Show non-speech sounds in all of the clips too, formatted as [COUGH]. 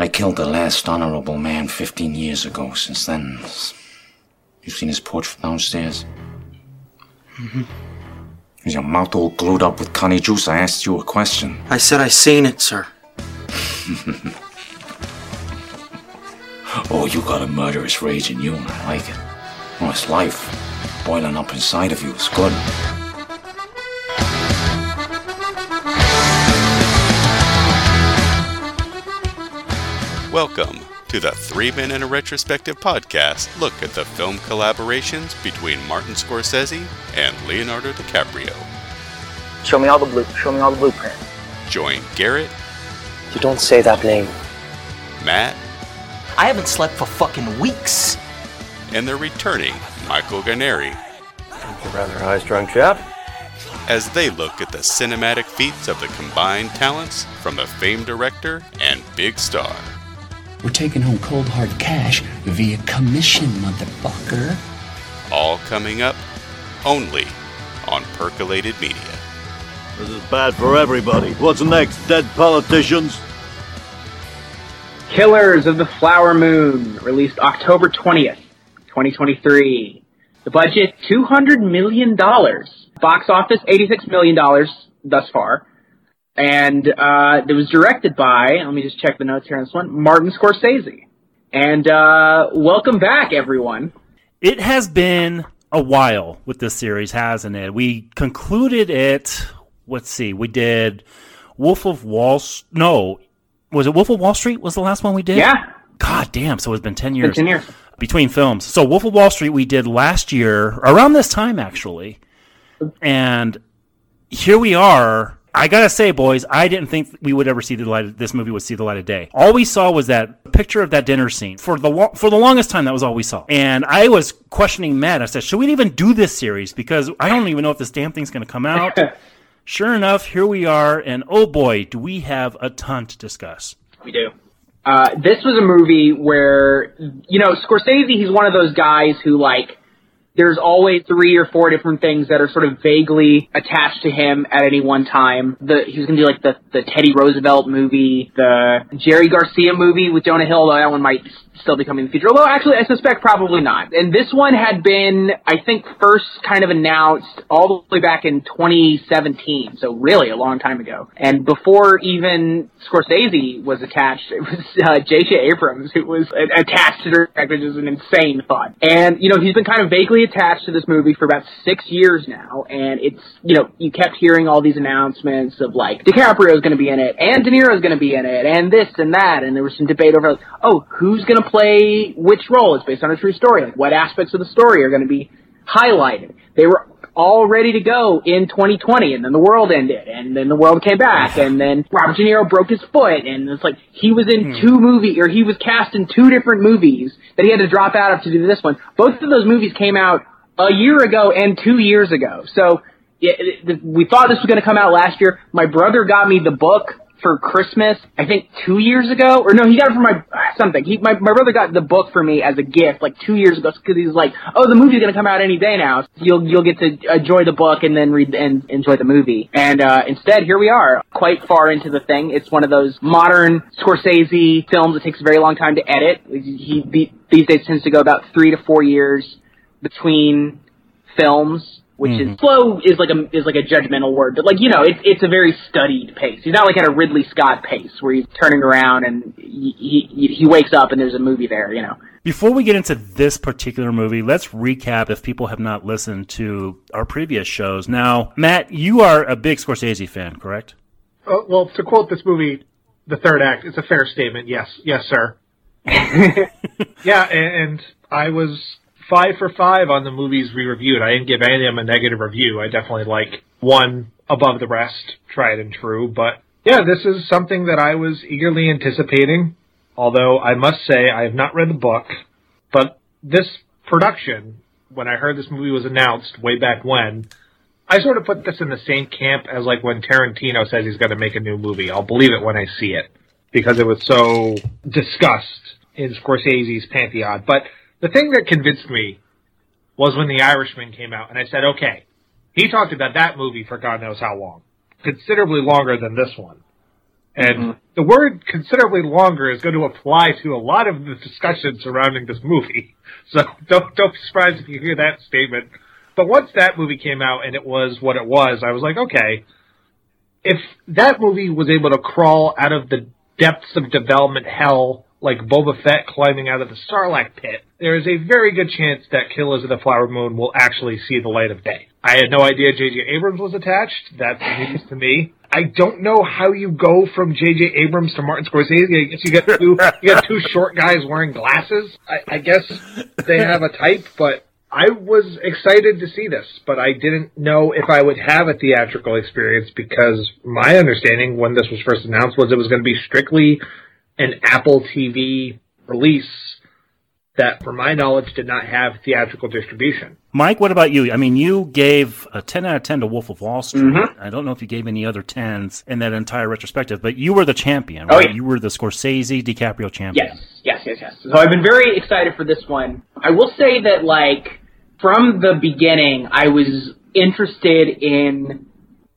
I killed the last honorable man 15 years ago. Since then, you've seen his portrait downstairs? Mm-hmm. Is your mouth all glued up with connie juice? I asked you a question. I said I seen it, sir. [LAUGHS] oh, you got a murderous rage in you, and I like it. Oh, it's life boiling up inside of you. It's good. Welcome to the Three Men in a Retrospective podcast. Look at the film collaborations between Martin Scorsese and Leonardo DiCaprio. Show me all the blue. Show me all the blueprint. Join Garrett. You don't say that name. Matt. I haven't slept for fucking weeks. And the returning Michael Guarnieri. A rather high-strung chap. As they look at the cinematic feats of the combined talents from the famed director and big star. We're taking home cold hard cash via commission, motherfucker. All coming up only on Percolated Media. This is bad for everybody. What's next, dead politicians? Killers of the Flower Moon, released October 20th, 2023. The budget, $200 million. Box office, $86 million thus far. And uh, it was directed by, let me just check the notes here on this one, Martin Scorsese. And uh, welcome back, everyone. It has been a while with this series, hasn't it? We concluded it. Let's see. We did Wolf of Wall. No, was it Wolf of Wall Street? Was the last one we did? Yeah. God damn! So it's been ten years. Been ten years between films. So Wolf of Wall Street we did last year around this time actually, and here we are I gotta say, boys, I didn't think we would ever see the light. Of, this movie would see the light of day. All we saw was that picture of that dinner scene. For the lo- for the longest time, that was all we saw. And I was questioning Matt. I said, "Should we even do this series? Because I don't even know if this damn thing's gonna come out." [LAUGHS] sure enough, here we are, and oh boy, do we have a ton to discuss. We do. Uh, this was a movie where, you know, Scorsese, he's one of those guys who like there's always three or four different things that are sort of vaguely attached to him at any one time. The he's gonna do like the the Teddy Roosevelt movie, the Jerry Garcia movie with Jonah Hill. Though that one might still be coming in the future. Although actually, I suspect probably not. And this one had been, I think, first kind of announced all the way back in 2017. So really a long time ago. And before even Scorsese was attached, it was [LAUGHS] uh, J.J. Abrams who was attached to direct, which is an insane thought. And you know, he's been kind of vaguely attached to this movie for about six years now. And it's, you know, you kept hearing all these announcements of like DiCaprio is going to be in it, and De Niro is going to be in it, and this and that. And there was some debate over like, oh, who's going to play which role. It's based on a true story. Like what aspects of the story are going to be highlighted. They were all ready to go in 2020, and then the world ended, and then the world came back, and then Robert De Niro broke his foot, and it's like he was in hmm. two movies, or he was cast in two different movies that he had to drop out of to do this one. Both of those movies came out a year ago and two years ago. So yeah, we thought this was going to come out last year. My brother got me the book for Christmas, I think two years ago, or no, he got it for my something. He my my brother got the book for me as a gift like two years ago because he's like, oh, the movie's gonna come out any day now. So you'll you'll get to enjoy the book and then read and enjoy the movie. And uh, instead, here we are, quite far into the thing. It's one of those modern Scorsese films that takes a very long time to edit. He, he these days tends to go about three to four years between films which mm-hmm. is slow is like a is like a judgmental word, but like you know, it's it's a very studied pace. He's not like at a Ridley Scott pace where he's turning around and he he, he wakes up and there's a movie there, you know. Before we get into this particular movie, let's recap if people have not listened to our previous shows. Now, Matt, you are a big Scorsese fan, correct? Uh, well, to quote this movie, the third act, it's a fair statement. Yes, yes, sir. [LAUGHS] [LAUGHS] yeah, and, and I was five for five on the movies we reviewed. I didn't give any of them a negative review. I definitely like one above the rest, tried and true. But yeah, this is something that I was eagerly anticipating. Although I must say I have not read the book, but this production, when I heard this movie was announced way back when, I sort of put this in the same camp as like when Tarantino says he's going to make a new movie. I'll believe it when I see it because it was so discussed in Scorsese's pantheon. But the thing that convinced me was when The Irishman came out, and I said, okay, he talked about that movie for God knows how long, considerably longer than this one. And mm-hmm. the word considerably longer is going to apply to a lot of the discussion surrounding this movie. [LAUGHS] So don't don't be surprised if you hear that statement. But once that movie came out and it was what it was, I was like, okay, if that movie was able to crawl out of the depths of development hell like Boba Fett climbing out of the Sarlacc pit, there is a very good chance that Killers of the Flower Moon will actually see the light of day. I had no idea J.J. Abrams was attached. That's news to me. I don't know how you go from J.J. Abrams to Martin Scorsese. I guess you got two, you got two short guys wearing glasses. I, I guess they have a type, but I was excited to see this, but I didn't know if I would have a theatrical experience because my understanding when this was first announced was it was going to be strictly an Apple TV release that, for my knowledge, did not have theatrical distribution. Mike, what about you? I mean, you gave a 10 out of 10 to Wolf of Wall Street. Mhm. I don't know if you gave any other 10s in that entire retrospective, but you were the champion, Oh, yeah. You were the Scorsese DiCaprio champion. Yes, yes, yes, yes. So I've been very excited for this one. I will say that, like, from the beginning, I was interested in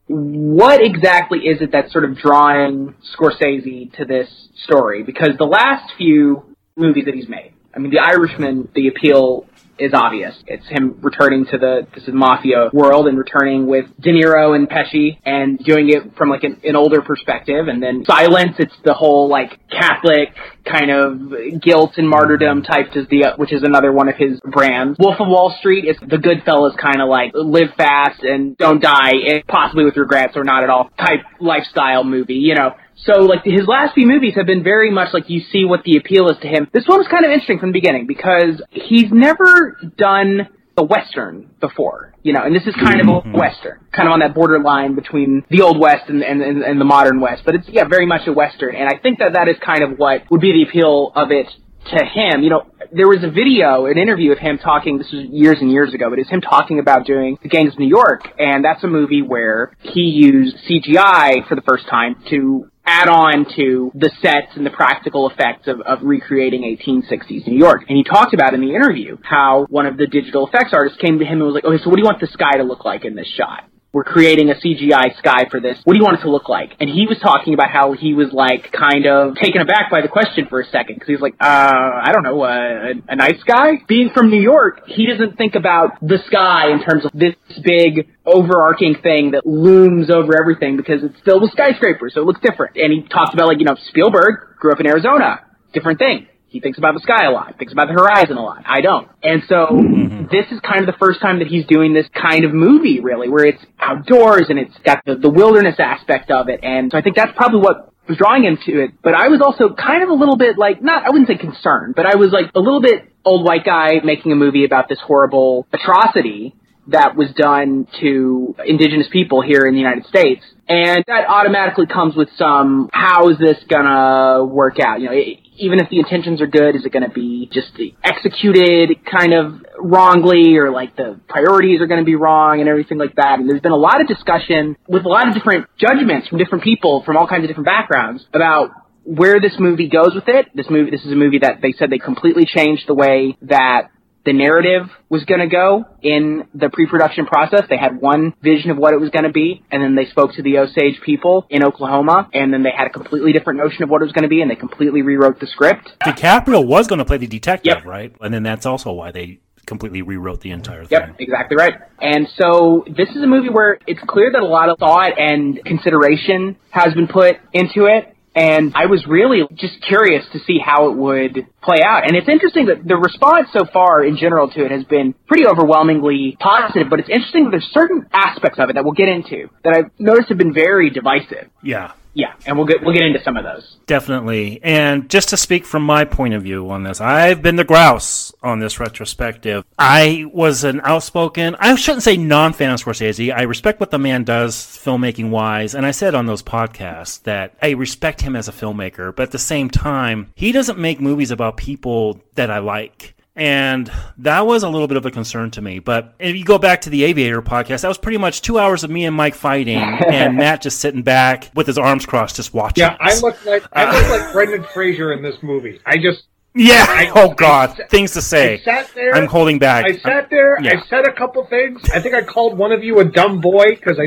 what exactly is it that's sort of drawing Scorsese to this story? Because the last few movies that he's made, I mean, The Irishman, the appeal is obvious. It's him returning to the this is mafia world and returning with De Niro and Pesci and doing it from like an, an older perspective. And then Silence, it's the whole like Catholic kind of guilt and martyrdom type, is the which is another one of his brands. Wolf of Wall Street is the Goodfellas kind of like live fast and don't die, eh, possibly with regrets or not at all type lifestyle movie. You know, so like his last few movies have been very much like you see what the appeal is to him. This one was kind of interesting from the beginning because he's never done a western before, you know, and this is kind of a mm-hmm. western, kind of on that borderline between the old west and, and, and, and the modern west. But it's yeah, very much a western, and I think that that is kind of what would be the appeal of it to him. You know, there was a video, an interview of him talking. This was years and years ago, but it's him talking about doing The Gangs of New York, and that's a movie where he used CGI for the first time to add on to the sets and the practical effects of, of recreating 1860s New York. And he talked about in the interview how one of the digital effects artists came to him and was like, okay, so what do you want the sky to look like in this shot? We're creating a CGI sky for this. What do you want it to look like? And he was talking about how he was like kind of taken aback by the question for a second because he was like, uh, I don't know, uh, a, a night sky? Being from New York, he doesn't think about the sky in terms of this big overarching thing that looms over everything because it's filled with skyscrapers, so it looks different. And he talked about like, you know, Spielberg grew up in Arizona. Different thing. He thinks about the sky a lot, thinks about the horizon a lot. I don't. And so mm-hmm. this is kind of the first time that he's doing this kind of movie, really, where it's outdoors and it's got the, the wilderness aspect of it. And so I think that's probably what was drawing him to it. But I was also kind of a little bit like, not, I wouldn't say concerned, but I was like a little bit old white guy making a movie about this horrible atrocity that was done to indigenous people here in the United States. And that automatically comes with some, how is this gonna work out? You know, e- even if the intentions are good, is it gonna be just executed kind of wrongly or like the priorities are gonna be wrong and everything like that? And there's been a lot of discussion with a lot of different judgments from different people from all kinds of different backgrounds about where this movie goes with it. This movie, this is a movie that they said they completely changed the way that the narrative was going to go in the pre-production process. They had one vision of what it was going to be, and then they spoke to the Osage people in Oklahoma, and then they had a completely different notion of what it was going to be, and they completely rewrote the script. DiCaprio was going to play the detective, right? And then that's also why they completely rewrote the entire thing. Yep, exactly right. And so this is a movie where it's clear that a lot of thought and consideration has been put into it. And I was really just curious to see how it would play out. And it's interesting that the response so far in general to it has been pretty overwhelmingly positive, but it's interesting that there's certain aspects of it that we'll get into that I've noticed have been very divisive. Yeah. Yeah, and we'll get we'll get into some of those. Definitely. And just to speak from my point of view on this, I've been the grouse on this retrospective. I was an outspoken, I shouldn't say non fan of Scorsese. I respect what the man does filmmaking wise. And I said on those podcasts that I respect him as a filmmaker, but at the same time, he doesn't make movies about people that I like. And that was a little bit of a concern to me. But if you go back to the Aviator podcast, that was pretty much two hours of me and Mike fighting [LAUGHS] and Matt just sitting back with his arms crossed, just watching. Yeah, I look like I look uh, like Brendan Fraser in this movie. I just Yeah. I- [LAUGHS] oh God. I Things to say. I sat there. I'm holding back. I sat there. Yeah. I said a couple things. I think I called one of you a dumb boy because I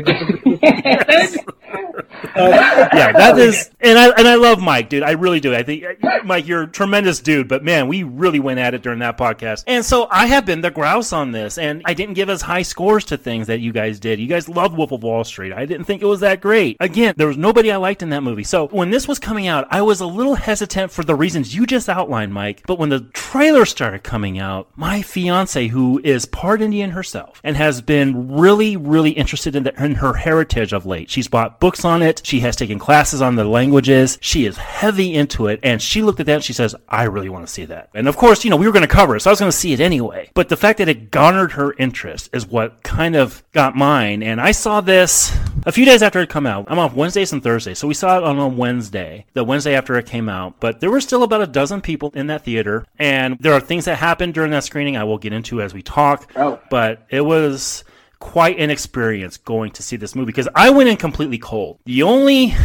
with yeah, that is, and I and I love Mike, dude. I really do. I think Mike, you're a tremendous dude. But man, we really went at it during that podcast. And so I have been the grouse on this, and I didn't give as high scores to things that you guys did. You guys loved Wolf of Wall Street. I didn't think it was that great. Again, there was nobody I liked in that movie. So when this was coming out, I was a little hesitant for the reasons you just outlined, Mike. But when the trailer started coming out, my fiance, who is part Indian herself and has been really, really interested in, the, in her heritage of late, she's bought books on it. She has taken classes on the languages. She is heavy into it. And she looked at that and she says, I really want to see that. And of course, you know, we were going to cover it, so I was going to see it anyway. But the fact that it garnered her interest is what kind of got mine. And I saw this a few days after it come out. I'm off Wednesdays and Thursdays. So we saw it on a Wednesday, the Wednesday after it came out. But there were still about a dozen people in that theater. And there are things that happened during that screening I will get into as we talk. Oh. But it was quite an experience going to see this movie because I went in completely cold. The only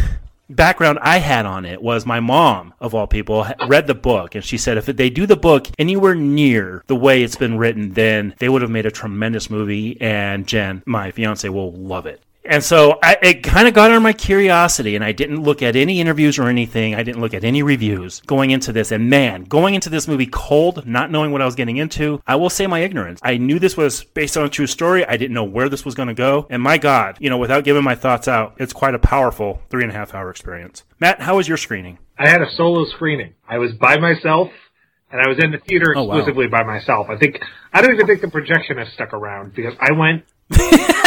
background I had on it was my mom, of all people, read the book and she said if they do the book anywhere near the way it's been written, then they would have made a tremendous movie and Jen, my fiance, will love it. And so I, it kind of got on my curiosity, and I didn't look at any interviews or anything. I didn't look at any reviews going into this. And man, going into this movie cold, not knowing what I was getting into, I will say my ignorance. I knew this was based on a true story. I didn't know where this was going to go. And my God, you know, without giving my thoughts out, it's quite a powerful three and a half hour experience. Matt, how was your screening? I had a solo screening. I was by myself, and I was in the theater Oh, wow. exclusively by myself. I think I don't even think the projectionist stuck around because I went. [LAUGHS]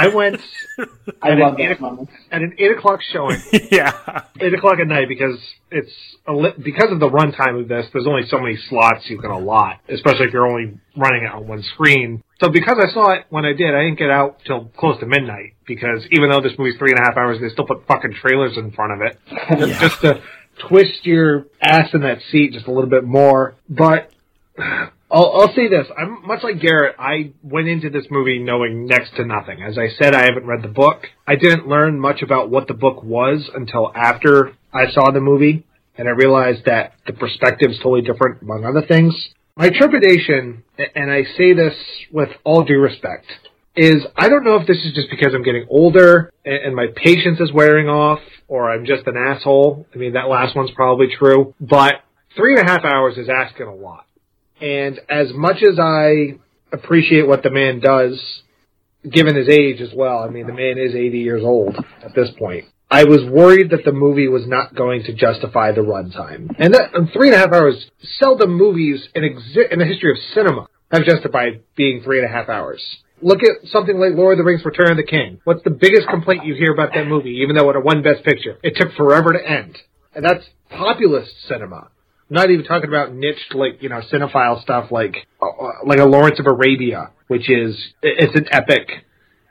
I went [LAUGHS] I at, love an eight, moments. at an eight o'clock showing, [LAUGHS] yeah. eight o'clock at night because it's a li- because of the runtime of this. There's only so many slots you can allot, especially if you're only running it on one screen. So because I saw it when I did, I didn't get out till close to midnight because even though this movie's three and a half hours, they still put fucking trailers in front of it [LAUGHS] just to twist your ass in that seat just a little bit more. But I'll, I'll say this: I'm much like Garrett. I went into this movie knowing next to nothing. As I said, I haven't read the book. I didn't learn much about what the book was until after I saw the movie, and I realized that the perspective is totally different, among other things. My trepidation, and I say this with all due respect, is I don't know if this is just because I'm getting older and, my patience is wearing off, or I'm just an asshole. I mean, that last one's probably true, but three and a half hours is asking a lot. And as much as I appreciate what the man does, given his age as well, I mean, the man is 80 years old at this point. I was worried that the movie was not going to justify the runtime. And that, in three and a half hours, seldom movies in, exi- in the history of cinema have justified being three and a half hours. Look at something like Lord of the Rings Return of the King. What's the biggest complaint you hear about that movie, even though it won Best Picture? It took forever to end. And that's populist cinema. Not even talking about niched, like, you know, cinephile stuff like, uh, like a Lawrence of Arabia, which is, it's an epic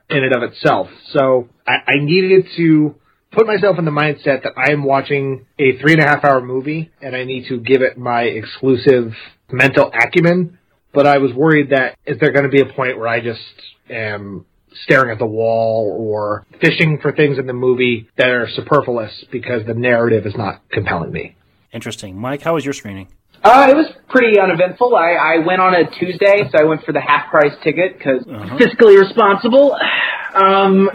in and of itself. So I, I needed to put myself in the mindset that I am watching a three and a half hour movie and I need to give it my exclusive mental acumen. But I was worried that is there going to be a point where I just am staring at the wall or fishing for things in the movie that are superfluous because the narrative is not compelling me. Interesting. Mike, how was your screening? Uh, it was pretty uneventful. I, I went on a Tuesday, so I went for the half price ticket because fiscally responsible. [SIGHS] Um,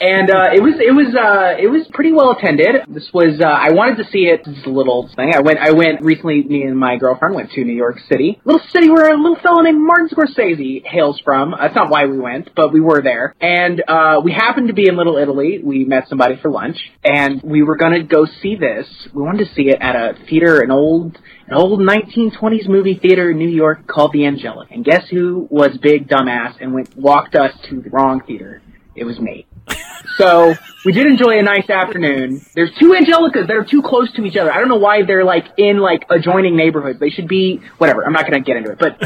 and uh, it was it was uh, it was pretty well attended. This was uh, I wanted to see it. This is a little thing. I went I went recently. Me and my girlfriend went to New York City, little city where a little fellow named Martin Scorsese hails from. That's not why we went, but we were there, and uh, we happened to be in Little Italy. We met somebody for lunch, and we were gonna go see this. We wanted to see it at a theater, an old an old 1920s movie theater in New York called the Angelika. And guess who was big dumbass and went walked us to the wrong theater? It was me. [LAUGHS] So we did enjoy a nice afternoon. There's two Angelikas that are too close to each other. I don't know why they're like in like adjoining neighborhoods. They should be whatever. I'm not gonna get into it, but.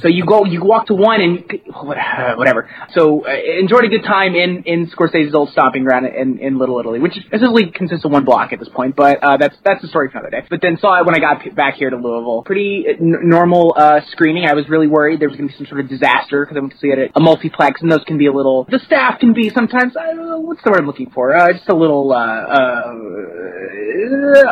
So you go, you walk to one and whatever. So uh, enjoyed a good time in in Scorsese's old stomping ground in, in Little Italy, which essentially consists of one block at this point. But uh, that's that's the story for another day. But then saw it when I got p- back here to Louisville. Pretty uh, n- normal uh, screening. I was really worried there was going to be some sort of disaster because I went to see it at a multiplex, and those can be a little. The staff can be sometimes. I don't know what's the word I'm looking for. Uh, just a little uh, uh,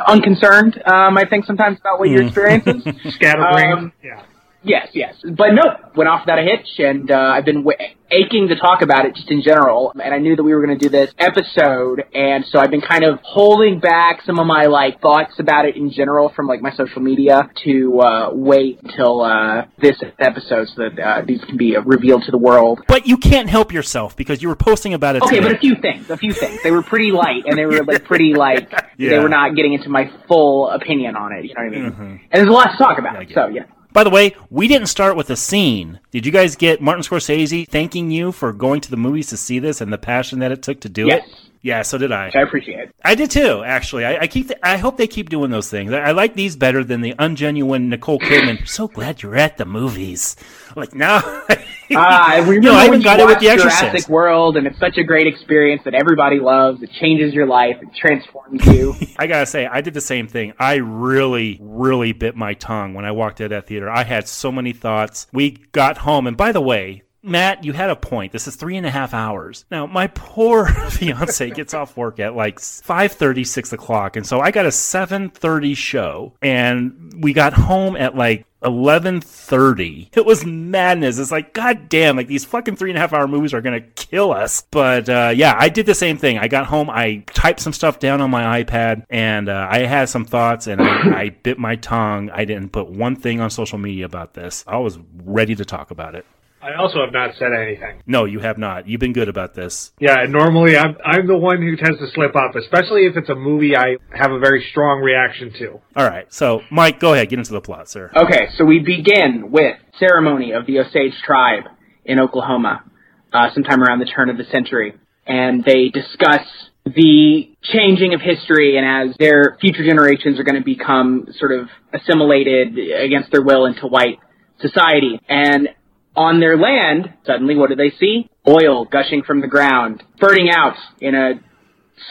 unconcerned. Um, I think sometimes about what your experience is. [LAUGHS] Scatterbrained. Um, yeah. Yes, yes, but no, went off without a hitch, and uh, I've been. Wa- aching to talk about it just in general, and I knew that we were going to do this episode, and so I've been kind of holding back some of my like thoughts about it in general from like my social media to uh, wait until uh, this episode so that uh, these can be revealed to the world. But you can't help yourself because you were posting about it. Okay, today. but a few things, a few things. They were pretty light, and they were like pretty like [LAUGHS] Yeah. they were not getting into my full opinion on it. You know what I mean? Mhm. And there's a lot to talk about. so yeah. By the way, we didn't start with a scene. Did you guys get Martin Scorsese thanking you for going to the movies to see this and the passion that it took to do Yes. it? Yeah, so did I. I appreciate it. I did too, actually. I, I keep. th- I hope they keep doing those things. I, I like these better than the ungenuine Nicole Kidman. so glad you're at the movies. Like now, [LAUGHS] Ah, I remember No, I even got it with The Exorcist. Jurassic World, and it's such a great experience that everybody loves. It changes your life. It transforms you. [LAUGHS] I gotta say, I did the same thing. I really, really bit my tongue when I walked out of that theater. I had so many thoughts. We got home, and by the way, Matt, you had a point. This is three and a half hours. Now, my poor [LAUGHS] fiance gets off work at like 5.30, 6 o'clock. And so I got a 7.30 show and we got home at like 11.30. It was madness. It's like, God damn, like these fucking three and a half hour movies are to kill us. But, uh, yeah, I did the same thing. I got home, I typed some stuff down on my iPad and, uh, I had some thoughts and I, I bit my tongue. I didn't put one thing on social media about this. I was ready to talk about it. I also have not said anything. No, you have not. You've been good about this. Yeah, normally I'm I'm the one who tends to slip up, especially if it's a movie I have a very strong reaction to. All right. So, Mike, go ahead. Get into the plot, sir. Okay, so we begin with ceremony of the Osage tribe in Oklahoma, uh, sometime around the turn of the century, and they discuss the changing of history and as their future generations are going to become sort of assimilated against their will into white society. And on their land, suddenly what do they see? Oil gushing from the ground, spurting out in a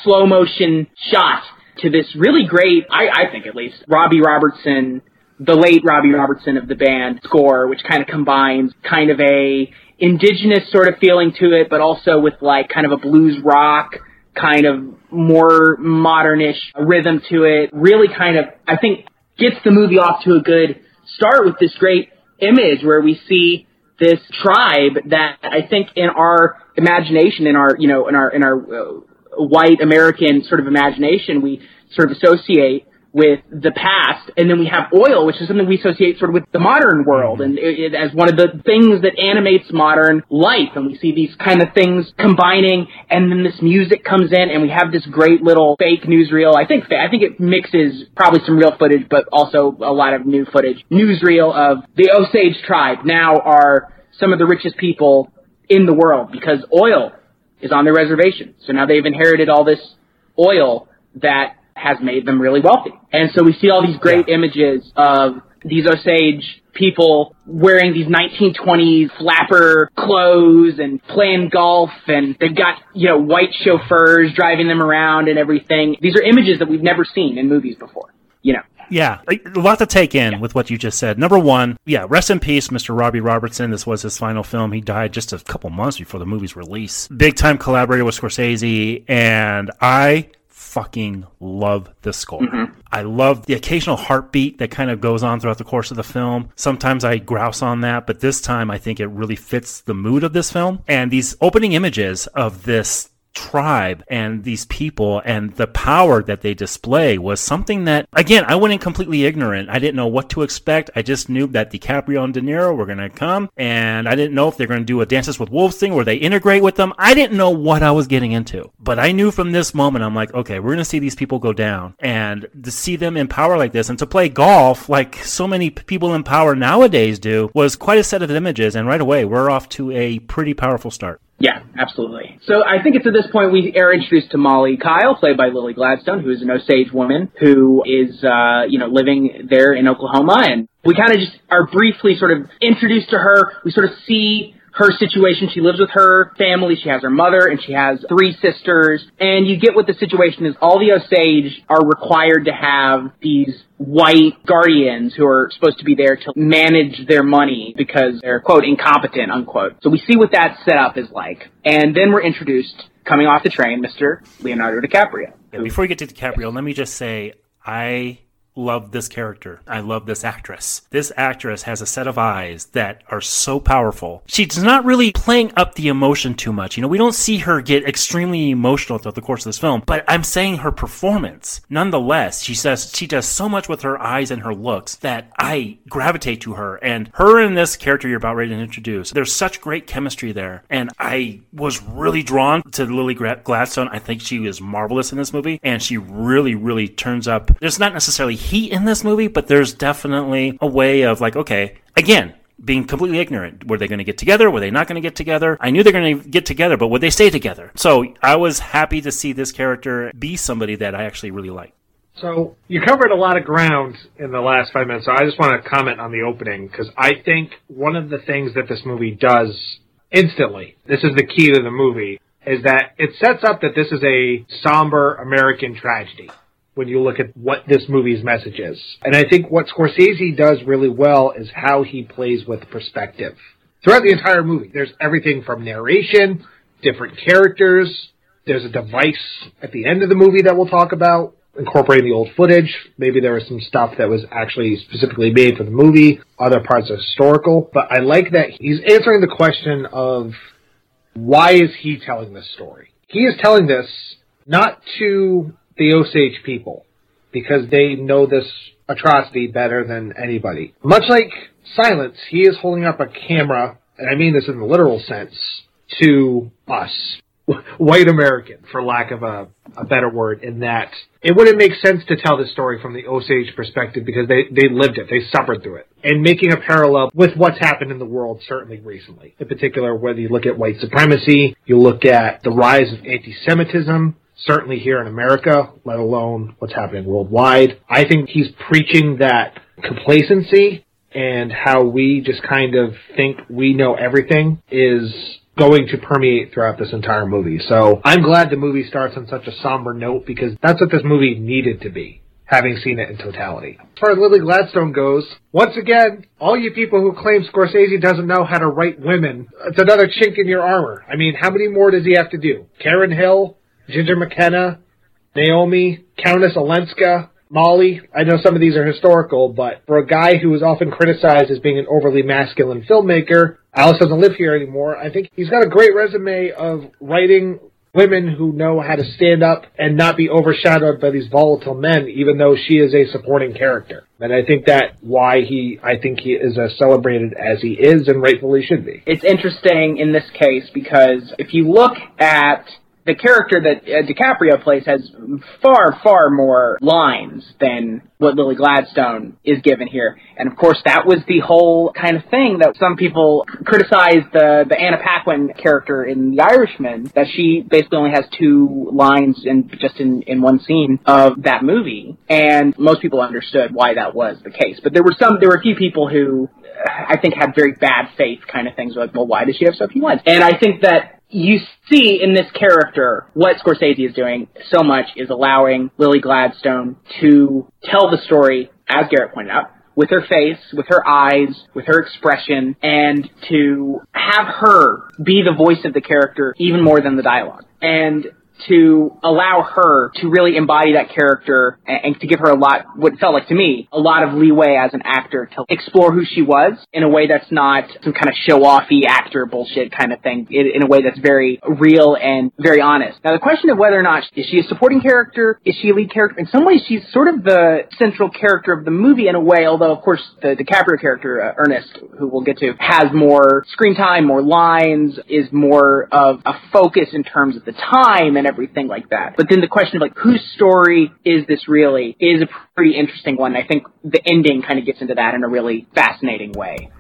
slow motion shot to this really great, I, I think at least, Robbie Robertson, the late Robbie Robertson of the band score, which kind of combines kind of a indigenous sort of feeling to it, but also with like kind of a blues rock kind of more modernish rhythm to it. Really kind of, I think, gets the movie off to a good start with this great image where we see this tribe that I think in our imagination, in our, you know, in our, in our uh, white American sort of imagination, we sort of associate with the past, and then we have oil, which is something we associate sort of with the modern world, mm-hmm. and it, it, as one of the things that animates modern life. And we see these kind of things combining, and then this music comes in, and we have this great little fake newsreel. I think I think it mixes probably some real footage, but also a lot of new footage. Newsreel of the Osage tribe now are some of the richest people in the world because oil is on their reservation. So now they've inherited all this oil that has made them really wealthy. And so we see all these great images of these Osage people wearing these 1920s flapper clothes and playing golf and they've got, you know, white chauffeurs driving them around and everything. These are images that we've never seen in movies before, you know. Yeah, a a lot to take in with what you just said. Number one, yeah, rest in peace, Mr. Robbie Robertson. This was his final film. He died just a couple months before the movie's release. Big time collaborator with Scorsese, and I fucking love the score. Mm-hmm. I love the occasional heartbeat that kind of goes on throughout the course of the film. Sometimes I grouse on that, but this time I think it really fits the mood of this film. And these opening images of this tribe and these people and the power that they display was something that again I went in completely ignorant. I didn't know what to expect. I just knew that DiCaprio and De Niro were going to come and I didn't know if they're going to do a Dances with Wolves thing where they integrate with them. I didn't know what I was getting into. But I knew from this moment I'm like, okay, we're going to see these people go down and to see them in power like this and to play golf like so many people in power nowadays do was quite a set of images and right away we're off to a pretty powerful start. Yeah, absolutely. So I think it's at this point we are introduced to Molly Kyle, played by Lily Gladstone, who is an Osage woman who is, uh, you know, living there in Oklahoma. And we kind of just are briefly sort of introduced to her. We sort of see her situation. She lives with her family. She has her mother and she has three sisters. And you get what the situation is. All the Osage are required to have these white guardians who are supposed to be there to manage their money because they're quote incompetent unquote. So we see what that setup is like. And then we're introduced coming off the train, Mr. Leonardo DiCaprio. Yeah, before we get to DiCaprio, let me just say I love this character. I love this actress. This actress has a set of eyes that are so powerful. She's not really playing up the emotion too much. You know, we don't see her get extremely emotional throughout the course of this film, but I'm saying her performance. Nonetheless, she says she does so much with her eyes and her looks that I gravitate to her. And her and this character you're about ready to introduce, there's such great chemistry there. And I was really drawn to Lily Gladstone. I think she is marvelous in this movie, and she really, really turns up. There's not necessarily heat in this movie, but there's definitely a way of like, okay, again, being completely ignorant. Were they going to get together? Were they not going to get together? I knew they're going to get together, but would they stay together? So I was happy to see this character be somebody that I actually really like. So you covered a lot of ground in the last five minutes. So I just want to comment on the opening because I think one of the things that this movie does instantly, this is the key to the movie, is that it sets up that this is a somber American tragedy when you look at what this movie's message is. And I think what Scorsese does really well is how he plays with perspective. Throughout the entire movie, there's everything from narration, different characters, there's a device at the end of the movie that we'll talk about, incorporating the old footage. Maybe there was some stuff that was actually specifically made for the movie. Other parts are historical. But I like that he's answering the question of why is he telling this story? He is telling this not to the Osage people because they know this atrocity better than anybody. Much like Silence, he is holding up a camera, and I mean this in the literal sense, to us, [LAUGHS] white American, for lack of a, a better word, in that it wouldn't make sense to tell this story from the Osage perspective because they, they lived it, they suffered through it. And making a parallel with what's happened in the world certainly recently. In particular, whether you look at white supremacy, you look at the rise of anti-Semitism, certainly here in America, let alone what's happening worldwide. I think he's preaching that complacency and how we just kind of think we know everything is going to permeate throughout this entire movie. So I'm glad the movie starts on such a somber note because that's what this movie needed to be, having seen it in totality. As far as Lily Gladstone goes, once again, all you people who claim Scorsese doesn't know how to write women, it's another chink in your armor. I mean, how many more does he have to do? Karen Hill, Ginger McKenna, Naomi, Countess Olenska, Molly. I know some of these are historical, but for a guy who is often criticized as being an overly masculine filmmaker, Alice doesn't live here anymore. I think he's got a great resume of writing women who know how to stand up and not be overshadowed by these volatile men, even though she is a supporting character. And I think that why he, I think he is as celebrated as he is and rightfully should be. It's interesting in this case because if you look at the character that uh, DiCaprio plays has far, far more lines than what Lily Gladstone is given here. And of course, that was the whole kind of thing that some people criticized the, the Anna Paquin character in The Irishman, that she basically only has two lines in just in, in one scene of that movie. And most people understood why that was the case. But there were some, there were a few people who I think had very bad faith kind of things like, well, why does she have so few lines? And I think that you see in this character what Scorsese is doing so much is allowing Lily Gladstone to tell the story, as Garrett pointed out, with her face, with her eyes, with her expression, and to have her be the voice of the character even more than the dialogue. And to allow her to really embody that character and, and, to give her a lot, what felt like to me, a lot of leeway as an actor to explore who she was in a way that's not some kind of show-offy actor bullshit kind of thing, in, in, a way that's very real and very honest. Now the question of whether or not is she a supporting character, is she a lead character? In some ways, she's sort of the central character of the movie in a way, although of course the DiCaprio character, uh, Ernest, who we'll get to, has more screen time, more lines, is more of a focus in terms of the time and everything like that. But then the question of like whose story is this really is a pretty interesting one. I think the ending kind of gets into that in a really fascinating way.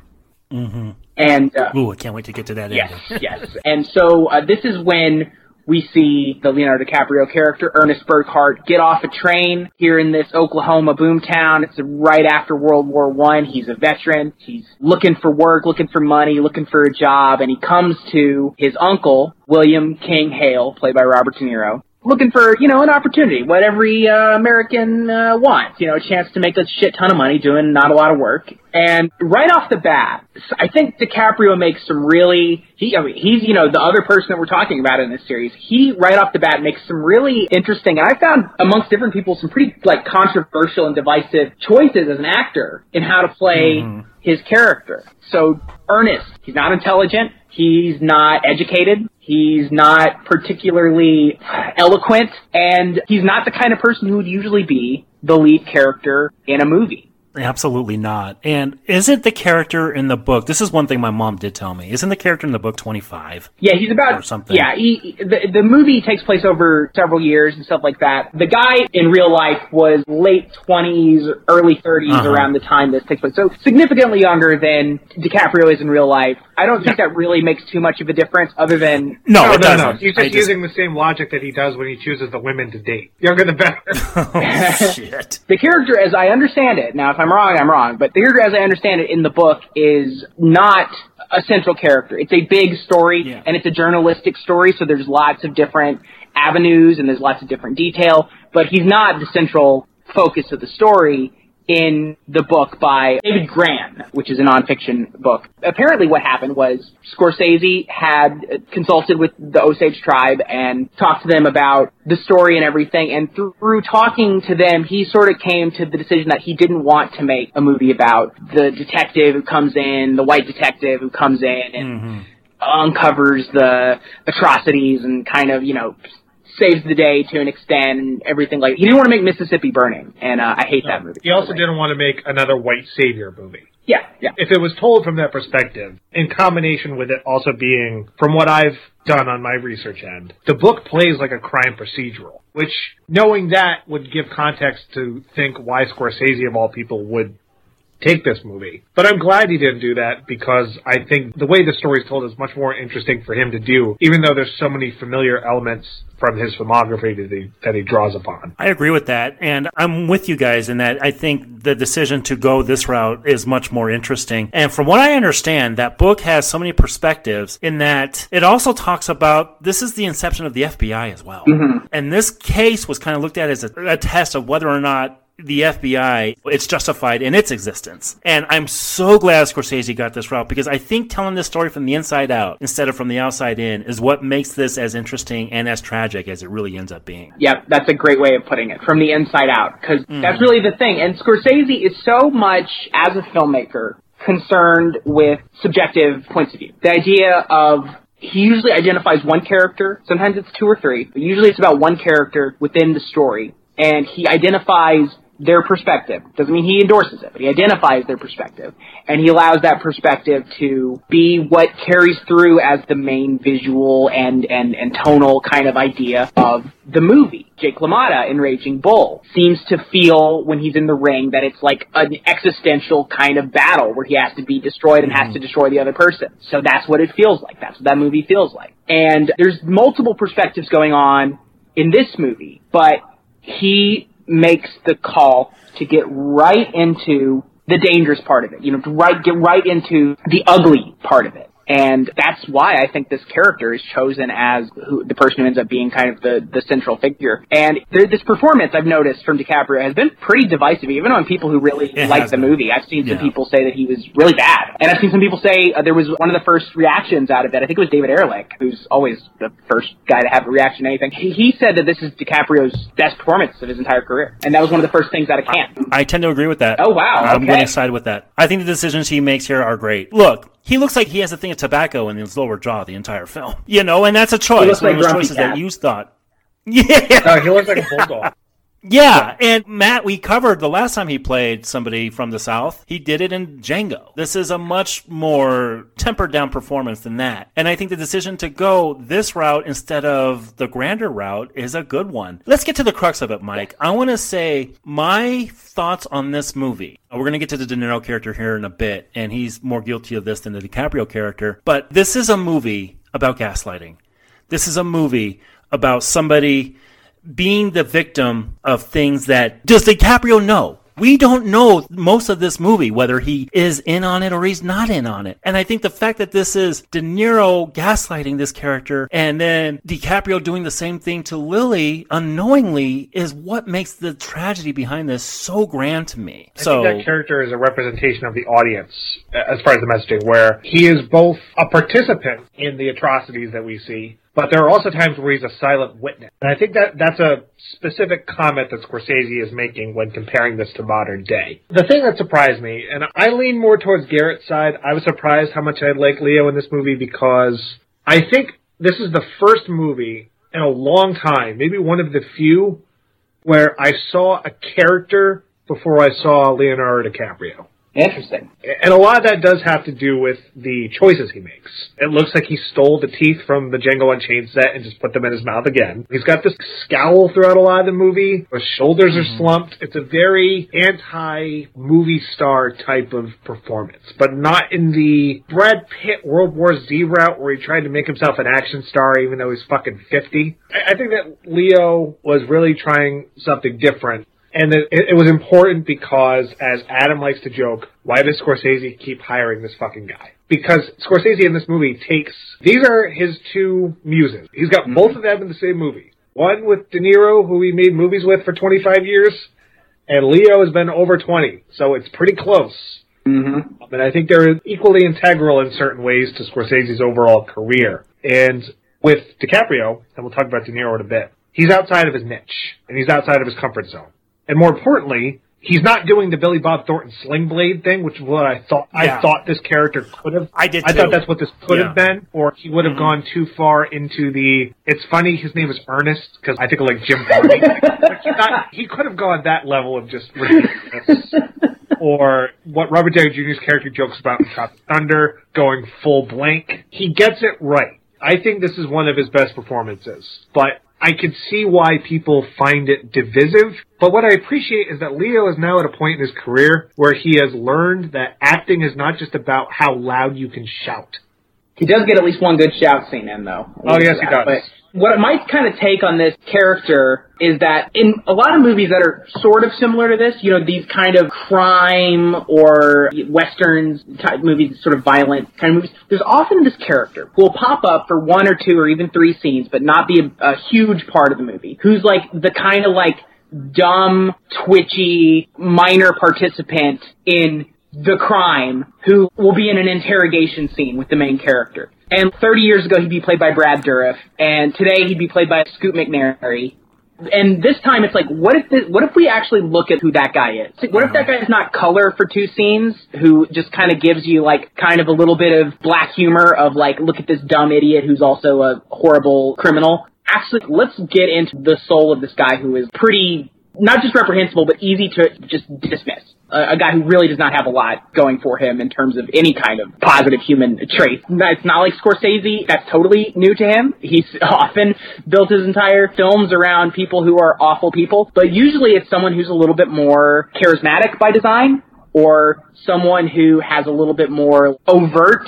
Mm-hmm. And uh, ooh, I can't wait to get to that. Yes, [LAUGHS] yes. And so uh, this is when we see the Leonardo DiCaprio character, Ernest Burkhart, get off a train here in this Oklahoma boomtown. It's right after World War One. He's a veteran. He's looking for work, looking for money, looking for a job, and he comes to his uncle, William King Hale, played by Robert De Niro, looking for, you know, an opportunity, what every uh, American uh, wants, you know, a chance to make a shit ton of money doing not a lot of work. And right off the bat, I think DiCaprio makes some really he I mean, he's you know the other person that we're talking about in this series. He right off the bat makes some really interesting and I found amongst different people some pretty like controversial and divisive choices as an actor in how to play mm-hmm. his character. So Ernest, he's not intelligent, he's not educated, he's not particularly eloquent, and he's not the kind of person who would usually be the lead character in a movie. Absolutely not. And isn't the character in the book? This is one thing my mom did tell me. Isn't the character in the book twenty five? Yeah, he's about or something. Yeah, he, the the movie takes place over several years and stuff like that. The guy in real life was late twenties, early 30s uh-huh. around the time this takes place. So significantly younger than DiCaprio is in real life. I don't think that really makes too much of a difference, other than no, no, it no, no. He's just, just, using the same logic that he does when he chooses the women to date. Younger the better. [LAUGHS] oh, shit. The character, as I understand it, now if I'm wrong, I'm wrong, but the character, as I understand it in the book, is not a central character. It's a big story, yeah. and it's a journalistic story, so there's lots of different avenues and there's lots of different detail, but he's not the central focus of the story in the book by David Grann, which is a nonfiction book. Apparently what happened was Scorsese had consulted with the Osage tribe and talked to them about the story and everything, and through talking to them, he sort of came to the decision that he didn't want to make a movie about the detective who comes in, the white detective who comes in and mm-hmm uncovers the atrocities and kind of, you know, saves the day to an extent and everything like. He didn't want to make Mississippi Burning, and uh, I hate no, that movie. He also didn't want to make another white savior movie. Yeah, yeah. If it was told from that perspective, in combination with it also being, from what I've done on my research end, the book plays like a crime procedural, which knowing that would give context to think why Scorsese of all people would take this movie. But I'm glad he didn't do that because I think the way the story is told is much more interesting for him to do, even though there's so many familiar elements from his filmography that he, that he draws upon. I agree with that. And I'm with you guys in that I think the decision to go this route is much more interesting. And from what I understand, that book has so many perspectives in that it also talks about this is the inception of the FBI as well. Mm-hmm. And this case was kind of looked at as a, a test of whether or not the FBI, it's justified in its existence. And I'm so glad Scorsese got this route because I think telling this story from the inside out instead of from the outside in is what makes this as interesting and as tragic as it really ends up being. Yep, that's a great way of putting it, from the inside out, because mm. that's really the thing. And Scorsese is so much, as a filmmaker, concerned with subjective points of view. The idea of he usually identifies one character, sometimes it's two or three, but usually it's about one character within the story, and he identifies their perspective. Doesn't mean he endorses it, but he identifies their perspective. And he allows that perspective to be what carries through as the main visual and, and, and tonal kind of idea of the movie. Jake LaMotta in Raging Bull seems to feel when he's in the ring that it's like an existential kind of battle where he has to be destroyed and mm-hmm. has to destroy the other person. So that's what it feels like. That's what that movie feels like. And there's multiple perspectives going on in this movie, but he makes the call to get right into the dangerous part of it. You know, to right get right into the ugly part of it. And that's why I think this character is chosen as who, the person who ends up being kind of the, the central figure. And this performance I've noticed from DiCaprio has been pretty divisive, even on people who really it like the movie. I've seen some people say that he was really bad. And I've seen some people say uh, there was one of the first reactions out of it. I think it was David Ehrlich, who's always the first guy to have a reaction to anything. He, he said that this is DiCaprio's best performance of his entire career. And that was one of the first things out of camp. I tend to agree with that. Oh, wow. I'm going to side with that. I think the decisions he makes here are great. Look, he looks like he has a thing of tobacco in his lower jaw the entire film. You know, and that's a choice. He looks One like of those choices cat. that you thought. [LAUGHS] Yeah. No, he looks like a bulldog. Yeah, and Matt, we covered the last time he played somebody from the South. He did it in Django. This is a much more tempered down performance than that. And I think the decision to go this route instead of the grander route is a good one. Let's get to the crux of it, Mike. I want to say my thoughts on this movie. We're going to get to the De Niro character here in a bit, and he's more guilty of this than the DiCaprio character. But this is a movie about gaslighting. This is a movie about somebody being the victim of things that does DiCaprio know? We don't know most of this movie, whether he is in on it or he's not in on it. And I think the fact that this is De Niro gaslighting this character and then DiCaprio doing the same thing to Lily unknowingly is what makes the tragedy behind this so grand to me. I so think that character is a representation of the audience uh, as far as the messaging, where he is both a participant in the atrocities that we see, but there are also times where he's a silent witness. And I think that that's a specific comment that Scorsese is making when comparing this to modern day. The thing that surprised me, and I lean more towards Garrett's side, I was surprised how much I like Leo in this movie because I think this is the first movie in a long time, maybe one of the few, where I saw a character before I saw Leonardo DiCaprio. Interesting. And a lot of that does have to do with the choices he makes. It looks like he stole the teeth from the Django Unchained set and just put them in his mouth again. He's got this scowl throughout a lot of the movie. His shoulders are mm-hmm. slumped. It's a very anti-movie star type of performance, but not in the Brad Pitt World War Z route where he tried to make himself an action star even though he's fucking 50. I, I think that Leo was really trying something different and it, it was important because, as Adam likes to joke, why does Scorsese keep hiring this fucking guy? Because Scorsese in this movie takes, these are his two muses. He's got both of them in the same movie. One with De Niro, who he made movies with for 25 years, and Leo has been over 20, so it's pretty close. Mm-hmm. But I think they're equally integral in certain ways to Scorsese's overall career. And with DiCaprio, and we'll talk about De Niro in a bit, he's outside of his niche, and he's outside of his comfort zone. And more importantly, he's not doing the Billy Bob Thornton sling blade thing, which is what I thought. Yeah. I thought this character could have. I did I thought that's what this could Yeah. have been, or he would have Mhm. gone too far into the. It's funny. His name is Ernest because I think of like Jim Varney. like [LAUGHS] not, he could have gone that level of just ridiculous. [LAUGHS] or what Robert Downey Jr.'s character jokes about in Tropic Thunder, going full blank. He gets it right. I think this is one of his best performances, but I could see why people find it divisive. But what I appreciate is that Leo is now at a point in his career where he has learned that acting is not just about how loud you can shout. He does get at least one good shout scene in, though. Oh, yes, he does. But what my kind of take on this character is that in a lot of movies that are sort of similar to this, you know, these kind of crime or westerns type movies, sort of violent kind of movies, there's often this character who will pop up for one or two or even three scenes, but not be a, a huge part of the movie. Who's like the kind of like dumb, twitchy, minor participant in the crime who will be in an interrogation scene with the main character. And 30 years ago, he'd be played by Brad Dourif, and today he'd be played by Scoot McNairy. And this time, it's like, what if this, what if we actually look at who that guy is? What if that uh-huh. guy is not color for two scenes, who just kind of gives you like kind of a little bit of black humor of like, look at this dumb idiot who's also a horrible criminal. Actually, let's get into the soul of this guy who is pretty not just reprehensible, but easy to just dismiss. A, a guy who really does not have a lot going for him in terms of any kind of positive human trait. It's not like Scorsese. That's totally new to him. He's [LAUGHS] often built his entire films around people who are awful people, but usually it's someone who's a little bit more charismatic by design or someone who has a little bit more overt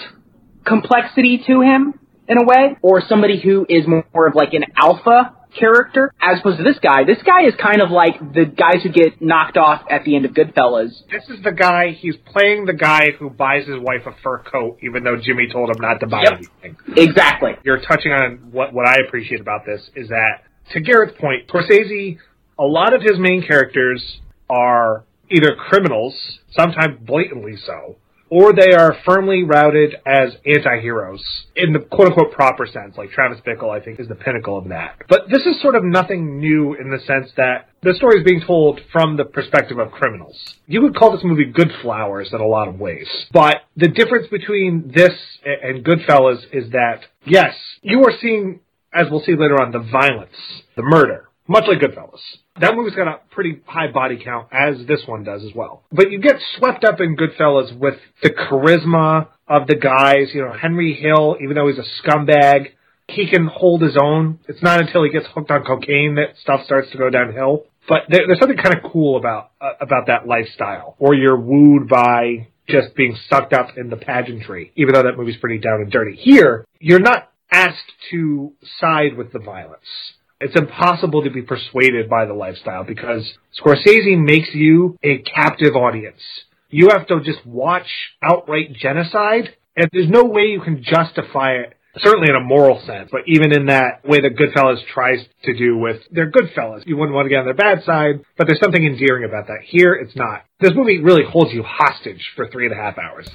complexity to him in a way, or somebody who is more of like an alpha character, as opposed to this guy. This guy is kind of like the guys who get knocked off at the end of Goodfellas. This is the guy, he's playing the guy who buys his wife a fur coat even though Jimmy told him not to buy Yep. anything. Exactly. You're touching on what, what I appreciate about this is that, to Garrett's point, Scorsese, a lot of his main characters are either criminals, sometimes blatantly so, or they are firmly routed as anti-heroes in the quote-unquote proper sense. Like Travis Bickle, I think, is the pinnacle of that. But this is sort of nothing new in the sense that the story is being told from the perspective of criminals. You would call this movie Good Flowers in a lot of ways. But the difference between this and Goodfellas is that, yes, you are seeing, as we'll see later on, the violence, the murder, much like Goodfellas. That movie's got a pretty high body count, as this one does as well. But you get swept up in Goodfellas with the charisma of the guys. You know, Henry Hill, even though he's a scumbag, he can hold his own. It's not until he gets hooked on cocaine that stuff starts to go downhill. But there, there's something kind of cool about uh, about that lifestyle, or you're wooed by just being sucked up in the pageantry, even though that movie's pretty down and dirty. Here, you're not asked to side with the violence It's impossible to be persuaded by the lifestyle because Scorsese makes you a captive audience. You have to just watch outright genocide, and there's no way you can justify it certainly in a moral sense, but even in that way that Goodfellas tries to do with they're Goodfellas. You wouldn't want to get on their bad side, but there's something endearing about that. Here, it's not. This movie really holds you hostage for three and a half hours.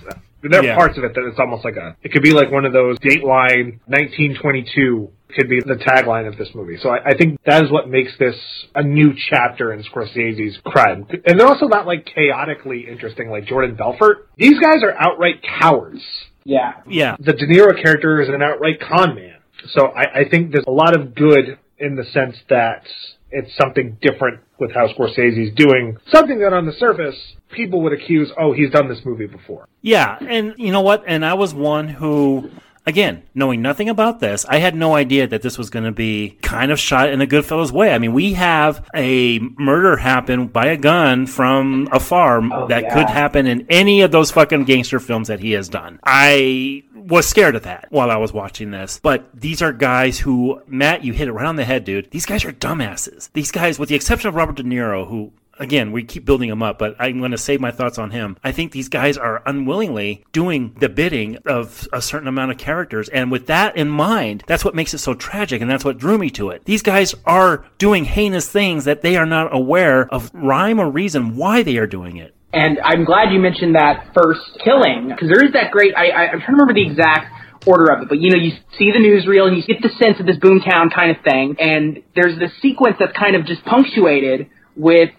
There are Yeah. parts of it that it's almost like a, it could be like one of those Dateline 1922 could be the tagline of this movie. So I, I think that is what makes this a new chapter in Scorsese's crime. And they're also not like chaotically interesting like Jordan Belfort. These guys are outright cowards. Yeah. Yeah. The De Niro character is an outright con man. So I, I think there's a lot of good in the sense that it's something different with how Scorsese's doing something that on the surface people would accuse, oh, he's done this movie before. Yeah, and you know what? And I was one who, again, knowing nothing about this, I had no idea that this was going to be kind of shot in a Goodfellas way. I mean, we have a murder happen by a gun from a farm oh, that yeah. could happen in any of those fucking gangster films that he has done. I was scared of that while I was watching this. But these are guys who, Matt, you hit it right on the head, dude. These guys are dumbasses. These guys, with the exception of Robert De Niro, who again, we keep building him up, but I'm going to save my thoughts on him. I think these guys are unwillingly doing the bidding of a certain amount of characters. And with that in mind, that's what makes it so tragic. And that's what drew me to it. These guys are doing heinous things that they are not aware of rhyme or reason why they are doing it. And I'm glad you mentioned that first killing because there is that great. I, I, I'm trying to remember the exact order of it, but you know, you see the newsreel and you get the sense of this boomtown kind of thing, and there's this sequence that's kind of just punctuated with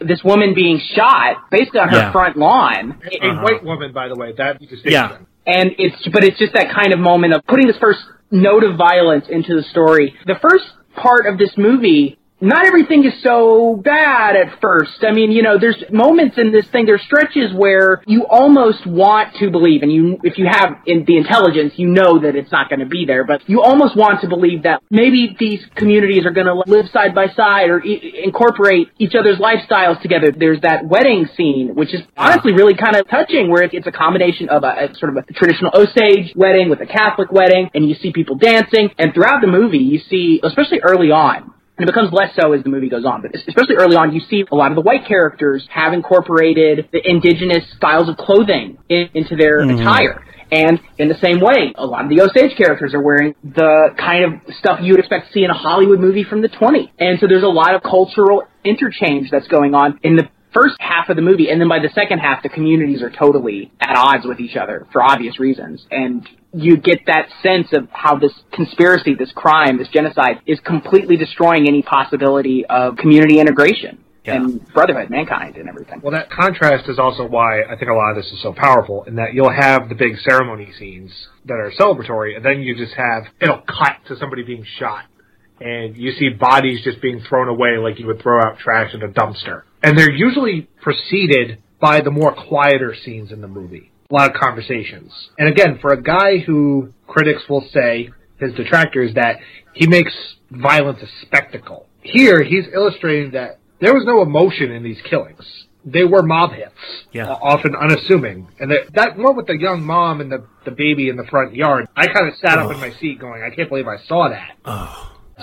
this woman being shot basically on her Yeah. front lawn. A, a uh-huh. white woman, by the way, that distinction. Yeah. and it's but it's just that kind of moment of putting this first note of violence into the story. The first part of this movie, not everything is so bad at first. I mean, you know, there's moments in this thing, there's stretches where you almost want to believe, and you, if you have in the intelligence, you know that it's not going to be there, but you almost want to believe that maybe these communities are going to live side by side or e- incorporate each other's lifestyles together. There's that wedding scene, which is honestly really kind of touching, where it's a combination of a, a sort of a traditional Osage wedding with a Catholic wedding, and you see people dancing, and throughout the movie, you see, especially early on, and it becomes less so as the movie goes on, but especially early on, you see a lot of the white characters have incorporated the indigenous styles of clothing in, into their mm-hmm. attire. And in the same way, a lot of the Osage characters are wearing the kind of stuff you would expect to see in a Hollywood movie from the 20s. And so there's a lot of cultural interchange that's going on in the first half of the movie, and then by the second half, the communities are totally at odds with each other for obvious reasons. And you get that sense of how this conspiracy, this crime, this genocide is completely destroying any possibility of community integration and brotherhood, mankind, and everything. Well, that contrast is also why I think a lot of this is so powerful, in that you'll have the big ceremony scenes that are celebratory, and then you just have it'll cut to somebody being shot, and you see bodies just being thrown away like you would throw out trash in a dumpster, and they're usually preceded by the more quieter scenes in the movie. A lot of conversations, and again, for a guy who critics will say his detractors that he makes violence a spectacle. Here, he's illustrating that there was no emotion in these killings. They were mob hits, Yeah. uh, often unassuming. And that, that one with the young mom and the, the baby in the front yard, I kind of sat up in my seat going, I can't believe I saw that.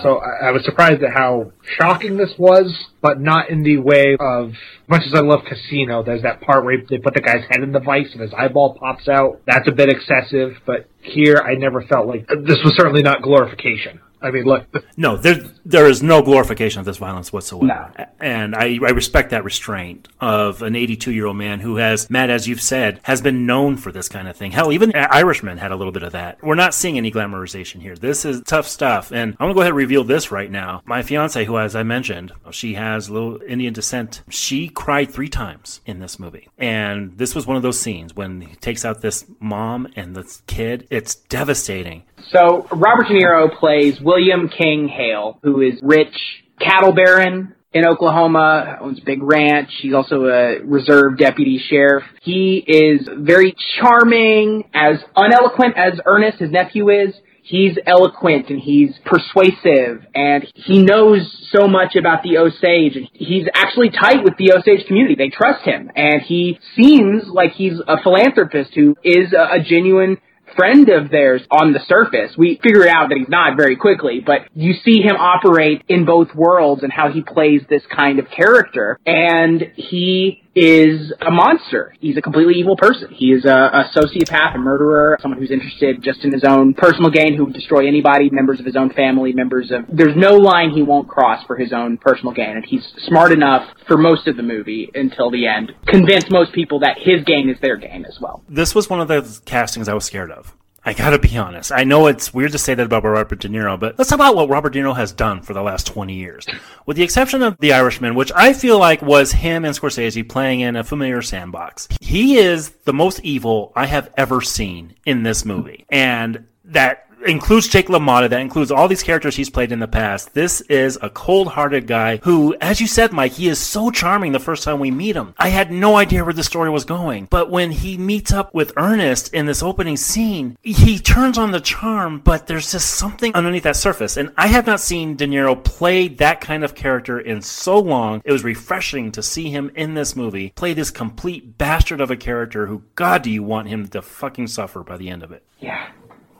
So I, I was surprised at how shocking this was, but not in the way of, much as I love Casino, there's that part where they put the guy's head in the vice and his eyeball pops out. That's a bit excessive, but here I never felt like, this was certainly not glorification. I mean, look, No, there there is no glorification of this violence whatsoever, no. and I, I respect that restraint of an 82 year old man who has, Matt, as you've said, has been known for this kind of thing. Hell, even Irishman had a little bit of that. We're not seeing any glamorization here. This is tough stuff, and I'm gonna go ahead and reveal this right now. My fiance, who, as I mentioned, she has a little Indian descent. She cried three times in this movie, and this was one of those scenes when he takes out this mom and this kid. It's devastating. So Robert De Niro plays William King Hale, who is rich cattle baron in Oklahoma, owns a big ranch. He's also a reserve deputy sheriff. He is very charming, as uneloquent as Ernest, his nephew, is. He's eloquent and he's persuasive and he knows so much about the Osage. He's actually tight with the Osage community. They trust him and he seems like he's a philanthropist who is a, a genuine friend of theirs on the surface. We figure out that he's not very quickly, but you see him operate in both worlds and how he plays this kind of character. And he is a monster. He's a completely evil person. He is a, a sociopath, a murderer, someone who's interested just in his own personal gain, who would destroy anybody, members of his own family, members of. There's no line he won't cross for his own personal gain, and he's smart enough for most of the movie until the end, convince most people that his gain is their gain as well. This was one of the castings I was scared of. I gotta be honest. I know it's weird to say that about Robert De Niro, but let's talk about what Robert De Niro has done for the last 20 years. With the exception of The Irishman, which I feel like was him and Scorsese playing in a familiar sandbox. He is the most evil I have ever seen in this movie. And that includes Jake LaMotta, that includes all these characters he's played in the past. This is a cold-hearted guy who, as you said, Mike, he is so charming the first time we meet him. I had no idea where the story was going, but when he meets up with Ernest in this opening scene, he turns on the charm, but there's just something underneath that surface. And I have not seen De Niro play that kind of character in so long. It was refreshing to see him in this movie play this complete bastard of a character who, God, do you want him to fucking suffer by the end of it? Yeah.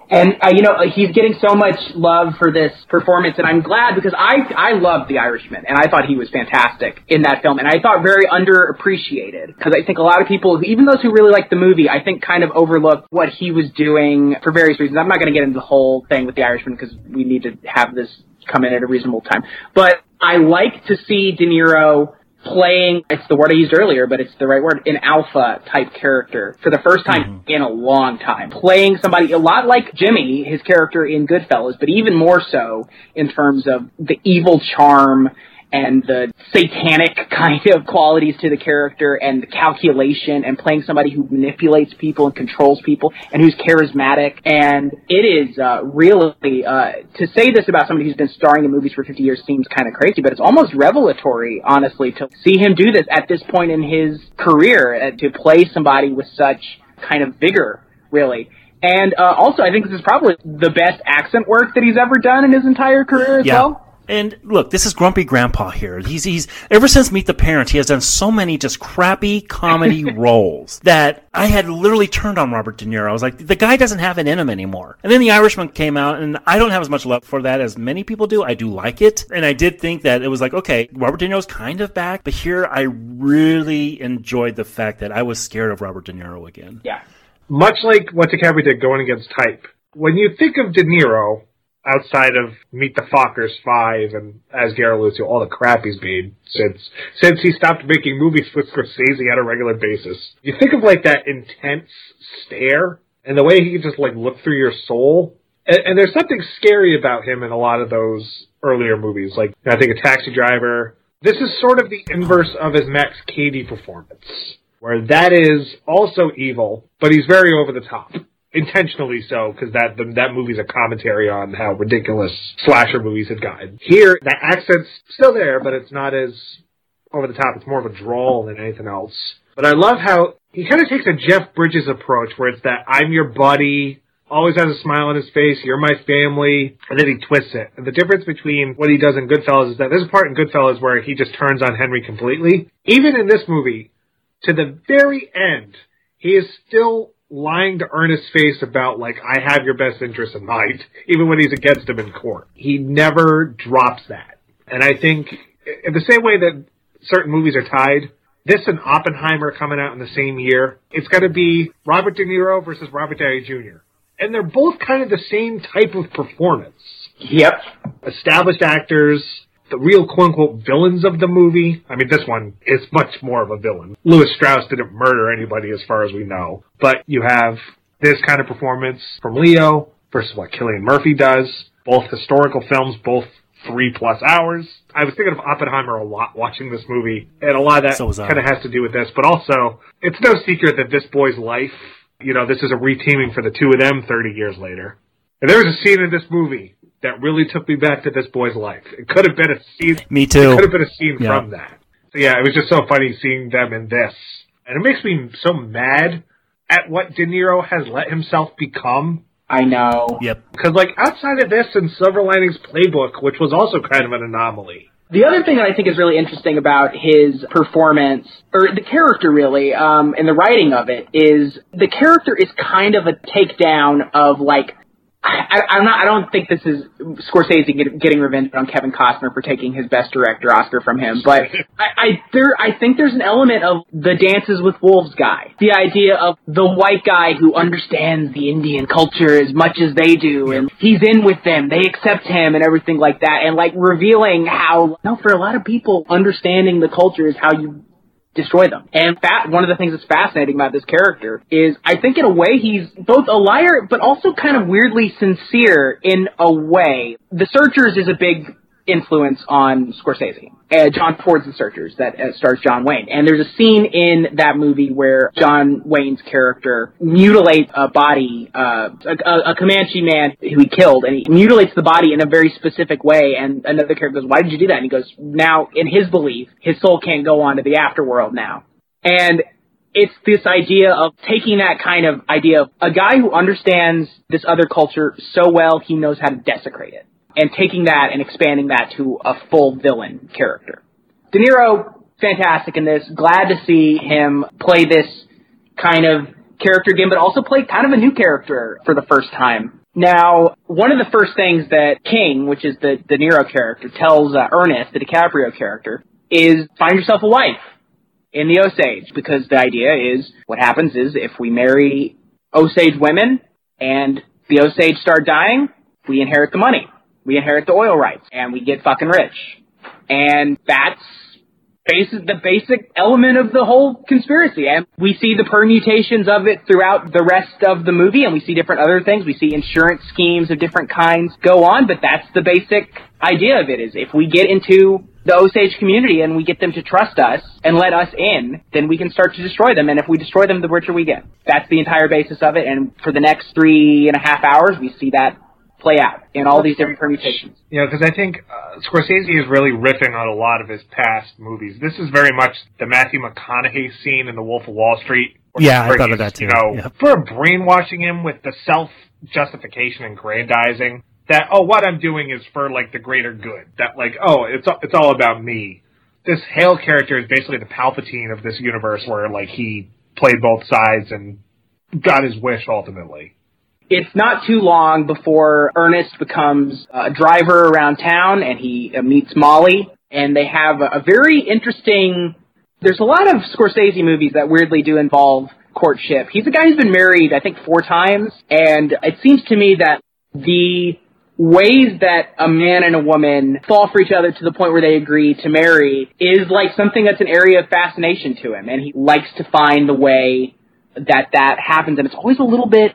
And uh, you know he's getting so much love for this performance, and I'm glad because I I loved The Irishman, and I thought he was fantastic in that film, and I thought very underappreciated because I think a lot of people, even those who really like the movie, I think kind of overlooked what he was doing for various reasons. I'm not going to get into the whole thing with The Irishman because we need to have this come in at a reasonable time, but I like to see De Niro playing it's the word I used earlier, but it's the right word, an alpha type character for the first time mm-hmm. in a long time. Playing somebody a lot like Jimmy, his character in Goodfellas, but even more so in terms of the evil charm and the satanic [LAUGHS] kind of qualities to the character and the calculation and playing somebody who manipulates people and controls people and who's charismatic. And it is uh, really, uh, to say this about somebody who's been starring in movies for 50 years seems kind of crazy, but it's almost revelatory, honestly, to see him do this at this point in his career, uh, to play somebody with such kind of vigor, really. And uh, also, I think this is probably the best accent work that he's ever done in his entire career as yeah. well. And look, this is Grumpy Grandpa here. He's he's ever since Meet the Parents, he has done so many just crappy comedy [LAUGHS] roles that I had literally turned on Robert De Niro. I was like, the guy doesn't have it in him anymore. And then The Irishman came out, and I don't have as much love for that as many people do. I do like it, and I did think that it was like, okay, Robert De Niro's kind of back, but here I really enjoyed the fact that I was scared of Robert De Niro again. Yeah. Much like what DiCaprio did going against type. When you think of De Niro, outside of Meet the Fockers Five and as to, all the crap he's made since since he stopped making movies with Scorsese on a regular basis. You think of like that intense stare and the way he can just like look through your soul. And, and there's something scary about him in a lot of those earlier movies. Like I think a Taxi Driver. This is sort of the inverse of his Max Cady performance, where that is also evil, but he's very over the top intentionally so because that that movie's a commentary on how ridiculous slasher movies have gotten. Here, the accent's still there, but it's not as over the top. It's more of a drawl than anything else. But I love how he kind of takes a Jeff Bridges approach, where it's that I'm your buddy, always has a smile on his face, you're my family, and then he twists it. And the difference between what he does in Goodfellas is that there's a part in Goodfellas where he just turns on Henry completely. Even in this movie, to the very end, he is still lying to Ernest's face about like I have your best interest in mind, even when he's against him in court. He never drops that, and I think in the same way that certain movies are tied. This and Oppenheimer coming out in the same year. It's going to be Robert De Niro versus Robert Downey Jr. And they're both kind of the same type of performance. Yep. Established actors, the real quote unquote villains of the movie. I mean, this one is much more of a villain. Lewis Strauss didn't murder anybody as far as we know. But you have this kind of performance from Leo versus what Cillian Murphy does. Both historical films, both three plus hours. I was thinking of Oppenheimer a lot watching this movie, and a lot of that So kind of has to do with this. But also, it's no secret that this boy's life, you know, this is a reteaming for the two of them 30 years later. And there was a scene in this movie that really took me back to this boy's life. It could have been a scene. Me too. It could have been a scene Yeah. from that. So yeah, it was just so funny seeing them in this, and it makes me so mad at what De Niro has let himself become. I know. Yep. Because like outside of this and Silver Linings Playbook, which was also kind of an anomaly, The other thing that I think is really interesting about his performance, or the character really, um, and the writing of it, is the character is kind of a takedown of like I, I'm not. I don't think this is Scorsese get, getting revenge on Kevin Costner for taking his Best Director Oscar from him. But [LAUGHS] I, I there, I think there's an element of the Dances with Wolves guy, the idea of the white guy who understands the Indian culture as much as they do, and he's in with them, they accept him, and everything like that, and like revealing how, no, for a lot of people, understanding the culture is how you destroy them. And one of the things that's fascinating about this character is I think in a way he's both a liar but also kind of weirdly sincere in a way. The Searchers is a big influence on Scorsese. Uh, John Ford's The Searchers that uh, stars John Wayne. And there's a scene in that movie where John Wayne's character mutilates a body, uh, a, a, Comanche man who he killed, and he mutilates the body in a very specific way. And another character goes, why did you do that? And he goes, now, in his belief, his soul can't go on to the afterworld now. And it's this idea of taking that kind of idea of a guy who understands this other culture so well he knows how to desecrate it and taking that and expanding that to a full villain character. De Niro, fantastic in this. Glad to see him play this kind of character again, but also play kind of a new character for the first time. Now, one of the first things that King, which is the De Niro character, tells uh, Ernest, the DiCaprio character, is find yourself a wife in the Osage, because the idea is what happens is if we marry Osage women and the Osage start dying, we inherit the money we inherit the oil rights and we get fucking rich. And that's basic, the basic element of the whole conspiracy. And we see the permutations of it throughout the rest of the movie and we see different other things. We see insurance schemes of different kinds go on, but that's the basic idea of it is if we get into the Osage community and we get them to trust us and let us in, then we can start to destroy them. And if we destroy them, the richer we get. That's the entire basis of it. And for the next three and a half hours, we see that play out in all these different permutations. You know, because I think uh, Scorsese is really riffing on a lot of his past movies. This is very much the Matthew McConaughey scene in The Wolf of Wall Street. Yeah, I thought of that too. You know, yep. for brainwashing him with the self justification and grandizing that oh, what I'm doing is for like the greater good. That like oh, it's it's all about me. This Hale character is basically the Palpatine of this universe, where like he played both sides and got his wish ultimately. It's not too long before Ernest becomes a driver around town and he uh, meets Molly. And they have a, a very interesting there's a lot of Scorsese movies that weirdly do involve courtship. He's a guy who's been married, I think, four times, and it seems to me that the ways that a man and a woman fall for each other to the point where they agree to marry is like something that's an area of fascination to him, and he likes to find the way that that happens, and it's always a little bit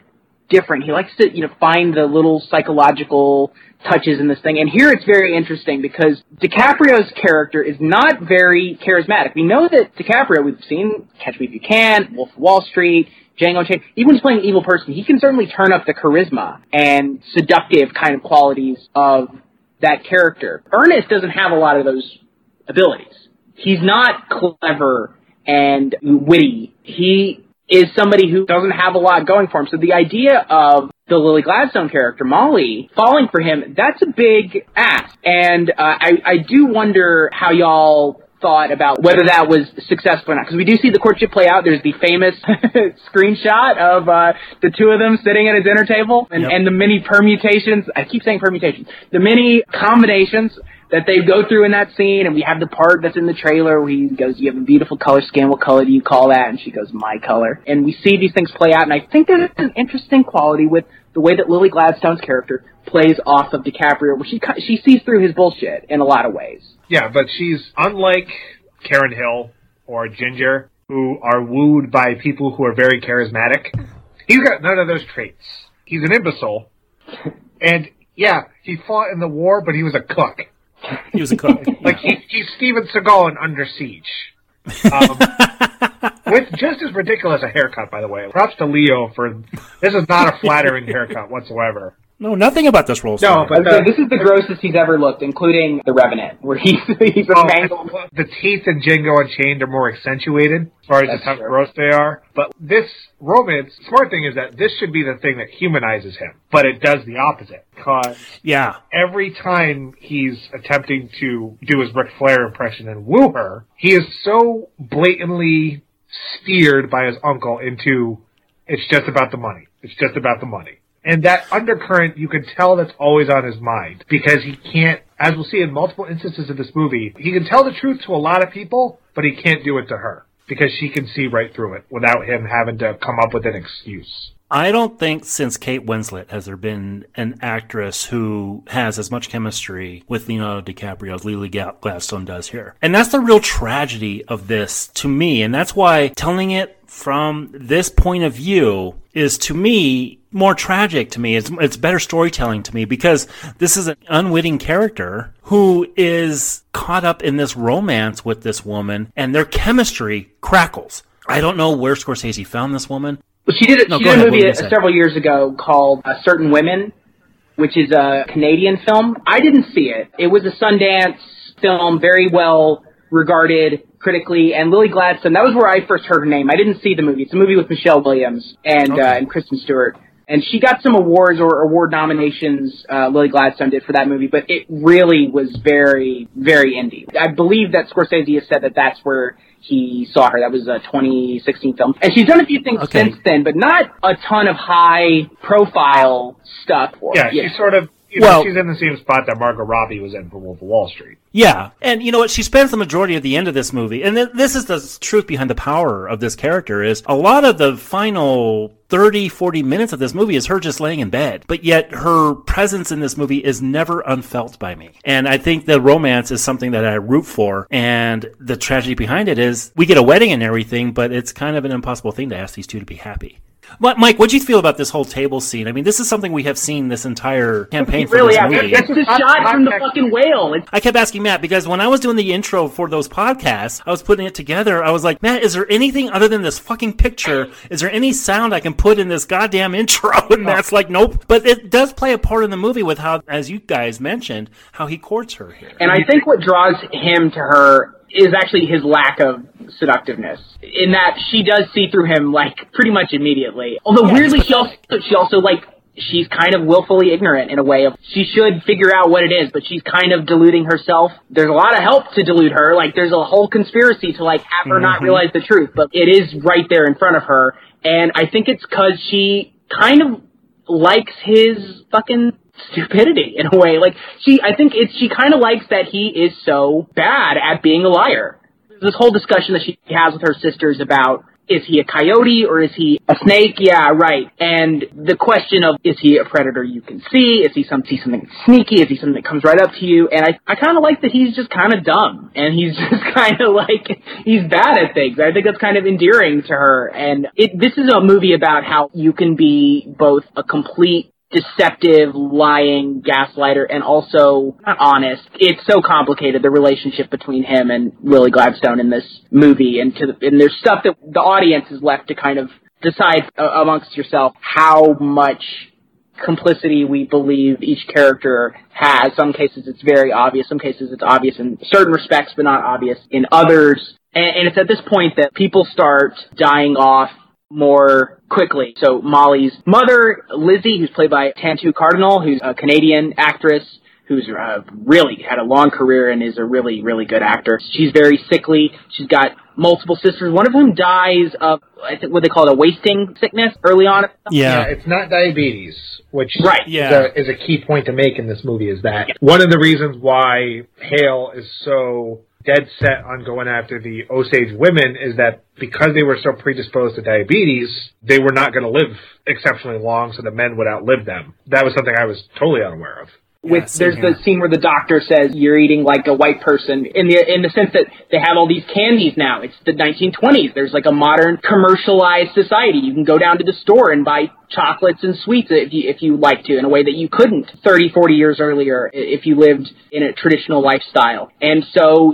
different. He likes to, you know, find the little psychological touches in this thing. And here it's very interesting because DiCaprio's character is not very charismatic. We know that DiCaprio, we've seen Catch Me If You Can, Wolf of Wall Street, Django Unchained. Even when he's playing an evil person, he can certainly turn up the charisma and seductive kind of qualities of that character. Ernest doesn't have a lot of those abilities. He's not clever and witty. He is somebody who doesn't have a lot going for him. So the idea of the Lily Gladstone character, Molly, falling for him, that's a big ask. And uh, I, I do wonder how y'all thought about whether that was successful or not. Because we do see the courtship play out. There's the famous [LAUGHS] screenshot of uh, the two of them sitting at a dinner table and, yep. and the many permutations. I keep saying permutations. The many combinations that they go through in that scene, and we have the part that's in the trailer where he goes, "You have a beautiful color skin. What color do you call that?" And she goes, "My color." And we see these things play out, and I think there's an interesting quality with the way that Lily Gladstone's character plays off of DiCaprio, where she she sees through his bullshit in a lot of ways. Yeah, but she's unlike Karen Hill or Ginger, who are wooed by people who are very charismatic. He's got none of those traits. He's an imbecile, [LAUGHS] and yeah, he fought in the war, but he was a cook. He was a cook. [LAUGHS] like he, he's Steven Seagal in Under Siege. Um, [LAUGHS] with just as ridiculous a haircut, by the way. Props to Leo for this is not a flattering haircut whatsoever. No, nothing about this role. No, started. but the, this is the grossest he's ever looked, including The Revenant, where he's [LAUGHS] he's a oh, mangled. [LAUGHS] the teeth in Django Unchained are more accentuated as far as That's just how true. gross they are. But this romance, smart thing is that this should be the thing that humanizes him, but it does the opposite. Because yeah, every time he's attempting to do his Ric Flair impression and woo her, he is so blatantly steered by his uncle into it's just about the money. It's just about the money. And that undercurrent, you can tell that's always on his mind because he can't, as we'll see in multiple instances of this movie, he can tell the truth to a lot of people, but he can't do it to her because she can see right through it without him having to come up with an excuse. I don't think since Kate Winslet has there been an actress who has as much chemistry with Leonardo DiCaprio as Lily Gladstone does here. And that's the real tragedy of this to me. And that's why telling it from this point of view is to me more tragic to me. It's, it's better storytelling to me because this is an unwitting character who is caught up in this romance with this woman and their chemistry crackles. I don't know where Scorsese found this woman. Well, she did, a- No, she did ahead. a movie were you uh, gonna say? several years ago called uh, Certain Women, which is a Canadian film. I didn't see it. It was a Sundance film, very well regarded critically, and Lily Gladstone, that was where I first heard her name. I didn't see the movie. It's a movie with Michelle Williams and, uh, and Kristen Stewart. And she got some awards or award nominations, uh, Lily Gladstone did for that movie, but it really was very, very indie. I believe that Scorsese has said that that's where he saw her. That was a 2016 film. And she's done a few things Okay. since then, but not a ton of high profile stuff. For Yeah, yeah. she's sort of, you know, Well- she's in the same spot that Margot Robbie was in for Wolf of Wall Street. Yeah, and you know what? She spends the majority of the end of this movie, and th- this is the truth behind the power of this character. Is a lot of the final 30, 40 minutes of this movie is her just laying in bed, but yet her presence in this movie is never unfelt by me. And I think the romance is something that I root for, and the tragedy behind it is we get a wedding and everything, but it's kind of an impossible thing to ask these two to be happy. But Mike, what do you feel about this whole table scene? I mean, this is something we have seen this entire campaign for really, this yeah, movie. it's the shot from the fucking whale. It's I kept asking Matt because when I was doing the intro for those podcasts, I was putting it together. I was like, Matt, is there anything other than this fucking picture? Is there any sound I can put in this goddamn [LAUGHS] intro? And Matt's like, nope. But it does play a part in the movie with how, as you guys mentioned, how he courts her here. And I think what draws him to her is actually his lack of seductiveness. In that she does see through him like pretty much immediately. Although Yeah, weirdly she also she also like she's kind of willfully ignorant in a way of she should figure out what it is, but she's kind of deluding herself. There's a lot of help to delude her. Like there's a whole conspiracy to like have her not Mhm. realize the truth, but it is right there in front of her. And I think it's cause she kind of likes his fucking stupidity in a way. Like she, I think it's she kind of likes that he is so bad at being a liar. There's This whole discussion that she has with her sisters about is he a coyote or is he a snake? Yeah, right. And the question of is he a predator you can see? Is he some see something sneaky? Is he something that comes right up to you? And I I kind of like that he's just kind of dumb and he's [LAUGHS] just kind of like he's bad at things. I think that's kind of endearing to her. And it this is a movie about how you can be both a complete deceptive, lying gaslighter, and also not honest. It's so complicated the relationship between him and Lily Gladstone in this movie, and to the, and there's stuff that the audience is left to kind of decide uh, amongst yourself how much complicity we believe each character has. Some cases it's very obvious. Some cases it's obvious in certain respects, but not obvious in others. And, and it's at this point that people start dying off more quickly. So Molly's mother, Lizzie, who's played by Tantoo Cardinal, who's a Canadian actress who's uh, really had a long career and is a really, really good actor. She's very sickly. She's got multiple sisters, one of whom dies of, I think, what they call it, a wasting sickness early on. Yeah. it's not diabetes, which Right. Yeah. is, a, is a key point to make in this movie. Is that one of the reasons why Hale is so dead set on going after the Osage women is that because they were so predisposed to diabetes, they were not going to live exceptionally long, so the men would outlive them. That was something I was totally unaware of. With same there's here. the scene where the doctor says you're eating like a white person in the in the sense that they have all these candies now. It's the 1920s. There's like a modern commercialized society. You can go down to the store and buy chocolates and sweets if you if you like to in a way that you couldn't 30 40 years earlier if you lived in a traditional lifestyle. And so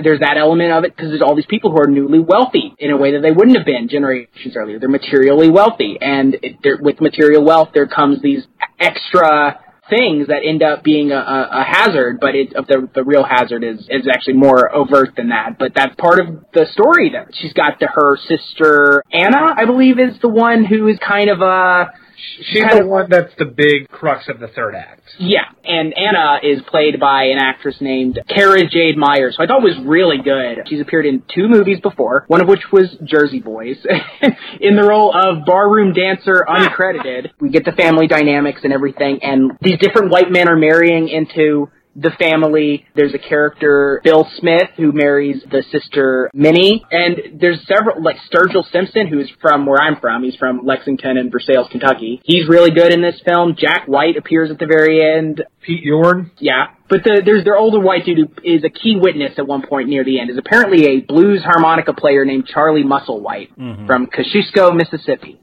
there's that element of it because there's all these people who are newly wealthy in a way that they wouldn't have been generations earlier. They're materially wealthy, and it, there- with material wealth, there comes these extra things that end up being a, a, hazard, but it, the the real hazard is is actually more overt than that. But that's part of the story. That she's got to her sister Anna, I believe, is the one who is kind of a She's the one that's the big crux of the third act. Yeah, and Anna is played by an actress named Cara Jade Myers, who I thought was really good. She's appeared in two movies before, one of which was Jersey Boys, [LAUGHS] in the role of barroom dancer ah! uncredited. we get the family dynamics and everything, and these different white men are marrying into the family. There's a character, Bill Smith, who marries the sister Minnie. And there's several, like Sturgill Simpson, who's from where I'm from. He's from Lexington and Versailles, Kentucky. He's really good in this film. Jack White appears at the very end. Pete Yorn? Yeah. But the, there's their older white dude who is a key witness at one point near the end. Is apparently a blues harmonica player named Charlie Musselwhite Mm-hmm. from Kosciusko, Mississippi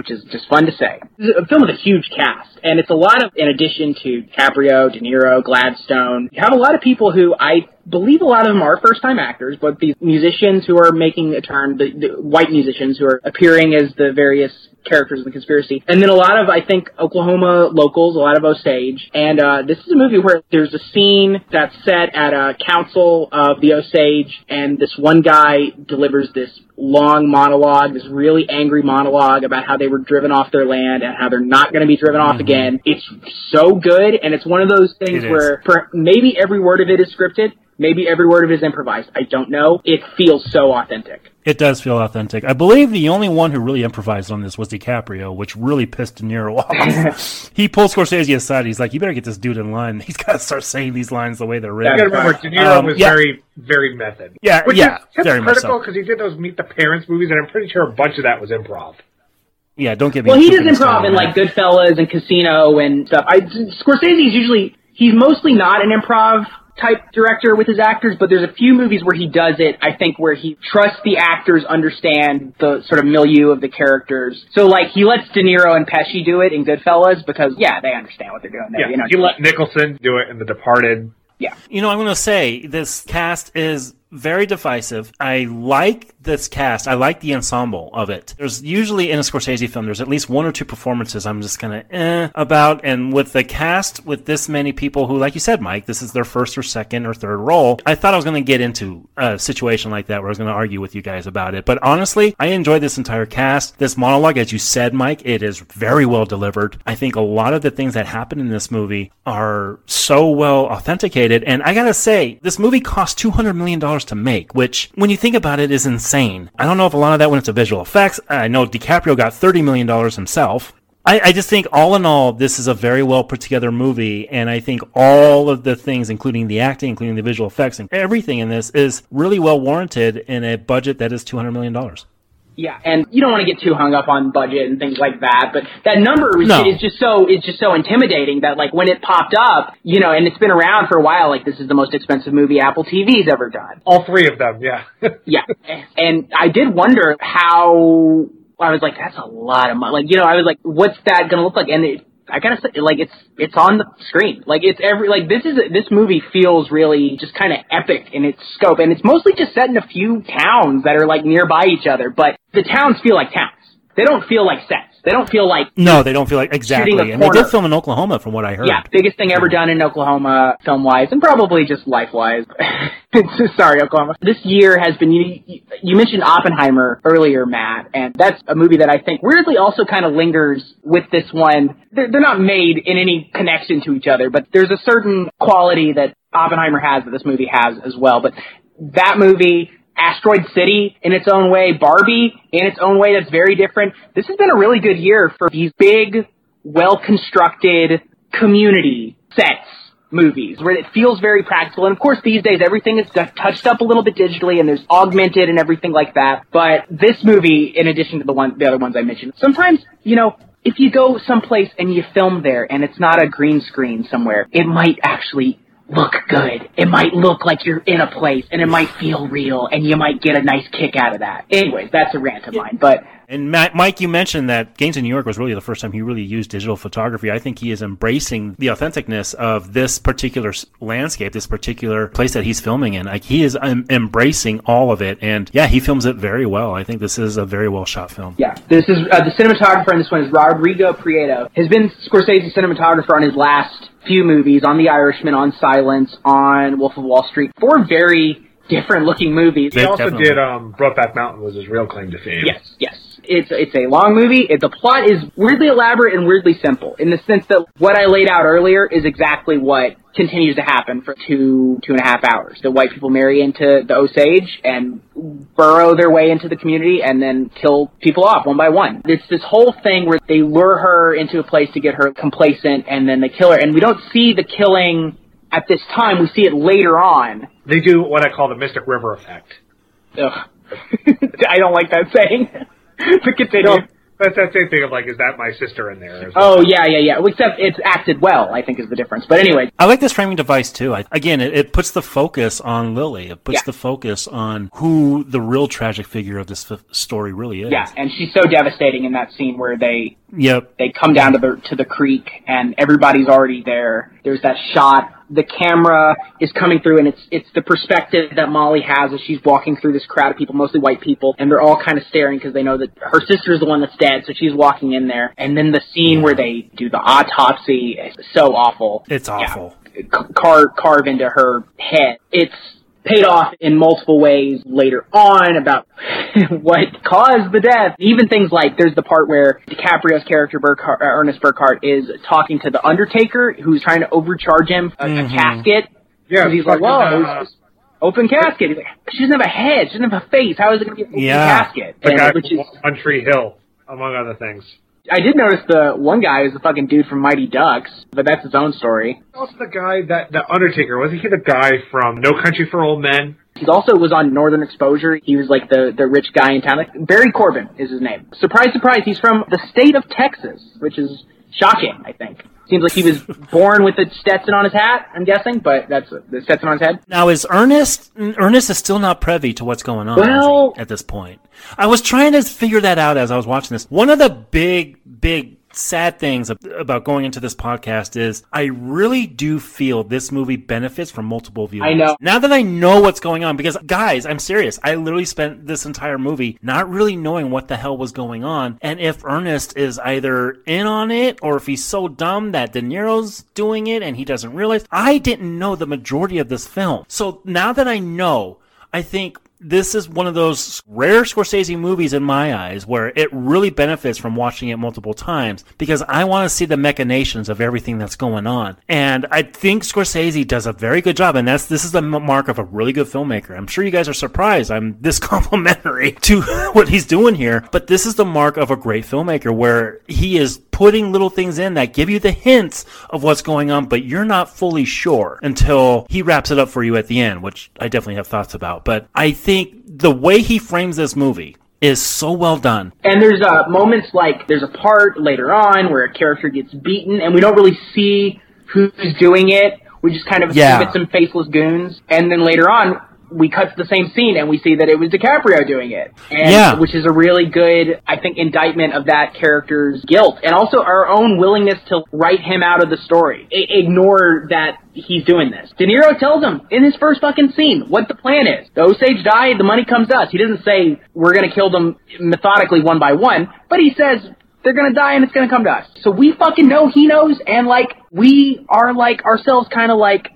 which is just fun to say. A film with a huge cast, and it's a lot of, in addition to DiCaprio, De Niro, Gladstone, you have a lot of people who I believe a lot of them are first time actors, but these musicians who are making a turn, the, the white musicians who are appearing as the various characters in the conspiracy. And then a lot of, I think, Oklahoma locals, a lot of Osage. And uh, this is a movie where there's a scene that's set at a council of the Osage, and this one guy delivers this long monologue, this really angry monologue about how they were driven off their land and how they're not going to be driven off again. It's so good, and it's one of those things It where per, maybe every word of it is scripted, maybe every word of it is improvised. I don't know. It feels so authentic. It does feel authentic. I believe the only one who really improvised on this was DiCaprio, which really pissed De Niro off. [LAUGHS] he pulled Scorsese aside. He's like, "You better get this dude in line. He's got to start saying these lines the way they're You written." gotta remember, De Niro Um, was yeah. very, very method. Yeah, Which yeah, is very much hypocritical so. because he did those Meet the Parents movies, and I'm pretty sure a bunch of that was improv. Yeah, don't get me. Well, he too does improv started in like Goodfellas and Casino and stuff. I, Scorsese is usually he's mostly not an improv type director with his actors, but there's a few movies where he does it. I think where he trusts the actors understand the sort of milieu of the characters. So like he lets De Niro and Pesci do it in Goodfellas because yeah, they understand what they're doing there. Yeah, you know, he let Nicholson do it in The Departed. yeah. You know, I'm going to say this cast is very divisive. I like this cast. I like the ensemble of it. There's usually in a Scorsese film, there's at least one or two performances I'm just kind of eh about. And with the cast, with this many people who, like you said, Mike, this is their first or second or third role, I thought I was going to get into a situation like that where I was going to argue with you guys about it. But honestly, I enjoyed this entire cast. This monologue, as you said, Mike, it is very well delivered. I think a lot of the things that happen in this movie are so well authenticated. And I gotta say, this movie cost $200 million to make, which, when you think about it, is insane. I don't know if a lot of that went into visual effects. I know DiCaprio got $30 million himself. I, I just think all in all, this is a very well put together movie, and I think all of the things, including the acting, including the visual effects, and everything in this is really well warranted in a budget that is $200 million. Yeah, and you don't want to get too hung up on budget and things like that, but that number is, No. is just so is just so intimidating that like when it popped up, you know, and it's been around for a while. Like this is the most expensive movie Apple TV's ever done. All three of them, yeah. [LAUGHS] Yeah, and I did wonder how I was like, that's a lot of money. Like you know, I was like, what's that gonna look like? And it, I gotta say, like it's it's on the screen. Like it's every like this is this movie feels really just kind of epic in its scope, and it's mostly just set in a few towns that are like nearby each other, but the towns feel like towns. They don't feel like sets. They don't feel like No, they don't feel like exactly. And they did film in Oklahoma, from what I heard. yeah, biggest thing ever done in Oklahoma film wise, and probably just life wise. [LAUGHS] Sorry, Oklahoma. This year has been. You, you- you mentioned Oppenheimer earlier, Matt, and that's a movie that I think weirdly also kind of lingers with this one. They're, they're not made in any connection to each other, but there's a certain quality that Oppenheimer has that this movie has as well. But that movie. Asteroid City in its own way, Barbie in its own way that's very different. This has been a really good year for these big, well constructed community sets movies where it feels very practical. And of course, these days everything is touched up a little bit digitally and there's augmented and everything like that. But this movie, in addition to the one, the other ones I mentioned, sometimes, you know, if you go someplace and you film there and it's not a green screen somewhere, it might actually look good. It might look like you're in a place and it might feel real and you might get a nice kick out of that. Anyways, that's a rant of mine, but And Ma- Mike, you mentioned that Gangs in New York was really the first time he really used digital photography. I think he is embracing the authenticness of this particular landscape, this particular place that he's filming in. Like he is um, embracing all of it, and yeah, he films it very well. I think this is a very well shot film. Yeah, this is uh, the cinematographer in this one is Rodrigo Prieto. Has been Scorsese's cinematographer on his last few movies, on The Irishman, on Silence, on Wolf of Wall Street. Four very different looking movies. He also did um, Brokeback Mountain was his real claim to fame. Yes, yes. It's it's a long movie. It, the plot is weirdly elaborate and weirdly simple in the sense that what I laid out earlier is exactly what continues to happen for two two and a half hours. The white people marry into the Osage and burrow their way into the community and then kill people off one by one. It's this whole thing where they lure her into a place to get her complacent and then they kill her. And we don't see the killing at this time. We see it later on. They do what I call the Mystic River effect. Ugh. [LAUGHS] I don't like that saying. [LAUGHS] but continue. That's that same thing of like, is that my sister in there? Oh yeah, yeah, yeah. Except it's acted well. I think is the difference. But anyway, I like this framing device too. I, again, it, it puts the focus on Lily. It puts Yeah. the focus on who the real tragic figure of this f- story really is. yeah, and she's so devastating in that scene where they Yep. they come down to the to the creek and everybody's already there. There's that shot. The camera is coming through, and it's it's the perspective that Molly has as she's walking through this crowd of people, mostly white people, and they're all kind of staring because they know that her sister's the one that's dead. So she's walking in there, and then the scene where they do the autopsy is so awful. It's awful. Car carve into her head. It's paid off in multiple ways later on about [LAUGHS] what caused the death. Even things like there's the part where DiCaprio's character Burkhart, uh, Ernest Burkhart is talking to the Undertaker, who's trying to overcharge him a, a Mhm. casket. Yeah, 'Cause he's like, "Whoa, uh, open casket." He's like, "She doesn't have a head. She doesn't have a face. How is it going to be an open Yeah. casket?" The And- guy which is from One Tree Hill, among other things. I did notice the one guy is the fucking dude from Mighty Ducks, but that's his own story. Also, the guy that the Undertaker wasn't he the guy from No Country for Old Men? He also was on Northern Exposure. He was like the, the rich guy in town. Like, Barry Corbin is his name. Surprise, surprise, he's from the state of Texas, which is shocking, I think. Seems like he was [LAUGHS] born with a Stetson on his hat, I'm guessing, but that's the Stetson on his head. Now is Ernest? Ernest is still not privy to what's going on Well- at this point. I was trying to figure that out as I was watching this. One of the big, big sad things about going into this podcast is I really do feel this movie benefits from multiple viewings. I know. Now that I know what's going on, because guys, I'm serious. I literally spent this entire movie not really knowing what the hell was going on, and if Ernest is either in on it or if he's so dumb that De Niro's doing it and he doesn't realize. I didn't know the majority of this film. So now that I know, I think this is one of those rare Scorsese movies in my eyes where it really benefits from watching it multiple times because I want to see the machinations of everything that's going on. And I think Scorsese does a very good job. And that's, this is the mark of a really good filmmaker. I'm sure you guys are surprised I'm this [LAUGHS] complimentary to [LAUGHS] what he's doing here, but this is the mark of a great filmmaker where he is putting little things in that give you the hints of what's going on, but you're not fully sure until he wraps it up for you at the end, which I definitely have thoughts about. But I think the way he frames this movie is so well done. And there's uh, moments like there's a part later on where a character gets beaten, and we don't really see who's doing it. We just kind of assume Yeah. it's some faceless goons. And then later on, we cut to the same scene and we see that it was DiCaprio doing it. And, Yeah. Which is a really good, I think, indictment of that character's guilt. And also our own willingness to write him out of the story. I- ignore that he's doing this. De Niro tells him in his first fucking scene what the plan is. The Osage died, the money comes to us. He doesn't say we're gonna kill them methodically one by one, but he says they're gonna die and it's gonna come to us. So we fucking know he knows and like, we are like ourselves kinda like,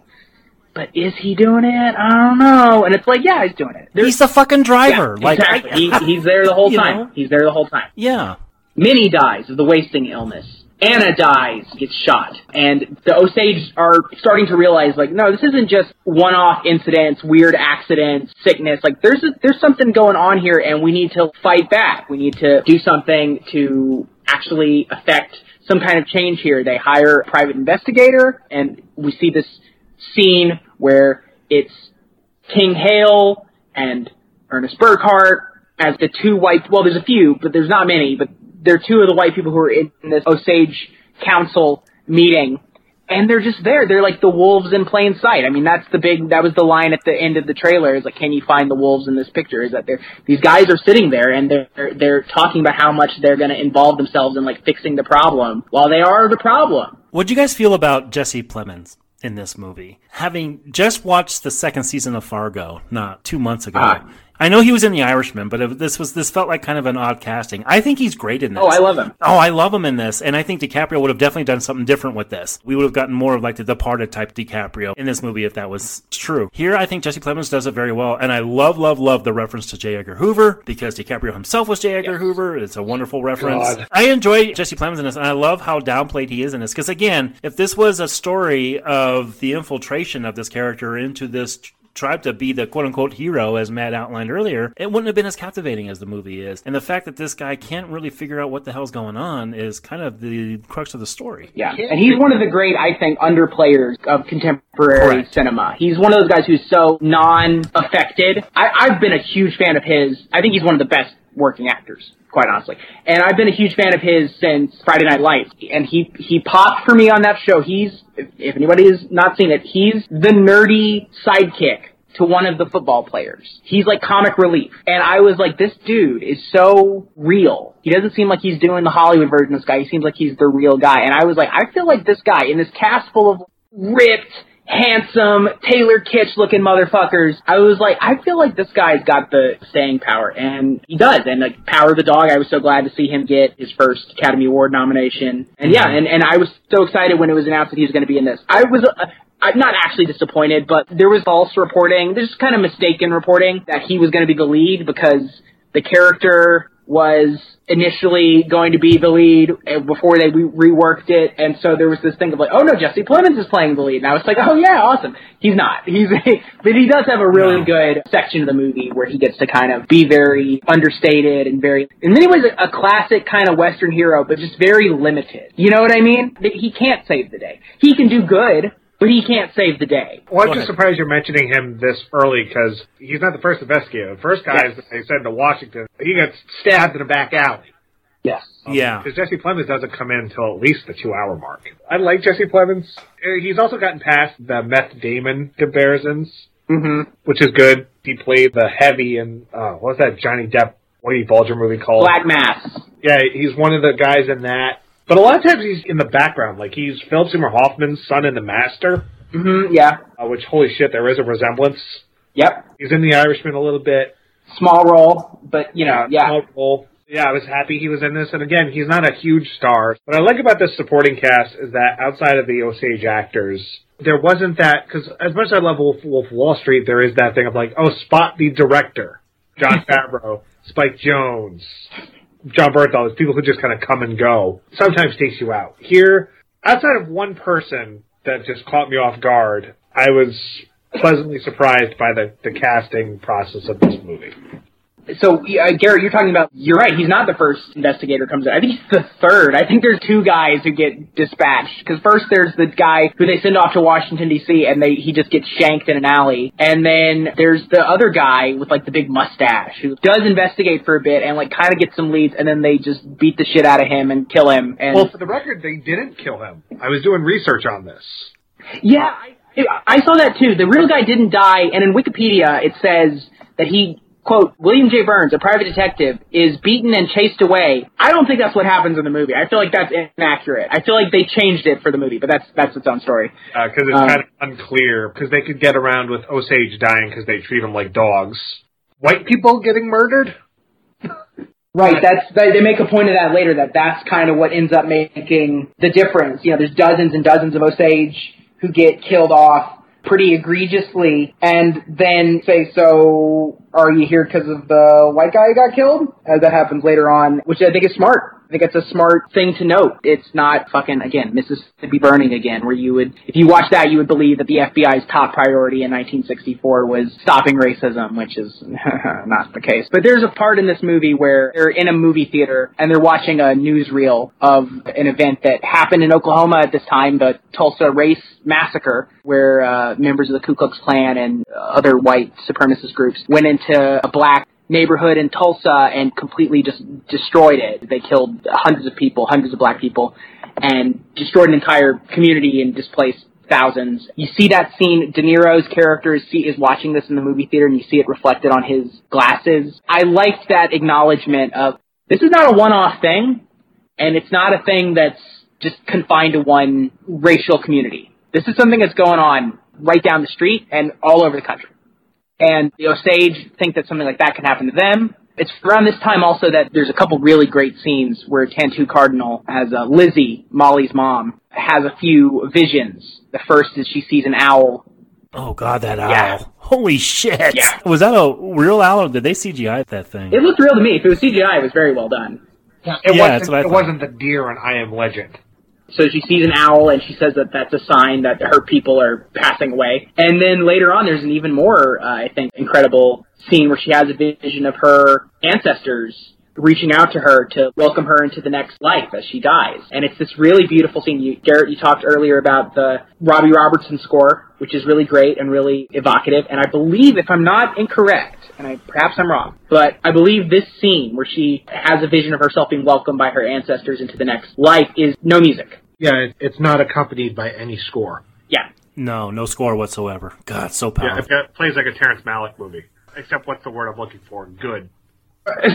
but is he doing it? I don't know. And it's like, yeah, he's doing it. There's- He's the fucking driver. Yeah, like, exactly. I- he, he's there the whole [LAUGHS] time. know? He's there the whole time. yeah. Minnie dies of the wasting illness. Anna dies, gets shot. And the Osage are starting to realize, like, no, this isn't just one-off incidents, weird accidents, sickness. Like, there's a, there's something going on here, and we need to fight back. We need to do something to actually affect some kind of change here. They hire a private investigator, and we see this scene where it's King Hale and Ernest Burkhart as the two white. Well, there's a few, but there's not many. But they're two of the white people who are in this Osage Council meeting, and they're just there. They're like the wolves in plain sight. I mean, that's the big. That was the line at the end of the trailer. Is like, can you find the wolves in this picture? Is that they're these guys are sitting there and they're they're talking about how much they're going to involve themselves in like fixing the problem while they are the problem. What do you guys feel about Jesse Plemons in this movie? Having just watched the second season of Fargo, not two months ago. Ah. I know he was in The Irishman, but it, this was this felt like kind of an odd casting. I think he's great in this. Oh, I love him. Oh, I love him in this, and I think DiCaprio would have definitely done something different with this. We would have gotten more of like the Departed type DiCaprio in this movie if that was true. Here, I think Jesse Plemons does it very well, and I love, love, love the reference to J. Edgar Hoover because DiCaprio himself was J. Edgar Hoover. It's a wonderful reference. God. I enjoy Jesse Plemons in this, and I love how downplayed he is in this. Because again, if this was a story of the infiltration of this character into this tr- tribe to be the quote unquote hero, as Matt outlined earlier, it wouldn't have been as captivating as the movie is. And the fact that this guy can't really figure out what the hell's going on is kind of the crux of the story. Yeah, and he's one of the great, I think, underplayers of contemporary Correct. cinema. He's one of those guys who's so non-affected. I've been a huge fan of his. I think he's one of the best working actors, quite honestly. And I've been a huge fan of his since Friday Night Lights. And he he popped for me on that show. He's, if, anybody has not seen it, he's the nerdy sidekick to one of the football players. He's like comic relief. And I was like, this dude is so real. He doesn't seem like he's doing the Hollywood version of this guy. He seems like he's the real guy. And I was like, I feel like this guy in this cast full of ripped, handsome, Taylor Kitsch looking motherfuckers. I was like, I feel like this guy's got the staying power, and he does. And like Power of the Dog, I was so glad to see him get his first Academy Award nomination. And yeah, and, and I was so excited when it was announced that he was going to be in this. I was. Uh, I'm not actually disappointed, but there was false reporting. There's kind of mistaken reporting that he was going to be the lead because the character was initially going to be the lead before they re- reworked it, and so there was this thing of like, oh no, Jesse Plemons is playing the lead, and I was like, oh yeah, awesome. He's not. [LAUGHS] He's, but he does have a really good section of the movie where he gets to kind of be very understated and very, in many ways, a, a classic kind of Western hero, but just very limited. You know what I mean? He can't save the day. He can do good. But he can't save the day. Well, I'm just surprised you're mentioning him this early because he's not the first investigator. The first guy Yes. is they sent to Washington. He gets stabbed in the back alley. Yes. Yeah. Because Jesse Plemons doesn't come in until at least the two hour mark. I like Jesse Plemons. Uh, He's also gotten past the Meth Damon comparisons, Mm-hmm. which is good. He played the heavy in, uh, what's that Johnny Depp, Whitey Bulger movie called? Black Mass. Yeah, he's one of the guys in that. But a lot of times he's in the background. Like he's Philip Seymour Hoffman's son in The Master, Mm-hmm. Yeah. uh, which, holy shit, there is a resemblance. Yep. He's in The Irishman a little bit. Small role, but you know, yeah. Small role. Yeah, I was happy he was in this. And again, he's not a huge star. What I like about this supporting cast is that outside of the Osage actors, there wasn't that, because as much as I love Wolf, Wolf Wall Street, there is that thing of like, oh, spot the director. Jon [LAUGHS] Favreau, Spike Jonze, Jon Bernthal, it's people who just kind of come and go. Sometimes takes you out. Here, outside of one person that just caught me off guard, I was pleasantly surprised by the, the casting process of this movie. So, yeah, Garrett, you're talking about, you're right, he's not the first investigator comes in. I think he's the third. I think there's two guys who get dispatched. Because first there's the guy who they send off to Washington, D.C., and they he just gets shanked in an alley. And then there's the other guy with, like, the big mustache who does investigate for a bit and, like, kind of gets some leads, and then they just beat the shit out of him and kill him. And Well, for the record, they didn't kill him. I was doing research on this. Yeah, I, I saw that too. The real guy didn't die, and in Wikipedia it says that he, quote, William J. Burns, a private detective, is beaten and chased away. I don't think that's what happens in the movie. I feel like that's inaccurate. I feel like they changed it for the movie, but that's that's its own story. Because it's Um, kind of unclear. Because they could get around with Osage dying because they treat them like dogs. White people getting murdered? Right, that's they make a point of that later. That that's kind of what ends up making the difference. You know, there's dozens and dozens of Osage who get killed off pretty egregiously, and then say, "So, are you here because of the white guy who got killed?" As that happens later on, which I think is smart. Think it's a smart thing to note. It's not fucking again Mississippi Burning again, where you would, if you watch that, you would believe that the FBI's top priority in 1964 was stopping racism, which is [LAUGHS] not the case. But there's a part in this movie where they're in a movie theater and they're watching a newsreel of an event that happened in Oklahoma at this time, the Tulsa Race Massacre, where uh, members of the Ku Klux Klan and other white supremacist groups went into a black neighborhood in Tulsa and completely just destroyed it. They killed hundreds of people, hundreds of black people. and destroyed an entire community and displaced thousands. You see that scene. De Niro's character is, is watching this in the movie theater, and you see it reflected on his glasses. I liked that acknowledgement of this is not a one-off thing, and it's not a thing that's just confined to one racial community. This is something that's going on right down the street and all over the country. And the Osage think that something like that can happen to them. It's around this time also that there's a couple really great scenes where Tantoo Cardinal, as uh, Lizzie, Molly's mom, has a few visions. The first is she sees an owl. Oh god, that owl! Yeah. Holy shit! Yeah. Was that a real owl? or Did they CGI that thing? It looked real to me. If it was CGI, it was very well done. It Yeah, wasn't, that's what I it wasn't the deer in I Am Legend. So she sees an owl and she says that that's a sign that her people are passing away. And then later on, there's an even more, uh, I think, incredible scene where she has a vision of her ancestors reaching out to her to welcome her into the next life as she dies. And it's this really beautiful scene. You, Garrett, you talked earlier about the Robbie Robertson score, which is really great and really evocative. And I believe, if I'm not incorrect, and I, perhaps I'm wrong, but I believe this scene where she has a vision of herself being welcomed by her ancestors into the next life is no music. Yeah, it, it's not accompanied by any score. Yeah. No, no score whatsoever. God, so powerful. it, it plays like a Terrence Malick movie. Except what's the word I'm looking for? Good.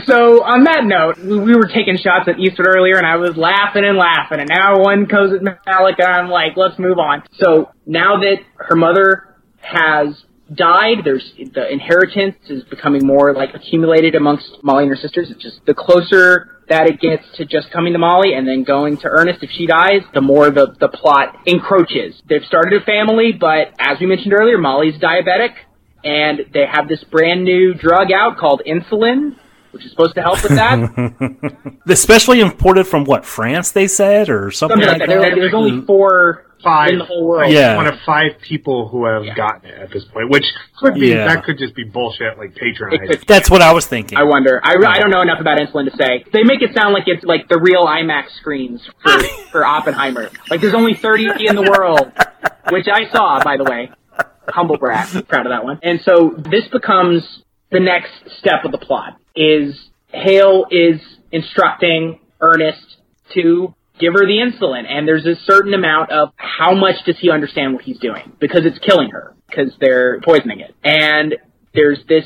So on that note, we we were taking shots at Eastwood earlier, and I was laughing and laughing, and now one goes at Malick, and I'm like, let's move on. So now that her mother has died, there's the inheritance is becoming more like accumulated amongst Molly and her sisters. It's just the closer that it gets to just coming to Molly and then going to Ernest if she dies, the more the the plot encroaches. They've started a family, but as we mentioned earlier, Molly's diabetic, and they have this brand new drug out called insulin which is supposed to help with that. [LAUGHS] Especially imported from what France? They said or something, Something like that. There- There's only four Five in the whole world. Yeah. One of five people who have gotten it at this point, which could be Yeah. that could just be bullshit, like patronizing. That's what I was thinking. I wonder. I, I don't know enough about insulin to say. They make it sound like it's like the real IMAX screens for, [LAUGHS] for Oppenheimer. Like there's only 30 in the world, which I saw, by the way. Humble brag. Proud of that one. And so this becomes the next step of the plot is Hale is instructing Ernest to give her the insulin and there's a certain amount of how much does he understand what he's doing because it's killing her because they're poisoning it. And there's this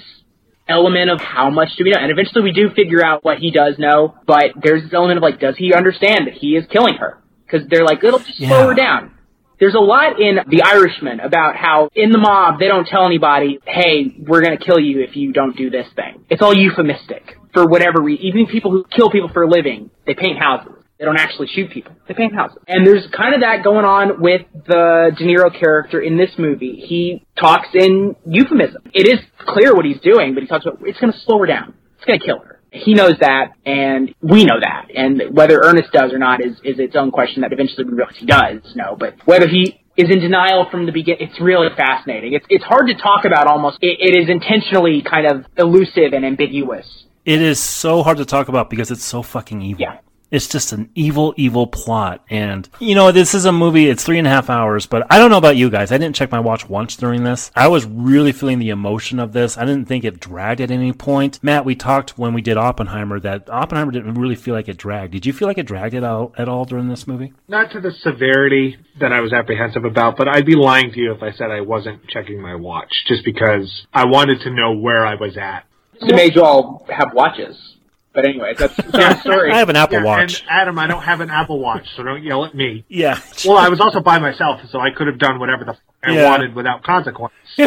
element of how much do we know? And eventually we do figure out what he does know, but there's this element of like, does he understand that he is killing her? Because they're like, it'll just slow her down. There's a lot in The Irishman about how in the mob they don't tell anybody, hey, we're gonna kill you if you don't do this thing. It's all euphemistic for whatever reason. Even people who kill people for a living, they paint houses. They don't actually shoot people. They paint houses. And there's kind of that going on with the De Niro character in this movie. He talks in euphemism. It is clear what he's doing, but he talks about it's going to slow her down. It's going to kill her. He knows that, and we know that. And whether Ernest does or not is, is its own question that eventually we realize he does know. But whether he is in denial from the beginning, it's really fascinating. It's, it's hard to talk about almost. It, it is intentionally kind of elusive and ambiguous. It is so hard to talk about because it's so fucking evil. Yeah. It's just an evil, evil plot. And, you know, this is a movie, it's three and a half hours, but I don't know about you guys. I didn't check my watch once during this. I was really feeling the emotion of this. I didn't think it dragged at any point. Matt, we talked when we did Oppenheimer that Oppenheimer didn't really feel like it dragged. Did you feel like it dragged it out at all during this movie? Not to the severity that I was apprehensive about, but I'd be lying to you if I said I wasn't checking my watch, just because I wanted to know where I was at. It made you all have watches. But anyway, that's that's [LAUGHS] story. I have an Apple Yeah, Watch. And Adam, I don't have an Apple Watch, so don't yell at me. [LAUGHS] Yeah. Well, I was also by myself, so I could have done whatever the f- I Yeah. wanted without consequence. [LAUGHS]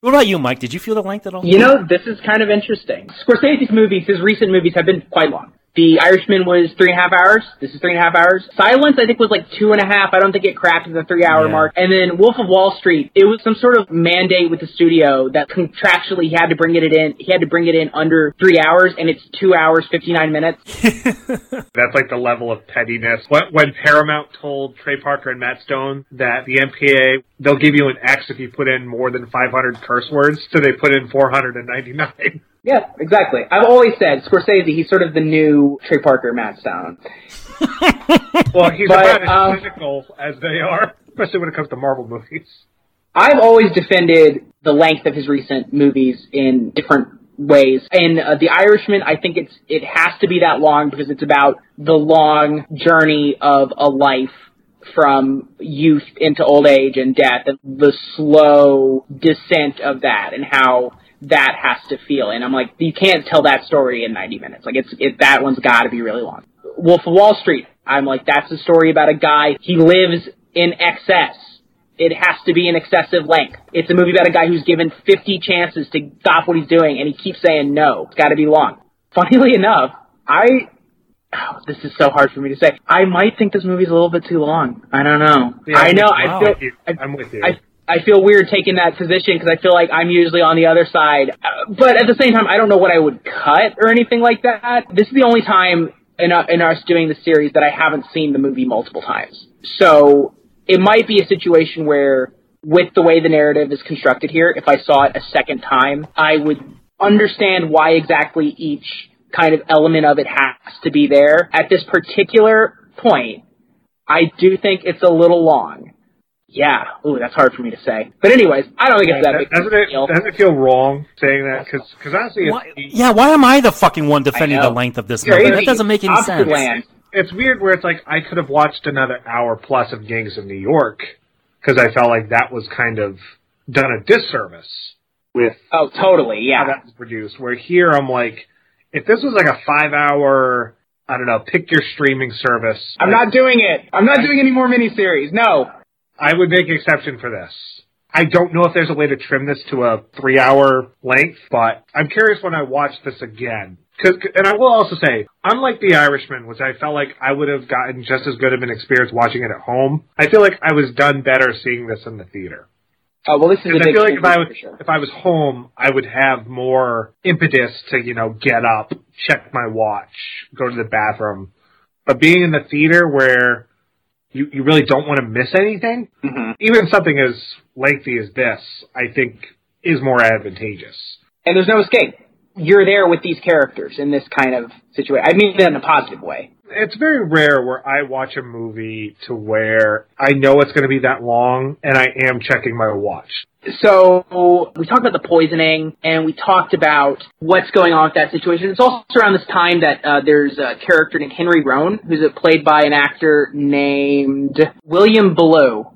What about you, Mike? Did you feel the length at all? You know, this is kind of interesting. Scorsese's movies, his recent movies, have been quite long. The Irishman was three and a half hours. This is three and a half hours. Silence, I think, was like two and a half. I don't think it cracked the three hour Yeah. mark. And then Wolf of Wall Street, it was some sort of mandate with the studio that contractually he had to bring it in. He had to bring it in under three hours, and it's two hours fifty nine minutes. [LAUGHS] That's like the level of pettiness. When, when Paramount told Trey Parker and Matt Stone that the MPA, they'll give you an X if you put in more than 500 curse words, so they put in 499. Yeah, exactly. I've always said Scorsese, he's sort of the new Trey Parker, Matt Stone. [LAUGHS] Well, he's But, about as um, physical as they are, especially when it comes to Marvel movies. I've always defended the length of his recent movies in different ways. In uh, The Irishman, I think it's it has to be that long because it's about the long journey of a life from youth into old age and death and the slow descent of that and how that has to feel. And I'm like, you can't tell that story in 90 minutes. Like it's, it, that one's gotta be really long. Wolf of Wall Street. I'm like, that's a story about a guy, he lives in excess. It has to be an excessive length. It's a movie about a guy who's given 50 chances to stop what he's doing and he keeps saying no. It's gotta be long. Funnily enough, I Oh, this is so hard for me to say. I might think this movie's a little bit too long. I don't know. Yeah, I know. wow. I feel. I, I'm with you. I, I feel weird taking that position because I feel like I'm usually on the other side. But at the same time, I don't know what I would cut or anything like that. This is the only time in, uh, in us doing the series that I haven't seen the movie multiple times. So it might be a situation where, with the way the narrative is constructed here, if I saw it a second time, I would understand why exactly each kind of element of it has to be there. At this particular point, I do think it's a little long. Yeah, ooh, that's hard for me to say. But anyways, I don't think it's that big. doesn't of a it deal. doesn't it feel wrong saying that? Because honestly, it's, Why, yeah, why am I the fucking one defending the length of this You're movie? crazy. That doesn't make any Opposite sense. land. it's weird where it's like I could have watched another hour plus of Gangs of New York because I felt like that was kind of done a disservice with Oh, totally. how Yeah. that was produced. Where here I'm like, if this was like a five hour, I don't know, pick your streaming service, I'm not doing it. I'm not doing any more miniseries. No. I would make an exception for this. I don't know if there's a way to trim this to a three hour length, but I'm curious when I watch this again. Cause, and I will also say, unlike The Irishman, which I felt like I would have gotten just as good of an experience watching it at home, I feel like I was done better seeing this in the theater. Oh well, this is a I feel like if I was sure. if I was home, I would have more impetus to you know get up, check my watch, go to the bathroom. But being in the theater where you you really don't want to miss anything, Mhm. even something as lengthy as this, I think is more advantageous. And there's no escape. You're there with these characters in this kind of situation. I mean that in a positive way. It's very rare where I watch a movie to where I know it's going to be that long and I am checking my watch. So we talked about the poisoning, and we talked about what's going on with that situation. It's also around this time that uh, there's a character named Henry Roan, who's played by an actor named William Belleau.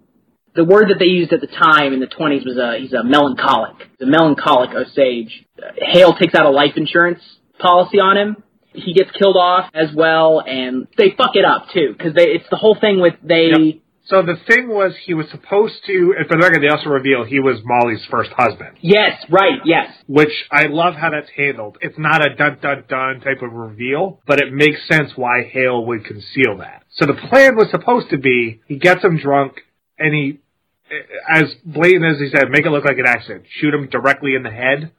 The word that they used at the time in the 20s was uh, he's a melancholic. A melancholic Osage. Hale takes out a life insurance policy on him. He gets killed off as well, and they fuck it up too because it's the whole thing with they. Yep. So the thing was, he was supposed to, and for the record, they also reveal he was Molly's first husband. Yes, right, yes. Which I love how that's handled. It's not a dun dun dun type of reveal, but it makes sense why Hale would conceal that. So the plan was supposed to be he gets him drunk and he, as blatant as he said, make it look like an accident. Shoot him directly in the head.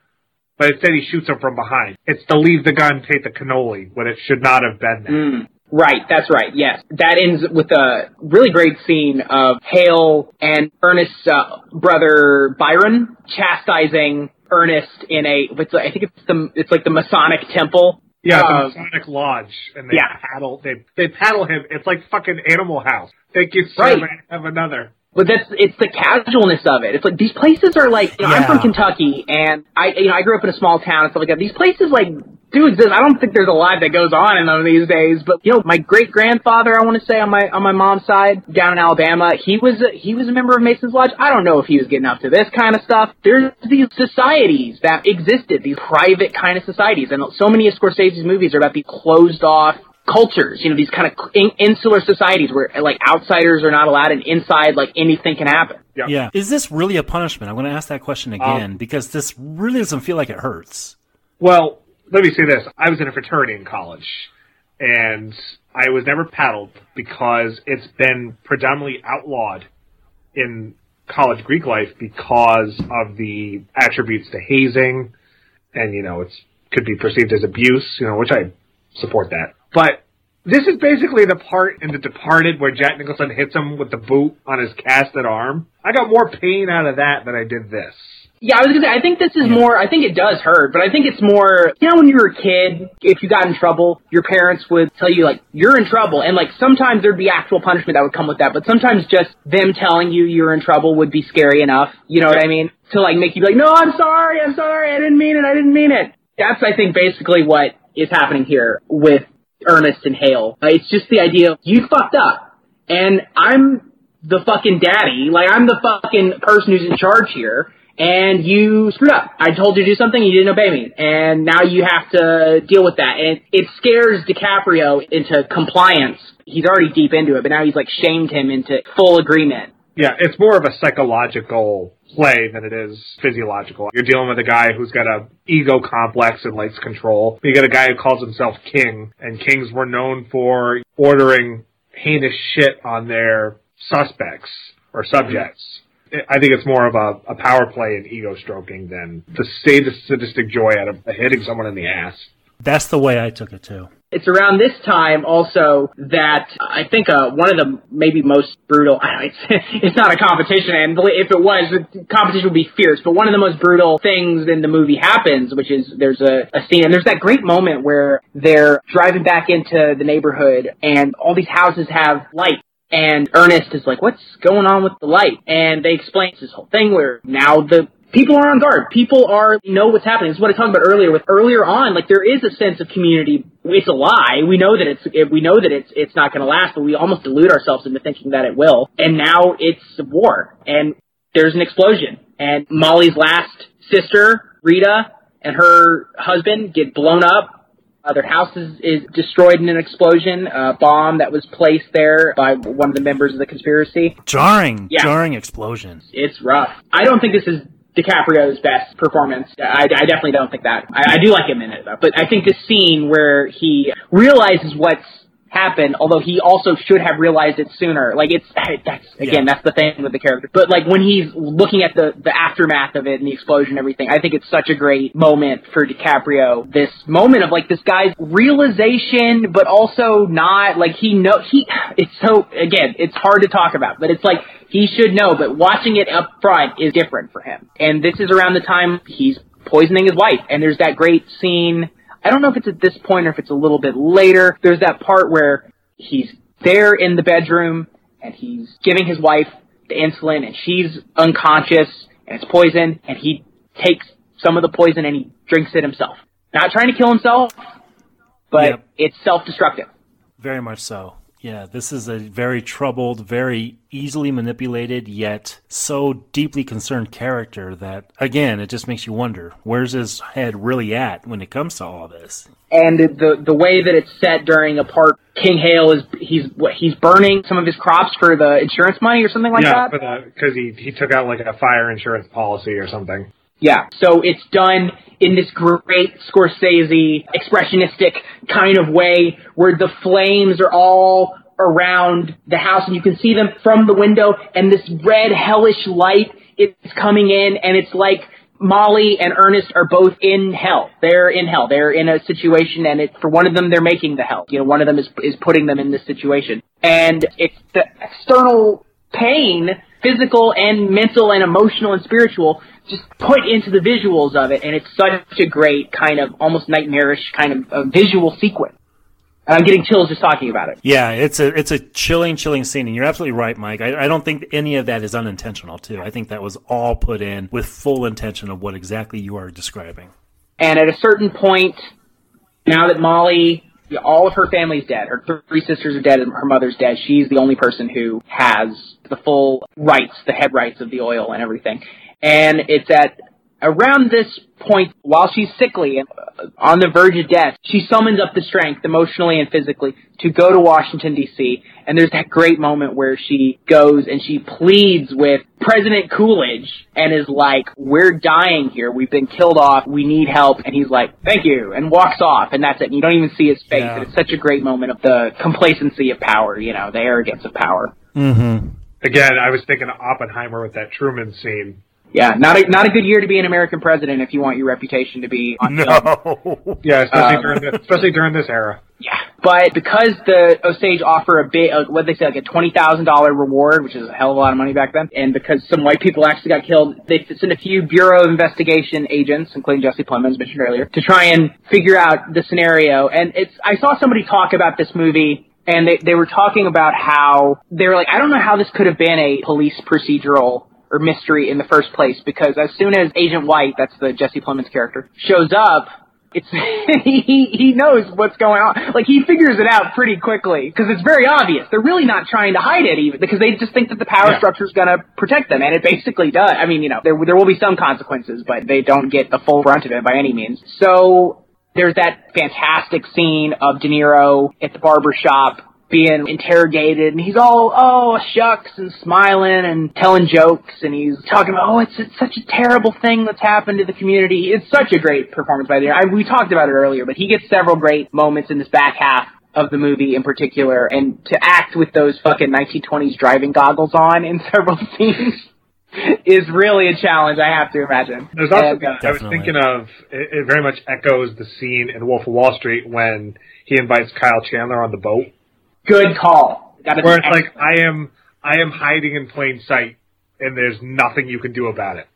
But instead he shoots him from behind. It's to leave the gun, take the cannoli, when it should not have been there. Mm. Right, that's right. Yes, that ends with a really great scene of Hale and Ernest's uh, brother Byron chastising Ernest in a. It's, I think it's the it's like the Masonic temple. Yeah, the Masonic Lodge, and they yeah. paddle. They they paddle him. It's like fucking Animal House. Thank you. Right. Have another. But that's it's the casualness of it. It's like these places are like you know, I'm from Kentucky and I you know I grew up in a small town and stuff like that. These places like do exist. I don't think there's a lot that goes on in them these days. But you know, my great grandfather, I want to say on my on my mom's side down in Alabama, he was a, he was a member of Mason's Lodge. I don't know if he was getting up to this kind of stuff. There's these societies that existed, these private kind of societies, and so many of Scorsese's movies are about these closed off cultures, you know, these kind of in- insular societies where like outsiders are not allowed and inside like anything can happen. Yeah. Yeah. Is this really a punishment? I'm going to ask that question um, again because this really doesn't feel like it hurts. Well, let me say this. I was in a fraternity in college, and I was never paddled because it's been predominantly outlawed in college Greek life because of the attributes to hazing, and you know, it's could be perceived as abuse, you know, which I support that. But this is basically the part in The Departed where Jack Nicholson hits him with the boot on his casted arm. I got more pain out of that than I did this. Yeah, I was gonna say, I think this is more, I think it does hurt, but I think it's more, you know, when you were a kid, if you got in trouble, your parents would tell you, like, you're in trouble, and, like, sometimes there'd be actual punishment that would come with that, but sometimes just them telling you you're in trouble would be scary enough, you know what I mean? To, like, make you be like, no, I'm sorry, I'm sorry, I didn't mean it, I didn't mean it. That's, I think, basically what is happening here with Ernest and Hale. Uh, it's just the idea of you fucked up, and I'm the fucking daddy. Like I'm the fucking person who's in charge here, and you screwed up. I told you to do something, you didn't obey me, and now you have to deal with that. And it scares DiCaprio into compliance. He's already deep into it, but now he's like shamed him into full agreement. Yeah, it's more of a psychological play than it is physiological. You're dealing with a guy who's got a ego complex and likes control. You get a guy who calls himself king, and kings were known for ordering heinous shit on their suspects or subjects. I think it's more of a, a power play and ego stroking than to say the sadistic joy out of hitting someone in the ass. That's the way I took it too. It's around this time also that I think uh, one of the maybe most brutal. [LAUGHS] Know, it's it's not a competition, and if it was, the competition would be fierce. But one of the most brutal things in the movie happens, which is there's a, a scene, and there's that great moment where they're driving back into the neighborhood, and all these houses have light. And Ernest is like, what's going on with the light? And they explain this whole thing where now the people are on guard. People are know what's happening. This is what I talked about earlier. With earlier on, like there is a sense of community. It's a lie. We know that it's we know that it's it's not going to last, but we almost delude ourselves into thinking that it will. And now it's war, and there's an explosion, and Molly's last sister, Rita, and her husband get blown up. Uh, their house is, is destroyed in an explosion, a bomb that was placed there by one of the members of the conspiracy. Jarring, Yeah. jarring explosion. It's rough. I don't think this is DiCaprio's best performance. I, I definitely don't think that. I, I do like him in it though, but I think the scene where he realizes what's happened, although he also should have realized it sooner. Like it's [SIGHS] that's again Yeah. that's the thing with the character. But like when he's looking at the the aftermath of it and the explosion and everything, I think it's such a great moment for DiCaprio. This moment of like this guy's realization, but also not like he know he. [SIGHS] It's so again, it's hard to talk about, but it's like he should know. But watching it up front is different for him. And this is around the time he's poisoning his wife, and there's that great scene. I don't know if it's at this point or if it's a little bit later. There's that part where he's there in the bedroom and he's giving his wife the insulin and she's unconscious and it's poison and he takes some of the poison and he drinks it himself. Not trying to kill himself, but Yep. it's self-destructive. Very much so. Yeah, this is a very troubled, very easily manipulated, yet so deeply concerned character that, again, it just makes you wonder where's his head really at when it comes to all this? and the the way that it's set during a part King Hale is he's what he's burning some of his crops for the insurance money or something like yeah, that. because he he took out like a fire insurance policy or something. Yeah, so it's done in this great Scorsese expressionistic kind of way where the flames are all around the house and you can see them from the window and this red hellish light is coming in and it's like Molly and Ernest are both in hell. They're in hell. They're in a situation and it, for one of them they're making the hell. You know, one of them is is putting them in this situation. And it's the external pain, physical and mental and emotional and spiritual, just put into the visuals of it, and it's such a great kind of almost nightmarish kind of uh, visual sequence. And I'm getting chills just talking about it. Yeah, it's a it's a chilling, chilling scene, and you're absolutely right, Mike. I, I don't think any of that is unintentional, too. I think that was all put in with full intention of what exactly you are describing. And at a certain point, now that Molly, all of her family's dead, her three sisters are dead, and her mother's dead, she's the only person who has the full rights, the head rights of the oil and everything. And it's at around this point, while she's sickly and uh, on the verge of death, she summons up the strength, emotionally and physically, to go to Washington, D.C. And there's that great moment where she goes and she pleads with President Coolidge and is like, We're dying here. We've been killed off. We need help. And he's like, Thank you. And walks off. And that's it. And you don't even see his face. Yeah. And it's such a great moment of the complacency of power, you know, the arrogance of power. Mm-hmm. Again, I was thinking of Oppenheimer with that Truman scene. Yeah, not a not a good year to be an American president if you want your reputation to be on film. No. [LAUGHS] Yeah, especially Um, during this, especially during this era. Yeah, but because the Osage offer a big, uh, what they say, like a twenty thousand dollar reward, which is a hell of a lot of money back then, and because some white people actually got killed, they sent a few Bureau of Investigation agents, including Jesse Plemons mentioned earlier, to try and figure out the scenario. And it's, I saw somebody talk about this movie. And they, they were talking about how they were like, I don't know how this could have been a police procedural or mystery in the first place because as soon as Agent White, that's the Jesse Plemons character, shows up, it's [LAUGHS] he he knows what's going on. Like he figures it out pretty quickly because it's very obvious. They're really not trying to hide it even because they just think that the power Yeah. structure is going to protect them, and it basically does. I mean, you know, there there will be some consequences, but they don't get the full brunt of it by any means. So there's that fantastic scene of De Niro at the barber shop being interrogated and he's all oh shucks and smiling and telling jokes and he's talking about oh it's, it's such a terrible thing that's happened to the community. It's such a great performance by the I, we talked about it earlier but he gets several great moments in this back half of the movie in particular and to act with those fucking 1920s driving goggles on in [LAUGHS] several scenes is really a challenge I have to imagine. There's also, And, uh, I was thinking of, it, it very much echoes the scene in Wolf of Wall Street when he invites Kyle Chandler on the boat. Good call Where it's like, I am, I am hiding in plain sight and there's nothing you can do about it.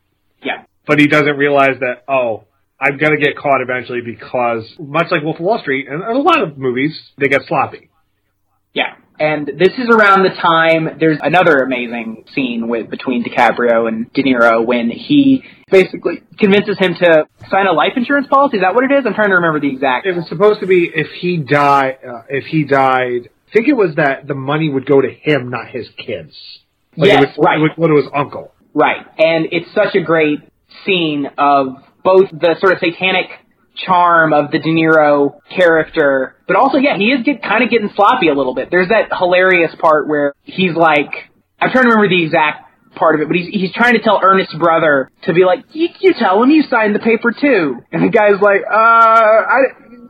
Yeah. But he doesn't realize that, oh, I'm gonna get caught eventually because, much like Wolf of Wall Street, and a lot of movies, they get sloppy. Yeah. And this is around the time there's another amazing scene with between DiCaprio and De Niro when he basically convinces him to sign a life insurance policy. Is that what it is? I'm trying to remember the exact. It was supposed to be if he died, uh, if he died, think it was that the money would go to him, not his kids. Like Yes, it would, right. It would go to his uncle. Right. And it's such a great scene of both the sort of satanic charm of the De Niro character, but also, yeah, he is get, kind of getting sloppy a little bit. There's that hilarious part where he's like, I'm trying to remember the exact part of it, but he's, he's trying to tell Ernest's brother to be like, you, you tell him you signed the paper too. And the guy's like, uh, I,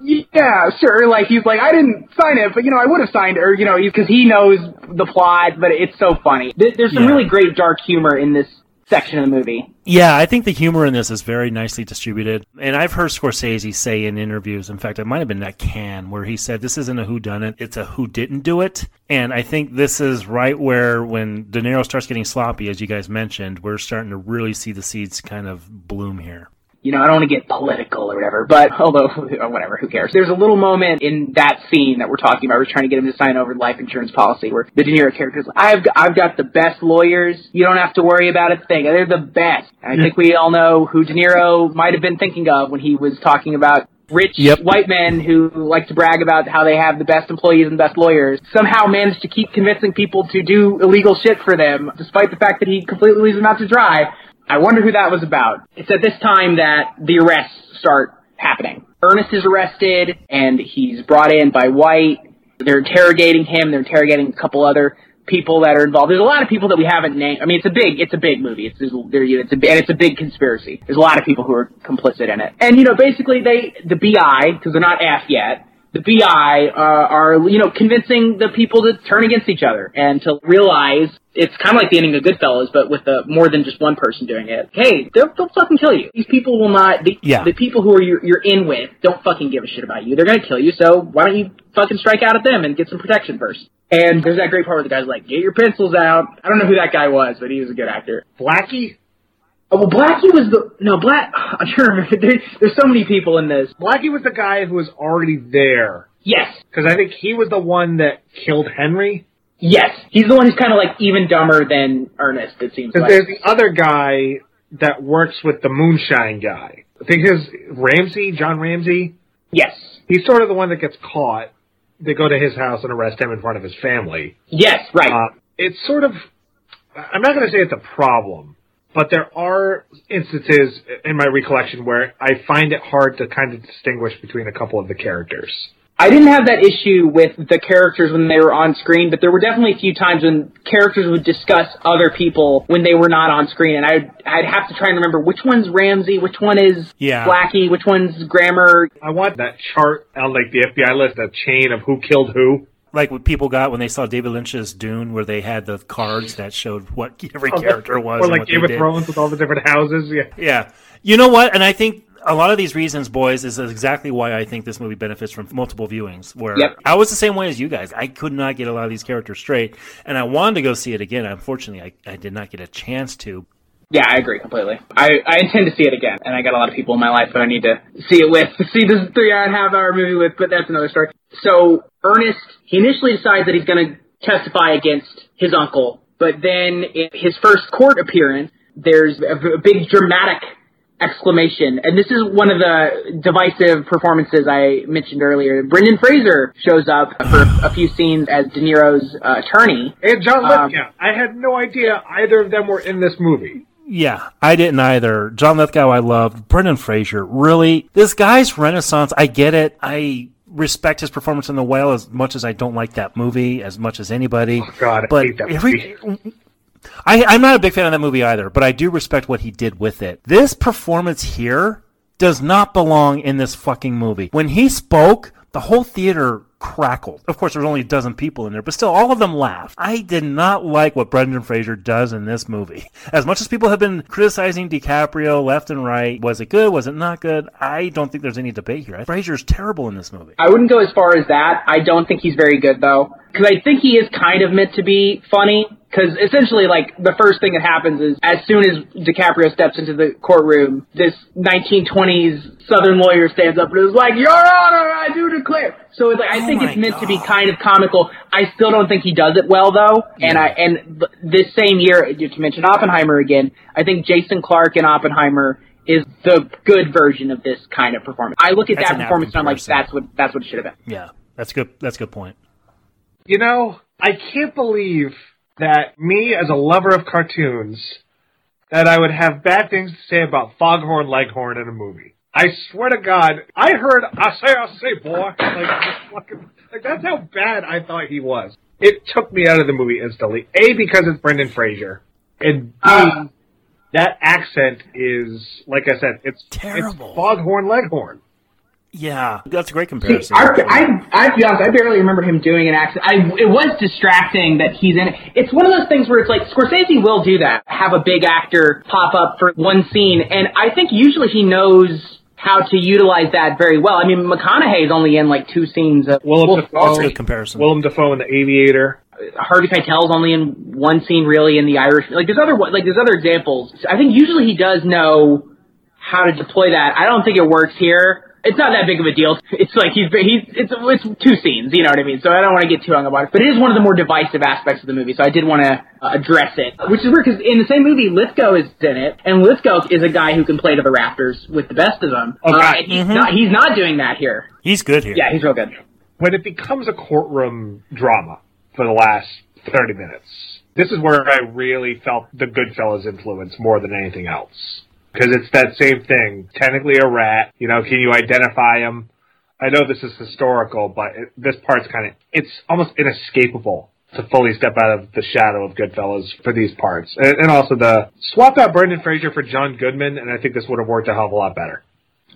yeah, sure. Like he's like, I didn't sign it, but you know, I would have signed it, or you know, because he knows the plot. But it's so funny. There's some Yeah. really great dark humor in this section of the movie. Yeah, I think the humor in this is very nicely distributed. And I've heard Scorsese say in interviews, in fact, it might have been that can where he said this isn't a who done it, it's a who didn't do it. And I think this is right where when De Niro starts getting sloppy, as you guys mentioned, we're starting to really see the seeds kind of bloom here. You know, I don't want to get political or whatever, but [LAUGHS] although, or [LAUGHS] whatever, who cares? There's a little moment in that scene that we're talking about. We're trying to get him to sign over the life insurance policy where the De Niro character is like, I've I've got the best lawyers. You don't have to worry about a thing. They're the best. And I think we all know who De Niro might have been thinking of when he was talking about rich Yep. white men who like to brag about how they have the best employees and best lawyers somehow managed to keep convincing people to do illegal shit for them despite the fact that he completely leaves them out to dry. I wonder who that was about. It's at this time that the arrests start happening. Ernest is arrested and he's brought in by White. They're interrogating him. They're interrogating a couple other people that are involved. There's a lot of people that we haven't named. I mean, it's a big, it's a big movie. It's, there, it's a, and it's a big conspiracy. There's a lot of people who are complicit in it. And you know, basically, they the BI because they're not F yet. The BI uh, are you know convincing the people to turn against each other and to realize it's kind of like the ending of Goodfellas, but with the more than just one person doing it. Hey, they'll, they'll fucking kill you. These people will not. The, Yeah. the people who are you're, you're in with don't fucking give a shit about you. They're gonna kill you. So why don't you fucking strike out at them and get some protection first? And there's that great part where the guy's like, "Get your pencils out." I don't know who that guy was, but he was a good actor. Blackie? Oh well, Blackie was the no Black. I'm trying to remember. [LAUGHS] There, there's so many people in this. Blackie was the guy who was already there. Yes, Because I think he was the one that killed Henry. yes, he's the one who's kind of like even dumber than Ernest. It seems Because like. there's the other guy that works with the moonshine guy. I think his Ramsey, John Ramsey. Yes, He's sort of the one that gets caught. They go to his house and arrest him in front of his family. yes, right. Uh, it's sort of, I'm not going to say it's a problem, but there are instances in my recollection where I find it hard to kind of distinguish between a couple of the characters. I didn't have that issue with the characters when they were on screen, but there were definitely a few times when characters would discuss other people when they were not on screen, and I'd I'd have to try and remember which one's Ramsey, which one is Yeah. Blackie, which one's Grammer. I want that chart on like the FBI list, that chain of who killed who. Like what people got when they saw David Lynch's Dune, where they had the cards that showed what [LAUGHS] every character was. Or like Game of. Thrones with all the different houses. Yeah. Yeah. You know what? And I think a lot of these reasons, boys, is exactly why I think this movie benefits from multiple viewings. Where Yep. I was the same way as you guys. I could not get a lot of these characters straight, and I wanted to go see it again. Unfortunately, I, I did not get a chance to. Yeah, I agree completely. I, I intend to see it again, and I got a lot of people in my life that I need to see it with, [LAUGHS] see this three and a half hour movie with, but that's another story. So, Ernest, he initially decides that he's going to testify against his uncle, but then in his first court appearance, there's a, a big dramatic exclamation. And this is one of the divisive performances I mentioned earlier. Brendan Fraser shows up for a few scenes as De Niro's uh, attorney. And John Um, Lithgow. I had no idea either of them were in this movie. Yeah, I didn't either. John Lithgow, I loved. Brendan Fraser, really, this guy's renaissance. I get it. I respect his performance in The Whale as much as I don't like that movie as much as anybody. Oh, God, I but that every, I, I'm not a big fan of that movie either, but I do respect what he did with it. This performance here does not belong in this fucking movie. When he spoke, the whole theater crackled. Of course, there was only a dozen people in there, but still, all of them laughed. I did not like what Brendan Fraser does in this movie. [LAUGHS] As much as people have been criticizing DiCaprio left and right, was it good? Was it not good? I don't think there's any debate here. Fraser's terrible in this movie. I wouldn't go as far as that. I don't think he's very good though, because I think he is kind of meant to be funny. Because essentially, like the first thing that happens is as soon as DiCaprio steps into the courtroom, this 1920s Southern lawyer stands up and is like, "Your Honor, I do declare." So it's like I Oh think it's meant to be kind of comical. I still don't think he does it well though. And I and this same year, to mention Oppenheimer again, I think Jason Clarke in Oppenheimer is the good version of this kind of performance. I look at That's that performance and I'm like, that's what that's what it should have been. Yeah, that's good. That's a good point. You know, I can't believe that me as a lover of cartoons that I would have bad things to say about Foghorn Leghorn in a movie. I swear to God, I heard I say I say boy like, fucking, like that's how bad I thought he was. It took me out of the movie instantly. A because it's Brendan Fraser, and B ah. that accent is like I said, it's Terrible. It's Foghorn Leghorn. Yeah, that's a great comparison. I, I, I, to be honest, I barely remember him doing an accent. I, it was distracting that he's in it. It's one of those things where it's like, Scorsese will do that. Have a big actor pop up for one scene, and I think usually he knows how to utilize that very well. I mean, McConaughey's only in like two scenes of Willem Wolf of Wall Dafoe, Street. comparison. Willem Dafoe in The Aviator. Harvey Keitel's only in one scene really in The Irish. Like there's other like there's other examples. I think usually he does know how to deploy that. I don't think it works here. It's not that big of a deal. It's like he's he's it's it's two scenes, you know what I mean. So I don't want to get too hung about it, but it is one of the more divisive aspects of the movie. So I did want to uh, address it, which is weird because in the same movie, Lithgow is in it, and Lithgow is a guy who can play to the rafters with the best of them. Okay. Uh, and he's not he's not doing that here. He's good here. Yeah, he's real good. when it becomes a courtroom drama for the last 30 minutes, this is where I really felt the Goodfellas influence more than anything else. Because it's that same thing. Technically a rat, you know, can you identify him? I know this is historical, but it, this part's kind of, it's almost inescapable to fully step out of the shadow of Goodfellas for these parts. And, and also the, swap out Brendan Fraser for John Goodman, and I think this would have worked a hell of a lot better.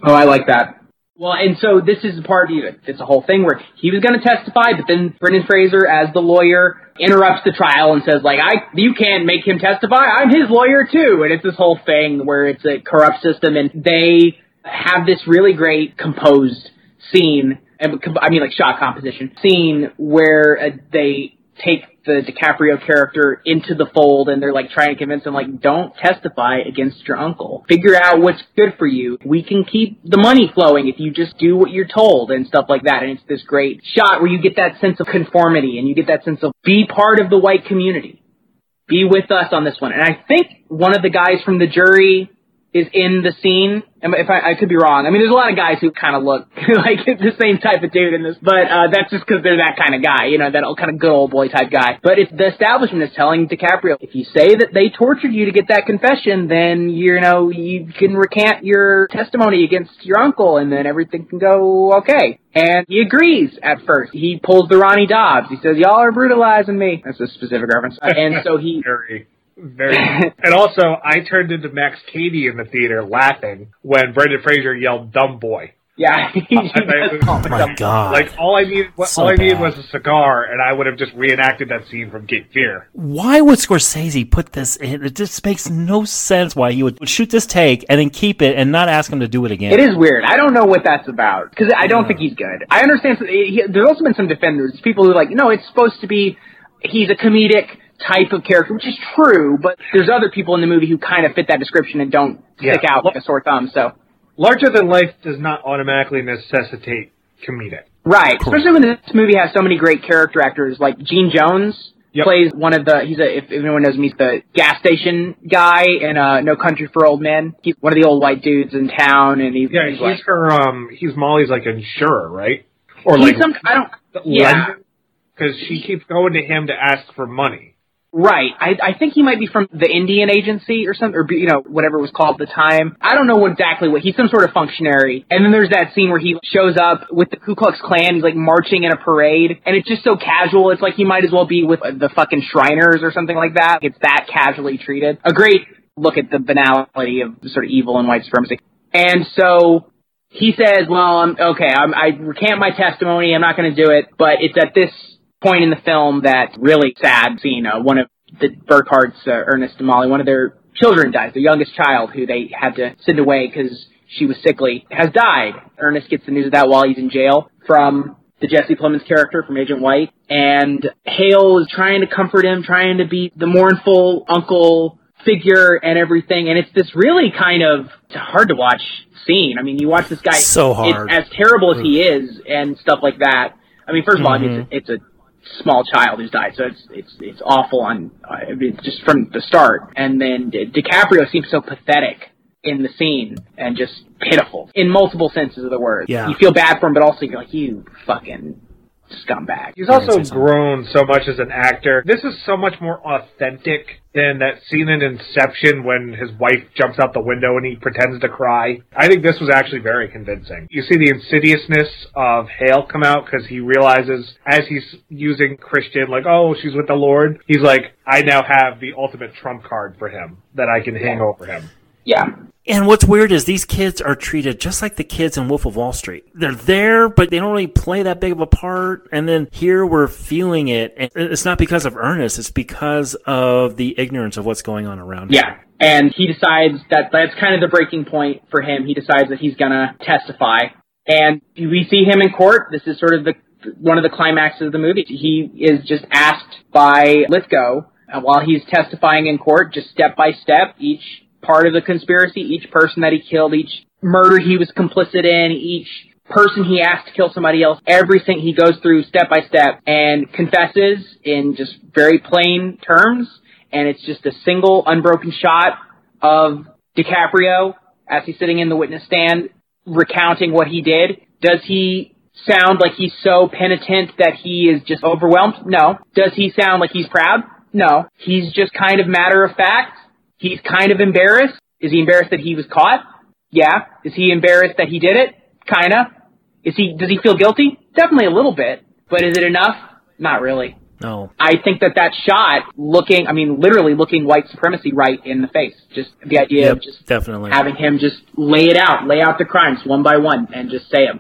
Oh, I like that. Well, and so this is the part, it's a whole thing where he was going to testify, but then Brendan Fraser, as the lawyer, interrupts the trial and says, like, I, you can't make him testify, I'm his lawyer too. And it's this whole thing where it's a corrupt system and they have this really great composed scene, and I mean like shot composition, scene where uh, they take the DiCaprio character into the fold and they're like trying to convince him like don't testify against your uncle. Figure out what's good for you. We can keep the money flowing if you just do what you're told and stuff like that. And it's this great shot where you get that sense of conformity and you get that sense of be part of the white community. Be with us on this one. And I think one of the guys from the jury is in the scene. And If I, I could be wrong. I mean, there's a lot of guys who kind of look [LAUGHS] like the same type of dude in this, but uh, that's just because they're that kind of guy, you know, that kind of good old boy type guy. But if the establishment is telling DiCaprio, if you say that they tortured you to get that confession, then you know you can recant your testimony against your uncle, and then everything can go okay. And he agrees at first. He pulls the Ronnie Dobbs. He says, "Y'all are brutalizing me." That's a specific reference. [LAUGHS] And so he very, [LAUGHS] very. and also, I turned into Max Cady in the theater laughing when Brendan Fraser yelled "dumb boy." Yeah, [LAUGHS] [LAUGHS] he, he does call My God. Like all I needed, what, So all I needed bad. was a cigar, and I would have just reenacted that scene from Cape Fear. Why would Scorsese put this in? It just makes no sense why he would would shoot this take and then keep it and not ask him to do it again. It is weird. I don't know what that's about because I don't think he's good. I understand. He, there's also been some defenders, people who are like, no, it's supposed to be. He's a comedic type of character, which is true, but there's other people in the movie who kind of fit that description and don't Yeah. stick out like a sore thumb. So Larger than life does not automatically necessitate comedic. right, especially when this movie has so many great character actors like Gene Jones. Yep. plays one of the. He's a if anyone knows him, he's the gas station guy in uh, No Country for Old Men. He's one of the old white dudes in town, and he's Yeah, he's, he's like, her. Um, he's Molly's like insurer, right? Or he's like some. I don't. Yeah. because she keeps going to him to ask for money. Right. I, I think he might be from the Indian agency or something, or, you know, whatever it was called at the time. I don't know exactly what, he's some sort of functionary. And then there's that scene where he shows up with the Ku Klux Klan, he's like marching in a parade, and it's just so casual, it's like he might as well be with the fucking Shriners or something like that. It's that casually treated. A great look at the banality of sort of evil and white supremacy. And so, he says, well, I'm, okay, I'm, I recant my testimony, I'm not gonna do it, but it's at this point in the film that really sad scene. Uh, one of the Burkhart's, uh, Ernest and Molly, one of their children dies. Their youngest child, who they had to send away because she was sickly, has died. Ernest gets the news of that while he's in jail from the Jesse Plemons character from Agent White, and Hale is trying to comfort him, trying to be the mournful uncle figure and everything, and it's this really kind of hard to watch scene. I mean, you watch this guy So hard. It's, as terrible as he is and stuff like that. I mean, first of all, I mean, it's, a, it's a small child who's died, so it's it's it's awful on uh, I mean, just from the start. And then Di- DiCaprio seems so pathetic in the scene and just pitiful in multiple senses of the word. Yeah. you feel bad for him, but also you're like, you fucking scumbag. He's also grown so much as an actor. This is so much more authentic than that scene in Inception when his wife jumps out the window and he pretends to cry. I think this was actually very convincing. You see the insidiousness of Hale come out because he realizes as he's using Christian, like, oh, she's with the Lord, he's like, I now have the ultimate trump card for him that I can hang over him. Yeah. And what's weird is these kids are treated just like the kids in Wolf of Wall Street. They're there, but they don't really play that big of a part. And then here we're feeling it. And it's not because of Ernest. It's because of the ignorance of what's going on around. Him. Yeah. And he decides that that's kind of the breaking point for him. He decides that he's gonna testify. And we see him in court. This is sort of the, one of the climaxes of the movie. He is just asked by Lithgow, uh, while he's testifying in court, just step by step, each part of the conspiracy, each person that he killed, each murder he was complicit in, each person he asked to kill somebody else, everything he goes through step by step and confesses in just very plain terms. And it's just a single unbroken shot of DiCaprio as he's sitting in the witness stand recounting what he did. Does he sound like he's so penitent that he is just overwhelmed? No. Does he sound like he's proud? No. He's just kind of matter of fact. He's kind of embarrassed. Is he embarrassed that he was caught? Yeah. Is he embarrassed that he did it? Kinda. Is he, does he feel guilty? Definitely a little bit. But is it enough? Not really. No. I think that that shot, looking, I mean, literally looking white supremacy right in the face. Just the idea Yep, of just definitely. having him just lay it out, lay out the crimes one by one, and just say them.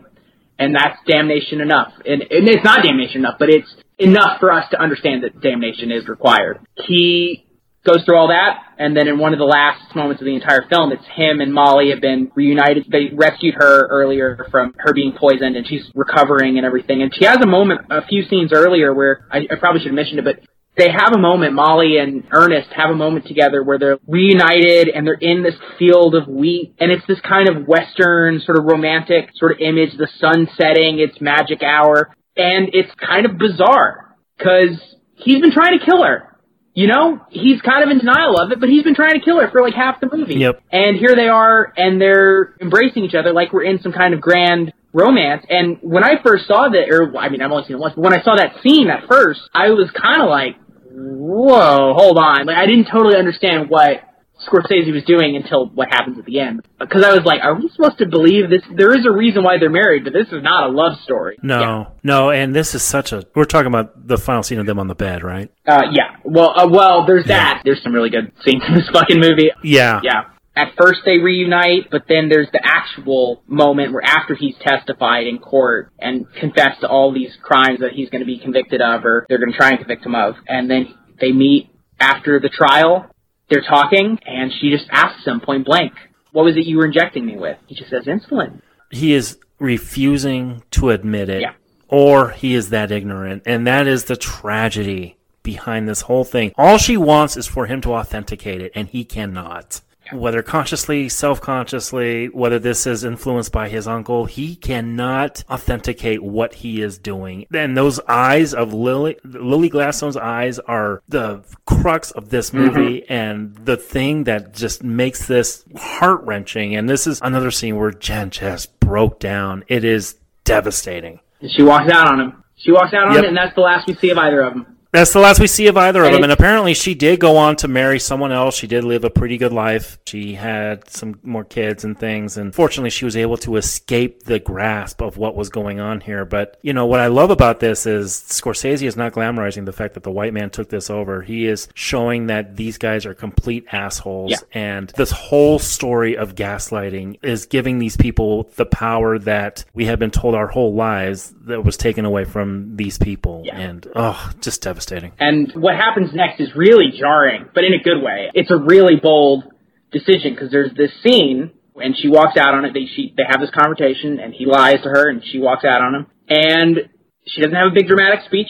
And that's damnation enough. And, and it's not damnation enough, but it's enough for us to understand that damnation is required. He goes through all that, and then in one of the last moments of the entire film, it's him and Molly have been reunited. They rescued her earlier from her being poisoned, and she's recovering and everything. And she has a moment, a few scenes earlier, where I, I probably should have mentioned it, but they have a moment, Molly and Ernest have a moment together where they're reunited and they're in this field of wheat and it's this kind of western sort of romantic sort of image, the sun setting, it's magic hour, and it's kind of bizarre because he's been trying to kill her. You know, he's kind of in denial of it, but he's been trying to kill her for like half the movie. Yep. And here they are, and they're embracing each other like we're in some kind of grand romance. And when I first saw that, or I mean, I've only seen it once, but when I saw that scene at first, I was kind of like, whoa, hold on. Like, I didn't totally understand what Scorsese was doing until what happens at the end. Because I was like, are we supposed to believe this? There is a reason why they're married, but this is not a love story. No, no, and this is such a. We're talking about the final scene of them on the bed, right? Uh, yeah. Well, uh, well, there's that. There's some really good scenes in this fucking movie. Yeah. Yeah. At first they reunite, but then there's the actual moment where after he's testified in court and confessed to all these crimes that he's going to be convicted of or they're going to try and convict him of, and then they meet after the trial. They're talking, and she just asks him point blank, "What was it you were injecting me with?" He just says, "Insulin." He is refusing to admit it, Yeah. or he is that ignorant, and that is the tragedy behind this whole thing. All she wants is for him to authenticate it, and he cannot. Whether consciously, self-consciously, whether this is influenced by his uncle, he cannot authenticate what he is doing. And those eyes of Lily, Lily Gladstone's eyes are the crux of this mm-hmm. movie and the thing that just makes this heart wrenching. And this is another scene where Jen just broke down. It is devastating. She walks out on him. She walks out on Yep. him, and that's the last we see of either of them. That's the last we see of either of them. And apparently, she did go on to marry someone else. She did live a pretty good life. She had some more kids and things. And fortunately, she was able to escape the grasp of what was going on here. But, you know, what I love about this is Scorsese is not glamorizing the fact that the white man took this over. He is showing that these guys are complete assholes. Yeah. And this whole story of gaslighting is giving these people the power that we have been told our whole lives that was taken away from these people. And, oh, just devastating. And what happens next is really jarring, but in a good way. It's a really bold decision because there's this scene and she walks out on it. They she they have this conversation and he lies to her and she walks out on him and she doesn't have a big dramatic speech.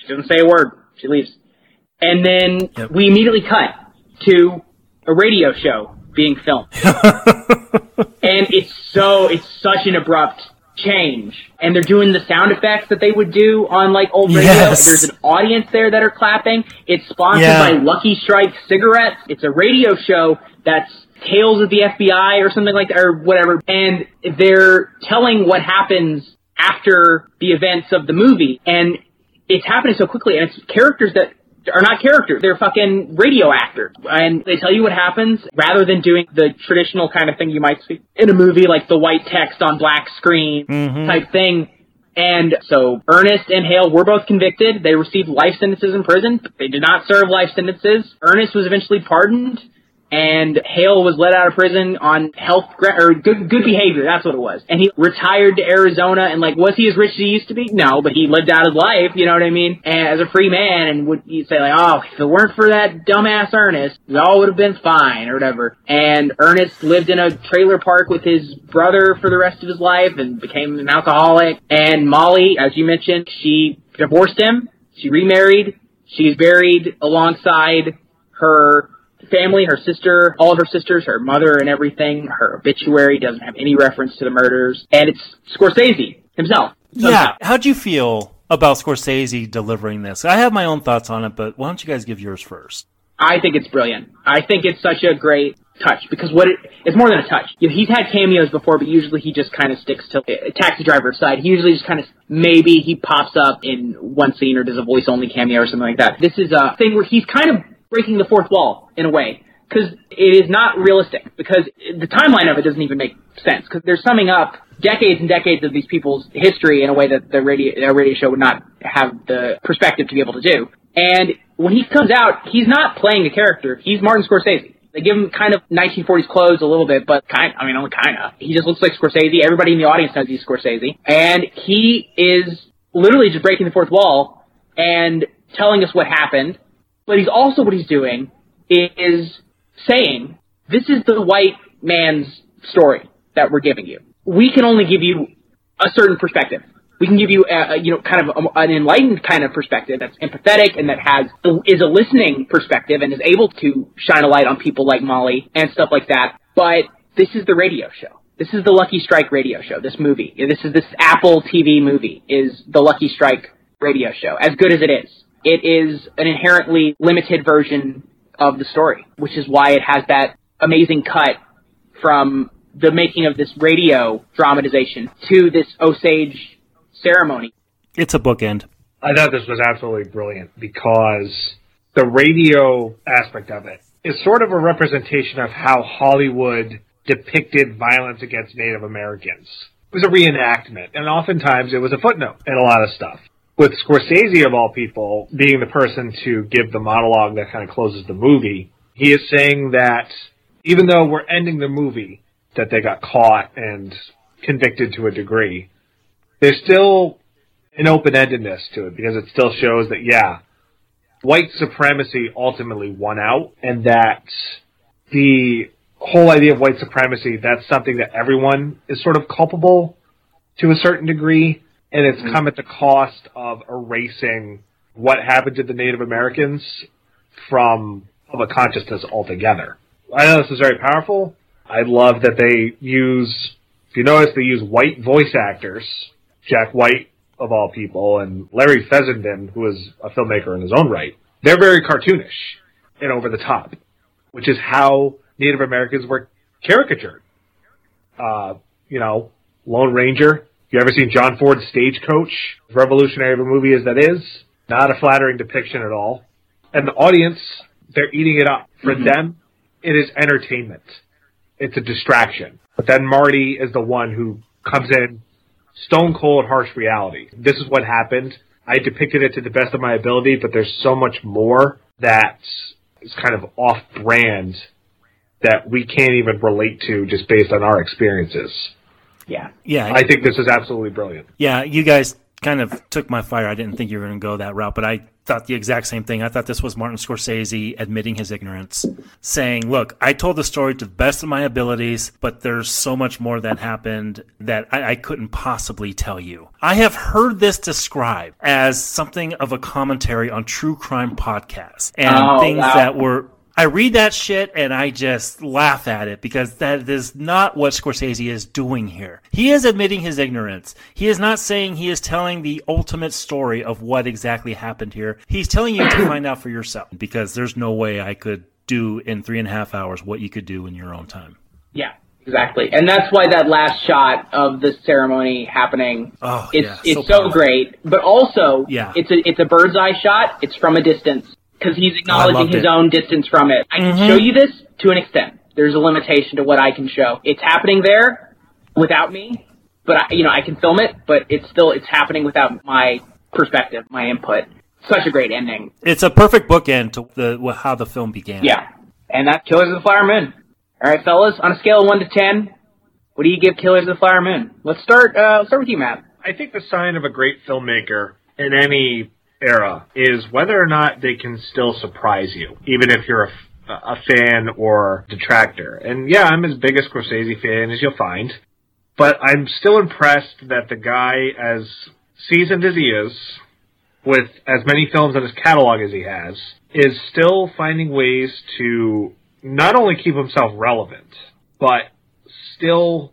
She doesn't say a word. She leaves. And then we immediately cut to a radio show being filmed. [LAUGHS] and it's so it's such an abrupt change. And they're doing the sound effects that they would do on like old radio. Yes. There's an audience there that are clapping. It's sponsored Yeah. by Lucky Strike cigarettes. It's a radio show that's Tales of the FBI or something like that or whatever. And they're telling what happens after the events of the movie. And it's happening so quickly and it's characters that are not characters. They're fucking radio actors. And they tell you what happens rather than doing the traditional kind of thing you might see in a movie like the white text on black screen mm-hmm. type thing. And so Ernest and Hale were both convicted. They received life sentences in prison. They did not serve life sentences. Ernest was eventually pardoned and Hale was let out of prison on health or good good behavior. That's what it was. And he retired to Arizona. And like, was he as rich as he used to be? No, but he lived out his life. You know what I mean? And as a free man, and would he'd say like, oh, if it weren't for that dumbass Ernest, it all would have been fine or whatever. And Ernest lived in a trailer park with his brother for the rest of his life and became an alcoholic. And Molly, as you mentioned, she divorced him. She remarried. She's buried alongside her family, her sister, all of her sisters, her mother and everything. Her obituary doesn't have any reference to the murders. And it's Scorsese himself. Yeah. How'd you feel about Scorsese delivering this? I have my own thoughts on it, but why don't you guys give yours first? I think it's brilliant. I think it's such a great touch because what it, it's more than a touch. You know, he's had cameos before, but usually he just kind of sticks to a taxi driver's side. He usually just kind of maybe he pops up in one scene or does a voice only cameo or something like that. This is a thing where he's kind of breaking the fourth wall in a way because it is not realistic because the timeline of it doesn't even make sense because they're summing up decades and decades of these people's history in a way that the radio radio show would not have the perspective to be able to do. And when he comes out, he's not playing a character. He's Martin Scorsese. They give him kind of 1940s clothes a little bit, but kind I mean, only kind of. He just looks like Scorsese. Everybody in the audience knows he's Scorsese. And he is literally just breaking the fourth wall and telling us what happened. But he's also, what he's doing is saying, this is the white man's story that we're giving you. We can only give you a certain perspective. We can give you, a, you know, kind of a, an enlightened kind of perspective that's empathetic and that has is a listening perspective and is able to shine a light on people like Molly and stuff like that. But this is the radio show. This is the Lucky Strike radio show. This movie, this is this Apple TV movie, is the Lucky Strike radio show. As good as it is, it is an inherently limited version of the story, which is why it has that amazing cut from the making of this radio dramatization to this Osage ceremony. It's a bookend. I thought this was absolutely brilliant because the radio aspect of it is sort of a representation of how Hollywood depicted violence against Native Americans. It was a reenactment, and oftentimes it was a footnote in a lot of stuff. With Scorsese, of all people, being the person to give the monologue that kind of closes the movie, he is saying that even though we're ending the movie, that they got caught and convicted to a degree, there's still an open-endedness to it because it still shows that, yeah, white supremacy ultimately won out and that the whole idea of white supremacy, that's something that everyone is sort of culpable to a certain degree and it's come at the cost of erasing what happened to the Native Americans from public consciousness altogether. I know this is very powerful. I love that they use, if you notice, they use white voice actors. Jack White, of all people, and Larry Fessenden, who is a filmmaker in his own right. They're very cartoonish and over the top, which is how Native Americans were caricatured. Uh, you know, Lone Ranger. You ever seen John Ford's Stagecoach? Revolutionary of a movie as that is, not a flattering depiction at all. And the audience, they're eating it up. For Mm-hmm. them, it is entertainment. It's a distraction. But then Marty is the one who comes in, stone cold harsh reality. This is what happened. I depicted it to the best of my ability, but there's so much more that is kind of off brand that we can't even relate to just based on our experiences. Yeah. Yeah, I think this is absolutely brilliant. Yeah, you guys kind of took my fire. I didn't think you were going to go that route, but I thought the exact same thing. I thought this was Martin Scorsese admitting his ignorance, saying, Look, I told the story to the best of my abilities, but there's so much more that happened that I, I couldn't possibly tell you. I have heard this described as something of a commentary on true crime podcasts and Oh, things wow. that were I read that shit and I just laugh at it because that is not what Scorsese is doing here. He is admitting his ignorance. He is not saying he is telling the ultimate story of what exactly happened here. He's telling you to [COUGHS] find out for yourself because there's no way I could do in three and a half hours what you could do in your own time. Yeah, exactly. And that's why that last shot of the ceremony happening Oh, it's yeah, it's so so, great. But also Yeah. it's a it's a bird's eye shot. It's from a distance because he's acknowledging his it. own distance from it. I can Mhm. show you this to an extent. There's a limitation to what I can show. It's happening there without me, but I, you know I can film it, but it's still it's happening without my perspective, my input. Such a great ending. It's a perfect bookend to the how the film began. Yeah. And that's Killers of the Flower Moon. All right, fellas, on a scale of 1 to 10, what do you give Killers of the Flower Moon? Let's start, uh, let's start with you, Matt. I think the sign of a great filmmaker in any era is whether or not they can still surprise you, even if you're a a fan or detractor. And yeah, I'm as big a Scorsese fan as you'll find, but I'm still impressed that the guy, as seasoned as he is, with as many films in his catalog as he has, is still finding ways to not only keep himself relevant, but still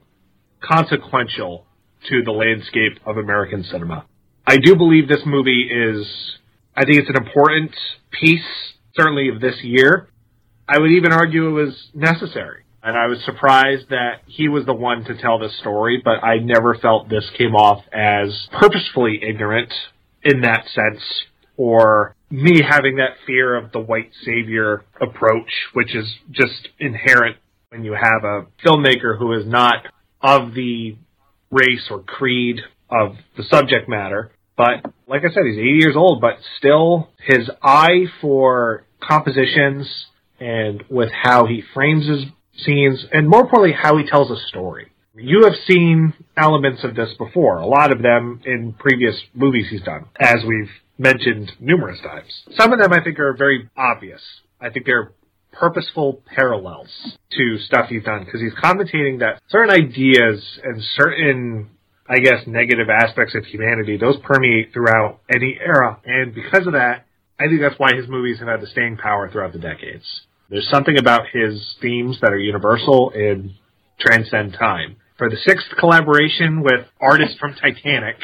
consequential to the landscape of American cinema. I do believe this movie is, I think it's an important piece, certainly of this year. I would even argue it was necessary. And I was surprised that he was the one to tell this story, but I never felt this came off as purposefully ignorant in that sense, or me having that fear of the white savior approach, which is just inherent when you have a filmmaker who is not of the race or creed of the subject matter. But like I said, he's 80 years old, but still his eye for compositions and with how he frames his scenes, and more importantly, how he tells a story. You have seen elements of this before, a lot of them in previous movies he's done, as we've mentioned numerous times. Some of them I think are very obvious. I think they're purposeful parallels to stuff he's done because he's commentating that certain ideas and certain I guess negative aspects of humanity those permeate throughout any era and because of that I think that's why his movies have had the staying power throughout the decades. There's something about his themes that are universal and transcend time. For the sixth collaboration with artists from Titanic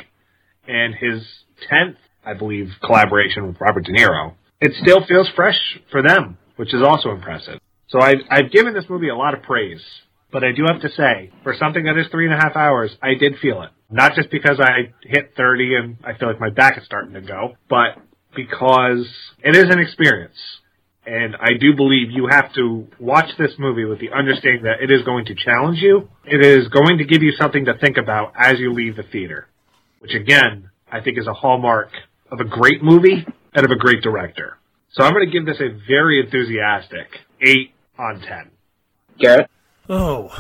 and his tenth, I believe, collaboration with Robert De Niro, it still feels fresh for them, which is also impressive. So I've, I've given this movie a lot of praise, but I do have to say, for something that is three and a half hours, I did feel it. Not just because I hit 30 and I feel like my back is starting to go, but because it is an experience. And I do believe you have to watch this movie with the understanding that it is going to challenge you. It is going to give you something to think about as you leave the theater. Which again, I think is a hallmark of a great movie and of a great director. So I'm going to give this a very enthusiastic 8 on 10. Garrett? Oh,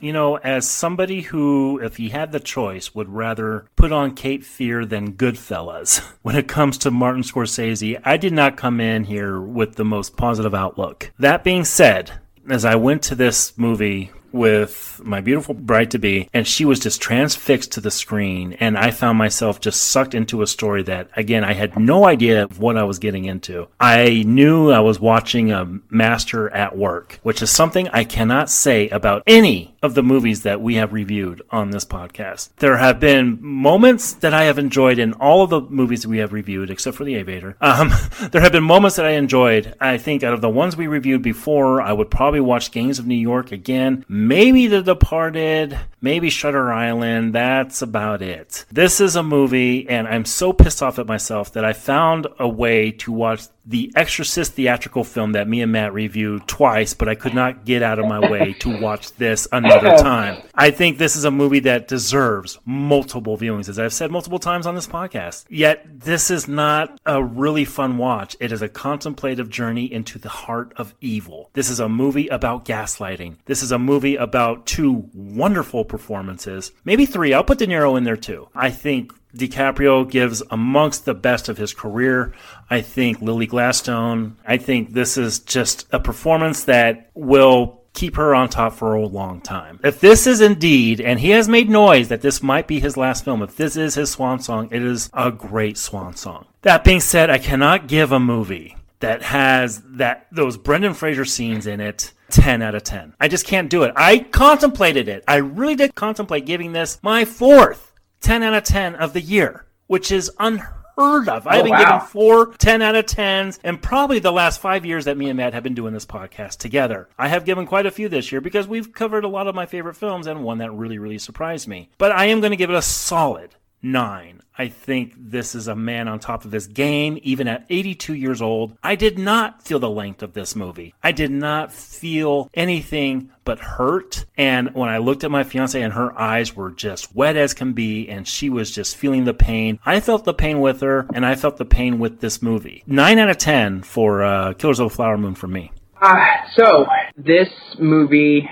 you know, as somebody who, if he had the choice, would rather put on Cape Fear than Goodfellas [LAUGHS] when it comes to Martin Scorsese, I did not come in here with the most positive outlook. That being said, as I went to this movie with my beautiful bride to be, and she was just transfixed to the screen. And I found myself just sucked into a story that, again, I had no idea of what I was getting into. I knew I was watching a master at work, which is something I cannot say about any of the movies that we have reviewed on this podcast. There have been moments that I have enjoyed in all of the movies we have reviewed, except for The Aviator. Um, [LAUGHS] there have been moments that I enjoyed. I think out of the ones we reviewed before, I would probably watch Gangs of New York again. Maybe The Departed, maybe Shutter Island. That's about it. This is a movie, and I'm so pissed off at myself that I found a way to watch the Exorcist theatrical film that me and Matt reviewed twice, but I could not get out of my way to watch this another [LAUGHS] time. I think this is a movie that deserves multiple viewings, as I've said multiple times on this podcast. Yet, this is not a really fun watch. It is a contemplative journey into the heart of evil. This is a movie about gaslighting. This is a movie about two wonderful performances, maybe three. I'll put De Niro in there too. I think DiCaprio gives amongst the best of his career. I think Lily Gladstone, I think this is just a performance that will keep her on top for a long time. If this is indeed, and he has made noise that this might be his last film, if this is his swan song, it is a great swan song. That being said, I cannot give a movie that has that those Brendan Fraser scenes in it 10 out of 10. I just can't do it. I contemplated it. I really did contemplate giving this my fourth 10 out of 10 of the year, which is unheard of. Oh, haven't wow. given four 10 out of 10s and probably the last five years that me and Matt have been doing this podcast together. I have given quite a few this year because we've covered a lot of my favorite films and one that really, really surprised me. But I am going to give it a solid nine. I think this is a man on top of his game, even at 82 years old. I did not feel the length of this movie. I did not feel anything but hurt. And when I looked at my fiance and her eyes were just wet as can be, and she was just feeling the pain, I felt the pain with her, and I felt the pain with this movie. Nine out of 10 for uh, Killers of the Flower Moon for me. Uh, so this movie,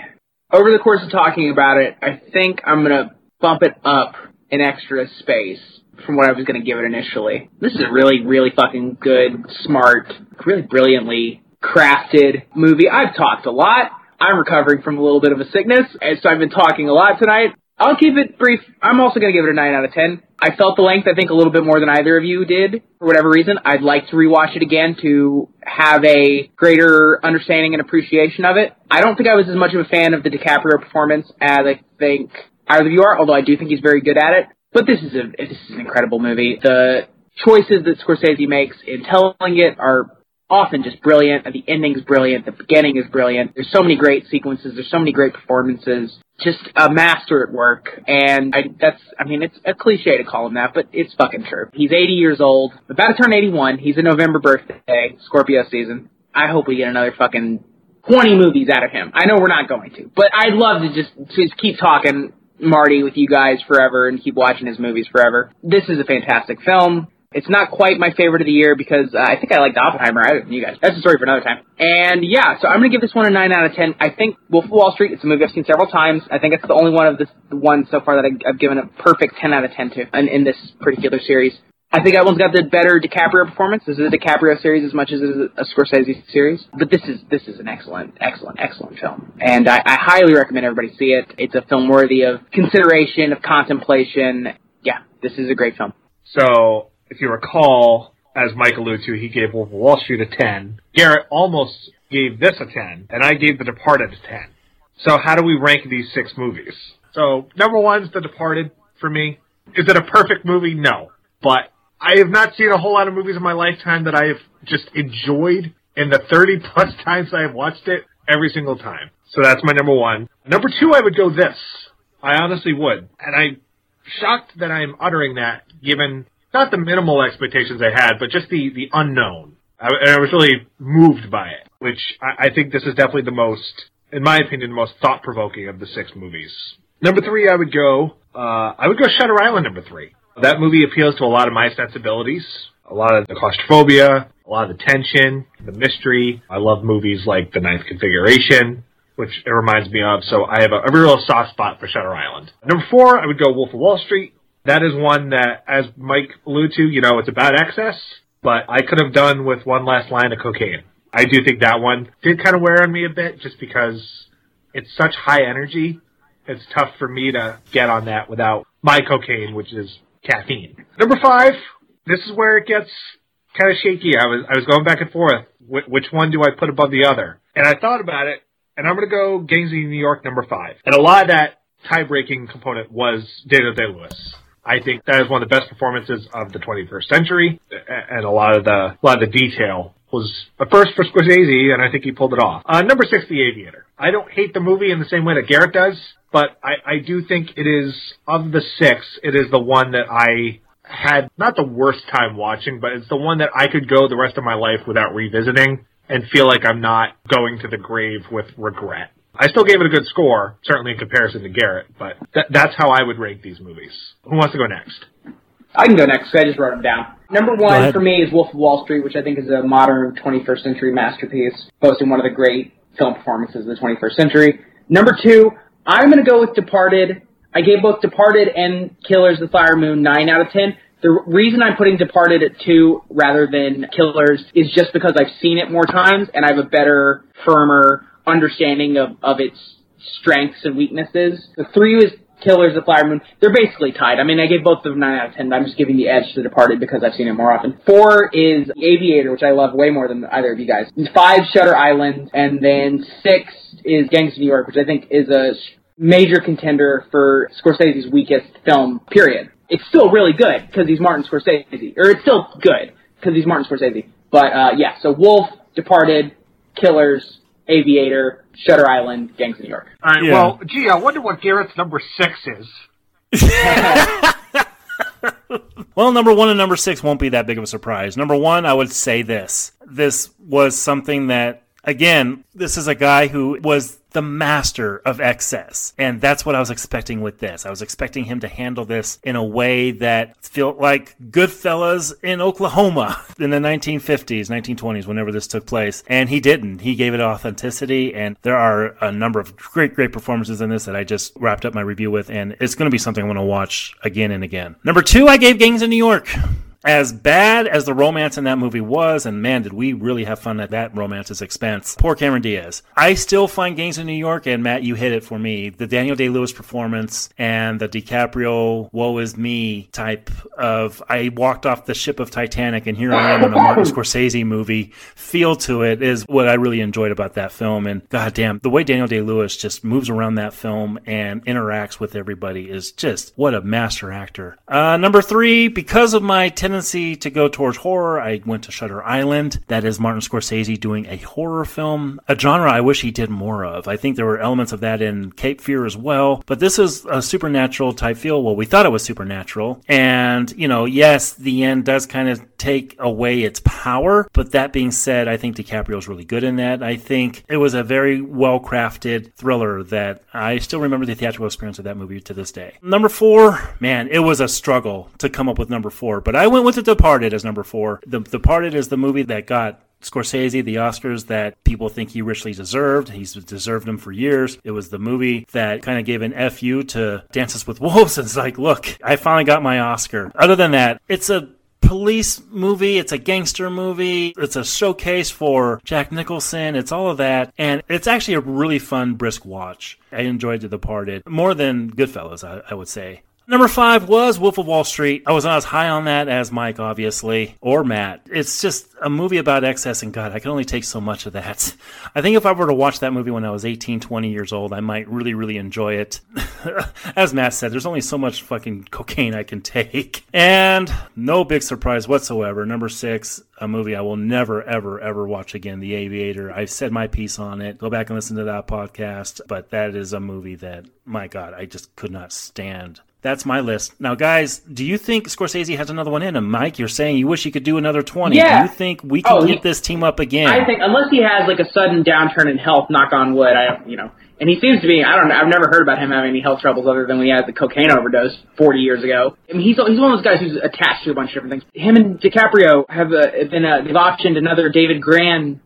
over the course of talking about it, I think I'm gonna bump it up an extra space from what I was gonna give it initially. This is a really, really fucking good, smart, really brilliantly crafted movie. I've talked a lot. I'm recovering from a little bit of a sickness, and so I've been talking a lot tonight. I'll keep it brief. I'm also going to give it a 9 out of 10. I felt the length, I think, a little bit more than either of you did, for whatever reason. I'd like to rewatch it again to have a greater understanding and appreciation of it. I don't think I was as much of a fan of the DiCaprio performance as I think either of you are, although I do think he's very good at it. But this is a this is an incredible movie. The choices that Scorsese makes in telling it are often just brilliant. The ending's brilliant. The beginning is brilliant. There's so many great sequences. There's so many great performances. Just a master at work. And I, that's, I mean, it's a cliche to call him that, but it's fucking true. He's 80 years old, about to turn 81. He's a November birthday, Scorpio season. I hope we get another fucking 20 movies out of him. I know we're not going to, but I'd love to just, to just keep talking Marty with you guys forever and keep watching his movies forever. This is a fantastic film. It's not quite my favorite of the year because uh, I think I liked Oppenheimer than you guys. That's a story for another time. And yeah, so I'm gonna give this one a nine out of ten. I think Wolf of Wall Street. It's a movie I've seen several times. I think it's the only one of this the one so far that I, I've given a perfect ten out of ten to in, in this particular series. I think that one's got the better DiCaprio performance. This is a DiCaprio series as much as it is a Scorsese series. But this is this is an excellent, excellent, excellent film, and I, I highly recommend everybody see it. It's a film worthy of consideration, of contemplation. Yeah, this is a great film. So, if you recall, as Mike alluded to, he gave Wolf of Wall Street a 10. Garrett almost gave this a 10, and I gave The Departed a 10. So, how do we rank these six movies? So, number one's The Departed for me. Is it a perfect movie? No. But I have not seen a whole lot of movies in my lifetime that I have just enjoyed in the 30 plus [LAUGHS] times I have watched it every single time. So that's my number one. Number two, I would go this. I honestly would. And I'm shocked that I'm uttering that given not the minimal expectations I had, but just the, the unknown. I, and I was really moved by it, which I, I think this is definitely the most, in my opinion, the most thought provoking of the six movies. Number three, I would go, uh, I would go Shutter Island number three. That movie appeals to a lot of my sensibilities, a lot of the claustrophobia, a lot of the tension, the mystery. I love movies like The Ninth Configuration, which it reminds me of. So I have a, a real soft spot for Shutter Island. Number four, I would go Wolf of Wall Street. That is one that, as Mike alluded to, you know, it's about excess, but I could have done with one last line of cocaine. I do think that one did kind of wear on me a bit just because it's such high energy. It's tough for me to get on that without my cocaine, which is caffeine. Number five, this is where it gets kind of shaky. I was I was going back and forth. Wh- which one do I put above the other? And I thought about it, and I'm going to go Gangs of New York number five. And a lot of that tie-breaking component was Daniel Day Lewis. I think that is one of the best performances of the 21st century, and a lot of the a lot of the detail was a first for Scorsese, and I think he pulled it off. Uh, number six, The Aviator. I don't hate the movie in the same way that Garrett does, but I, I do think it is of the six, it is the one that I had not the worst time watching, but it's the one that I could go the rest of my life without revisiting and feel like I'm not going to the grave with regret. I still gave it a good score, certainly in comparison to Garrett, but th- that's how I would rank these movies. Who wants to go next? I can go next. I just wrote them down. Number one for me is Wolf of Wall Street, which I think is a modern 21st century masterpiece, boasting one of the great film performances of the 21st century. Number two, I'm going to go with Departed. I gave both Departed and Killers of the Flower Moon 9 out of 10. The reason I'm putting Departed at 2 rather than Killers is just because I've seen it more times and I have a better, firmer understanding of, of its strengths and weaknesses. The 3 is Killers of the Flower Moon. They're basically tied. I mean, I gave both of them 9 out of 10, but I'm just giving the edge to Departed because I've seen it more often. 4 is Aviator, which I love way more than either of you guys. 5, Shutter Island. And then 6 is Gangs of New York, which I think is a major contender for Scorsese's weakest film, period. It's still really good because he's Martin Scorsese. Or it's still good because he's Martin Scorsese. But, uh, yeah, so Wolf, Departed, Killers, Aviator, Shutter Island, Gangs of New York. All right. Well, gee, I wonder what Garrett's number six is. [LAUGHS] Well, number one and number six won't be that big of a surprise. Number one, I would say this. This was something that, again, this is a guy who was the master of excess. And that's what I was expecting with this. I was expecting him to handle this in a way that felt like Goodfellas in Oklahoma [LAUGHS] in the 1950s, 1920s, whenever this took place. And he didn't. He gave it authenticity. And there are a number of great, great performances in this that I just wrapped up my review with. And it's going to be something I want to watch again and again. Number two, I gave Gangs in New York as bad as the romance in that movie was, and man, did we really have fun at that romance's expense. Poor Cameron Diaz. I still find Gangs in New York, and Matt, you hit it for me. The Daniel Day Lewis performance and the DiCaprio "woe is me" type of I walked off the ship of Titanic, and here I am in a Martin [LAUGHS] Scorsese movie. Feel to it is what I really enjoyed about that film, and goddamn, the way Daniel Day Lewis just moves around that film and interacts with everybody is just what a master actor. Uh, number three, because of my tendency to go towards horror, I went to Shutter Island. That is Martin Scorsese doing a horror film, a genre I wish he did more of. I think there were elements of that in Cape Fear as well, but this is a supernatural type feel. Well, we thought it was supernatural. And, you know, yes, the end does kind of take away its power, but that being said, I think DiCaprio's really good in that. I think it was a very well crafted thriller that I still remember the theatrical experience of that movie to this day. Number four, man, it was a struggle to come up with number four, but I went with The Departed as number four. The Departed is the movie that got Scorsese the Oscars that people think he richly deserved. He's deserved them for years. It was the movie that kind of gave an FU to Dances with Wolves. [LAUGHS] It's like, look, I finally got my Oscar. Other than that, it's a police movie, it's a gangster movie, it's a showcase for Jack Nicholson, it's all of that, and it's actually a really fun, brisk watch. I enjoyed The Departed more than Goodfellas, I, I would say. Number five was Wolf of Wall Street. I was not as high on that as Mike, obviously, or Matt. It's just a movie about excess, and God, I can only take so much of that. I think if I were to watch that movie when I was 18, 20 years old, I might really, really enjoy it. [LAUGHS] as Matt said, there's only so much fucking cocaine I can take. And no big surprise whatsoever. Number six, a movie I will never, ever, ever watch again, The Aviator. I've said my piece on it. Go back and listen to that podcast. But that is a movie that, my God, I just could not stand. That's my list. Now, guys, do you think Scorsese has another one in him? Mike, you're saying you wish he could do another 20. Yeah. Do you think we can Oh, he- get this team up again? I think unless he has like a sudden downturn in health, knock on wood, I don't, you know. And he seems to be. I don't know. I've never heard about him having any health troubles other than when he had the cocaine overdose 40 years ago. I mean, he's he's one of those guys who's attached to a bunch of different things. Him and DiCaprio have uh, been uh, they've optioned another David Grann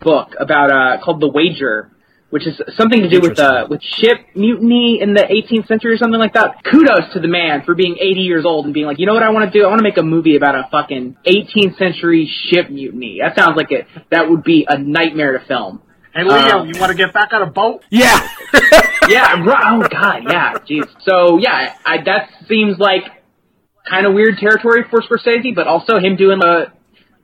book about uh called The Wager, which is something to do with uh with ship mutiny in the 18th century or something like that. Kudos to the man for being 80 years old and being like, you know what I want to do? I want to make a movie about a fucking 18th century ship mutiny. That sounds like it. That would be a nightmare to film. Hey, Leo, Um, you want to get back on a boat? Yeah. [LAUGHS] yeah. Oh God. Yeah. Jeez. So yeah, I, that seems like kind of weird territory for Scorsese, but also him doing a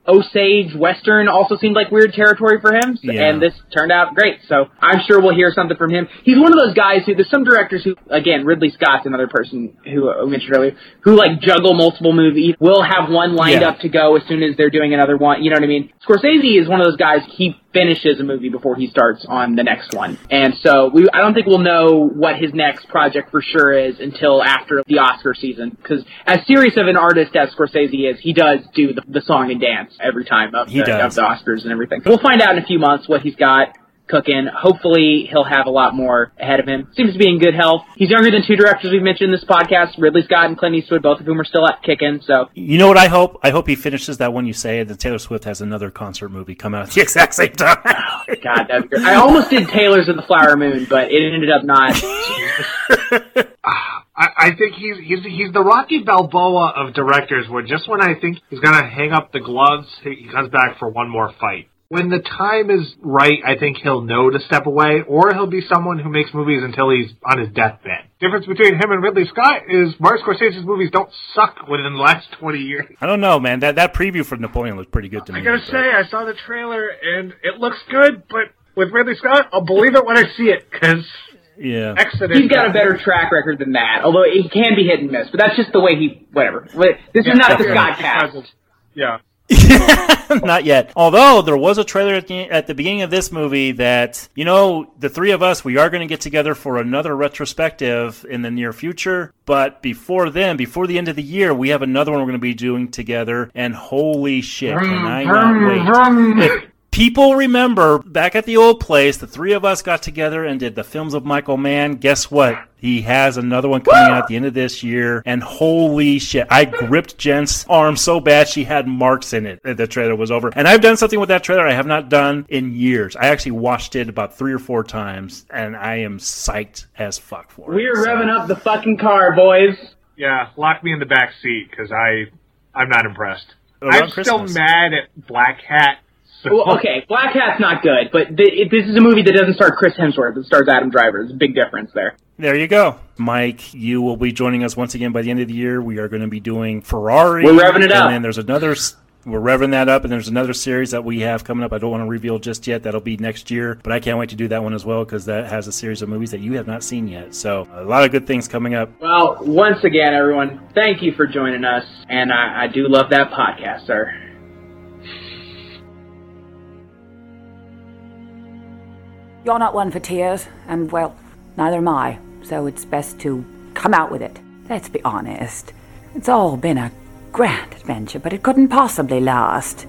Osage Western also seemed like weird territory for him, Yeah. and this turned out great. So I'm sure we'll hear something from him. He's one of those guys who there's some directors who, again, Ridley Scott's another person who uh, I mentioned earlier, who like juggle multiple movies. Will have one lined Yeah. up to go as soon as they're doing another one. You know what I mean? Scorsese is one of those guys. He finishes a movie before he starts on the next one, and so we I don't think we'll know what his next project for sure is until after the Oscar season. Because as serious of an artist as Scorsese is, he does do the, the song and dance every time of He the, does. of the Oscars and everything. We'll find out in a few months what he's got cooking. Hopefully, he'll have a lot more ahead of him. Seems to be in good health. He's younger than two directors we've mentioned in this podcast, Ridley Scott and Clint Eastwood, both of whom are still at kicking. So You know what I hope? I hope he finishes that one you say, and then Taylor Swift has another concert movie come out at the [LAUGHS] exact same time. Oh, God, that'd be great. I almost did Taylor's of the Flower Moon, but it ended up not. [LAUGHS] Ah, I, I think he's he's he's the Rocky Balboa of directors. Where just when I think he's gonna hang up the gloves, he he comes back for one more fight. When the time is right, I think he'll know to step away, or he'll be someone who makes movies until he's on his deathbed. Difference between him and Ridley Scott is Martin Scorsese's movies don't suck within the last twenty years. I don't know, man. That that preview for Napoleon looked pretty good to me. I gotta but- say, I saw the trailer and it looks good, but with Ridley Scott, I'll believe it when I see it because yeah, Exodus. He's got a better track record than that, although he can be hit and miss. But that's just the way he. Whatever. Wait, This is not the Scott cast. Yeah. [LAUGHS] Not yet. Although there was a trailer at the, at the beginning of this movie that, you know, the three of us, we are going to get together for another retrospective in the near future. But before then, before the end of the year, we have another one we're going to be doing together. And holy shit, can I not wait. If people remember back at the old place, the three of us got together and did the films of Michael Mann. Guess what? He has another one coming out at the end of this year. And holy shit, I gripped Jen's arm so bad she had marks in it. that The trailer was over. And I've done something with that trailer I have not done in years. I actually watched it about three or four times, and I am psyched as fuck for it. We're revving up the fucking car, boys. Yeah, lock me in the back seat because I, I'm not impressed. Around I'm Christmas. still mad at Blackhat. So Well, okay, Blackhat's not good, but th- this is a movie that doesn't start Chris Hemsworth. It stars Adam Driver. There's a big difference there. There you go. Mike, you will be joining us once again by the end of the year. We are going to be doing Ferrari. We're revving it up. And then there's another. We're revving that up, and there's another series that we have coming up. I don't want to reveal just yet. That'll be next year, but I can't wait to do that one as well because that has a series of movies that you have not seen yet. So a lot of good things coming up. Well, once again, everyone, thank you for joining us, and I, I do love that podcast, sir. You're not one for tears, and well, neither am I, so it's best to come out with it. Let's be honest. It's all been a grand adventure, but it couldn't possibly last.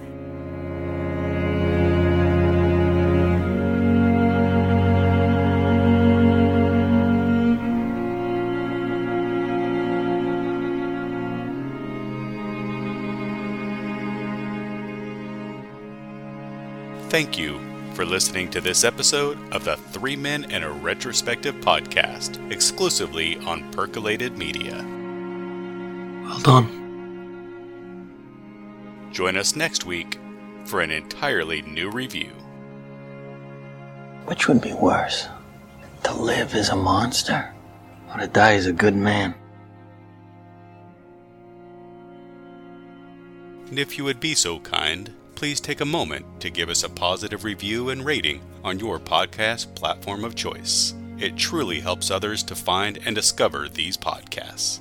Thank you for listening to this episode of the Three Men in a Retrospective podcast, exclusively on Percolated Media. Well done. Join us next week for an entirely new review. Which would be worse? To live as a monster or to die as a good man? And if you would be so kind, please take a moment to give us a positive review and rating on your podcast platform of choice. It truly helps others to find and discover these podcasts.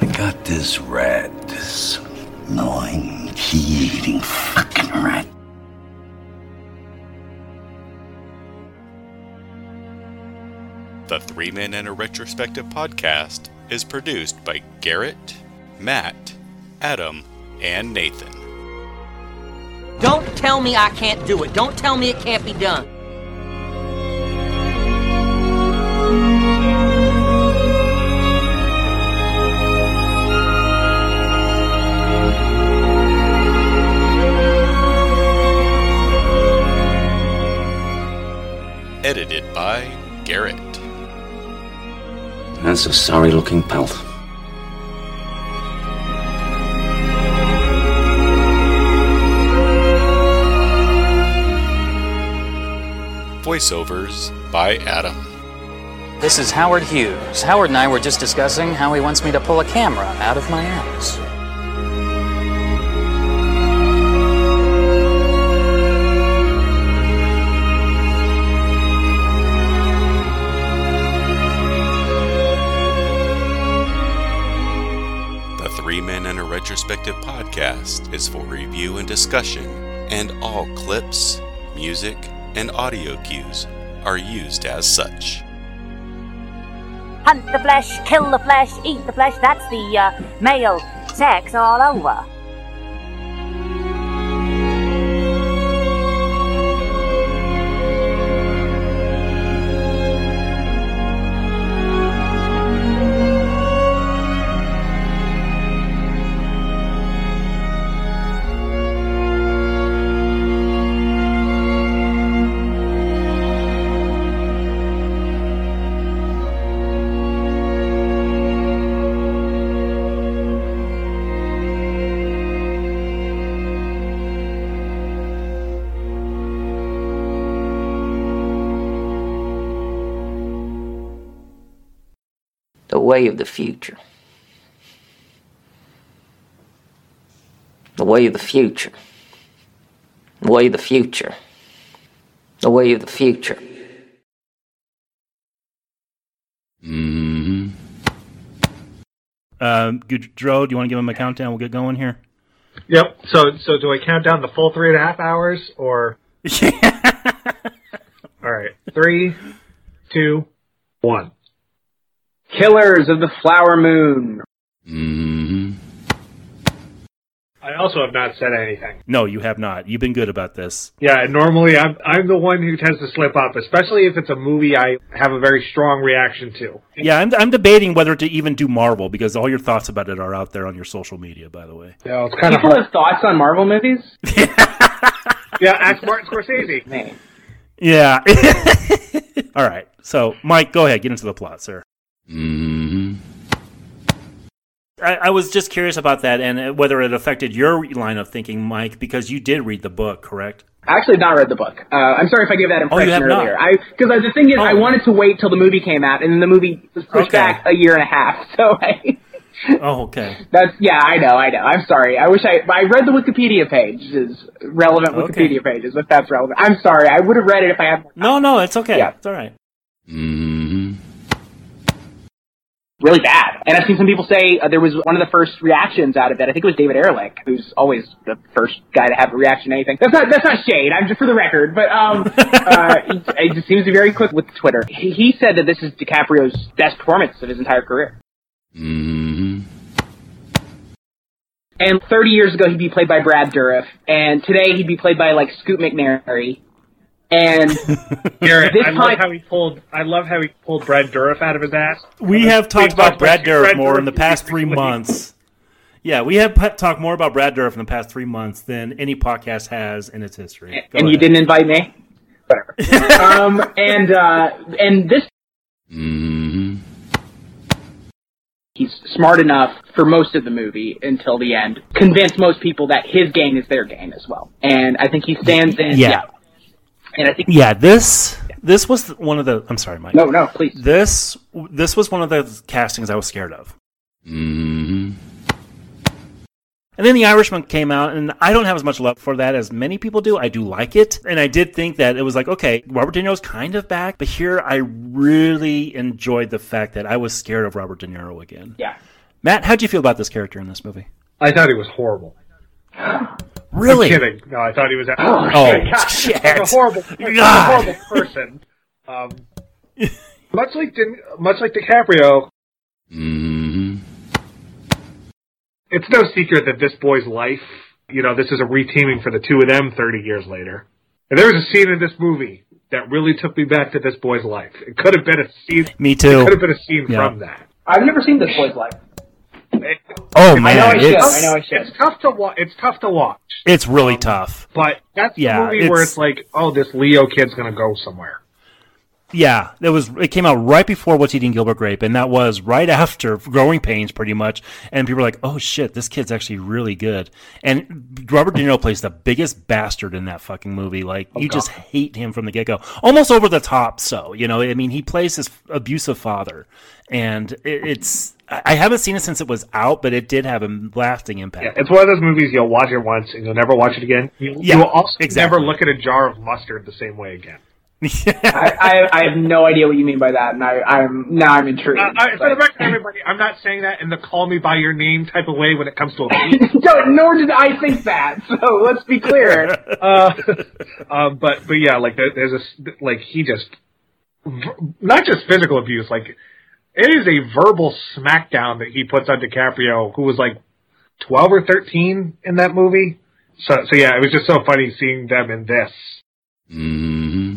I got this rat, this gnawing, key-eating fucking rat. The Three Men in a Retrospective podcast is produced by Garrett, Matt, Adam, and Nathan. Don't tell me I can't do it. Don't tell me it can't be done. Edited by Garrett. That's a sorry looking pelt. Voiceovers by Adam. This is Howard Hughes. Howard and I were just discussing how he wants me to pull a camera out of my ass. The Three Men and a Retrospective podcast is for review and discussion, and all clips, music, and audio cues are used as such. Hunt the flesh, kill the flesh, eat the flesh. That's the uh, male sex all over. Way of the future. The way of the future. The way of the future. The way of the future. Mm-hmm. Um, Goudreau, do you want to give him a countdown? We'll get going here. Yep. So, so do I count down the full three and a half hours, or? [LAUGHS] All right. Three, two, one. Killers of the Flower Moon. Mm-hmm. I also have not said anything. No, you have not. You've been good about this. Yeah, normally I'm I'm the one who tends to slip up, especially if it's a movie I have a very strong reaction to. Yeah, I'm, I'm debating whether to even do Marvel because all your thoughts about it are out there on your social media, by the way. Yeah, it's kind of People have thoughts on Marvel movies. [LAUGHS] yeah. Ask Martin Scorsese. Man. Yeah. [LAUGHS] all right. So, Mike, go ahead. Get into the plot, sir. Mm-hmm. I, I was just curious about that and whether it affected your line of thinking, Mike, because you did read the book, correct? I actually have not read the book. Uh, I'm sorry if I gave that Oh, you impression have earlier. I because the thing is, I wanted to wait till the movie came out, and then the movie was pushed Okay. back a year and a half. [LAUGHS] So I, Oh, okay. that's yeah, I know, I know. I'm sorry. I wish I I read the Wikipedia page. Is relevant Okay. Wikipedia pages, if that's relevant. I'm sorry. I would have read it if I had No, no, it's okay. Yeah. It's all right. Mm-hmm. Really bad. And I've seen some people say uh, there was one of the first reactions out of it. I think it was David Ehrlich, who's always the first guy to have a reaction to anything. That's not that's not shade. I'm just for the record, but um, [LAUGHS] uh, he just seems to be very quick with Twitter. He, he said that this is DiCaprio's best performance of his entire career. Mm-hmm. And 30 years ago, he'd be played by Brad Dourif, and today he'd be played by like Scoot McNairy. And [LAUGHS] Garrett, This I love how he pulled. I love how he pulled Brad Dourif out of his ass. We have talked We've about Brad Dourif Brad more in the past three months. Yeah, we have p- talked more about Brad Dourif in the past three months than any podcast has in its history. Go and you didn't invite me. Whatever. [LAUGHS] um, and uh, and this Mm-hmm. he's smart enough for most of the movie until the end, convince most people that his game is their game as well. And I think he stands in. Yeah. And I think Yeah, this this was one of the. I'm sorry, Mike. No, no, please. This this was one of the castings I was scared of. Mm-hmm. And then The Irishman came out, and I don't have as much love for that as many people do. I do like it, and I did think that it was like, okay, Robert De Niro's kind of back, but here I really enjoyed the fact that I was scared of Robert De Niro again. Yeah. Matt, how'd you feel about this character in this movie? I thought he was horrible. [GASPS] Really? I'm kidding. No, I thought he was. [GASPS] Oh, [LAUGHS] God, shit. He's a horrible, [LAUGHS] he's a horrible person. Um, much like Din- much like DiCaprio, Mm-hmm. it's no secret that this boy's life, you know, this is a reteaming for the two of them 30 years later. And there was a scene in this movie that really took me back to this boy's life. It could have been a scene. Me too. It could have been a scene Yeah. from that. I've never seen this boy's life. Oh man, I should. it's, I know I should. It's tough to watch. It's tough to watch, it's really tough. but that's Yeah, the movie where it's- it's like, oh, this Leo kid's gonna go somewhere. Yeah, that was it came out right before What's Eating Gilbert Grape, and that was right after Growing Pains, pretty much. And people were like, "Oh shit, this kid's actually really good." And Robert De Niro plays the biggest bastard in that fucking movie. Like Oh, you God. just hate him from the get go, almost over the top. So you know, I mean, he plays his abusive father, and it, it's. I I haven't seen it since it was out, but it did have a lasting impact. Yeah, it's one of those movies you'll watch it once and you'll never watch it again. You, Yeah, you will also exactly. never look at a jar of mustard the same way again. [LAUGHS] I, I, I have no idea what you mean by that, and I, I'm now I'm intrigued. Uh, I, for the record, everybody, I'm not saying that in the "call me by your name" type of way when it comes to a [LAUGHS] movie. no, nor did I think that. So let's be clear. [LAUGHS] uh, um, but but yeah, like there, there's a s- like he just not just physical abuse, like it is a verbal smackdown that he puts on DiCaprio, who was like twelve or thirteen in that movie. So so yeah, it was just so funny seeing them in this. Mm-hmm.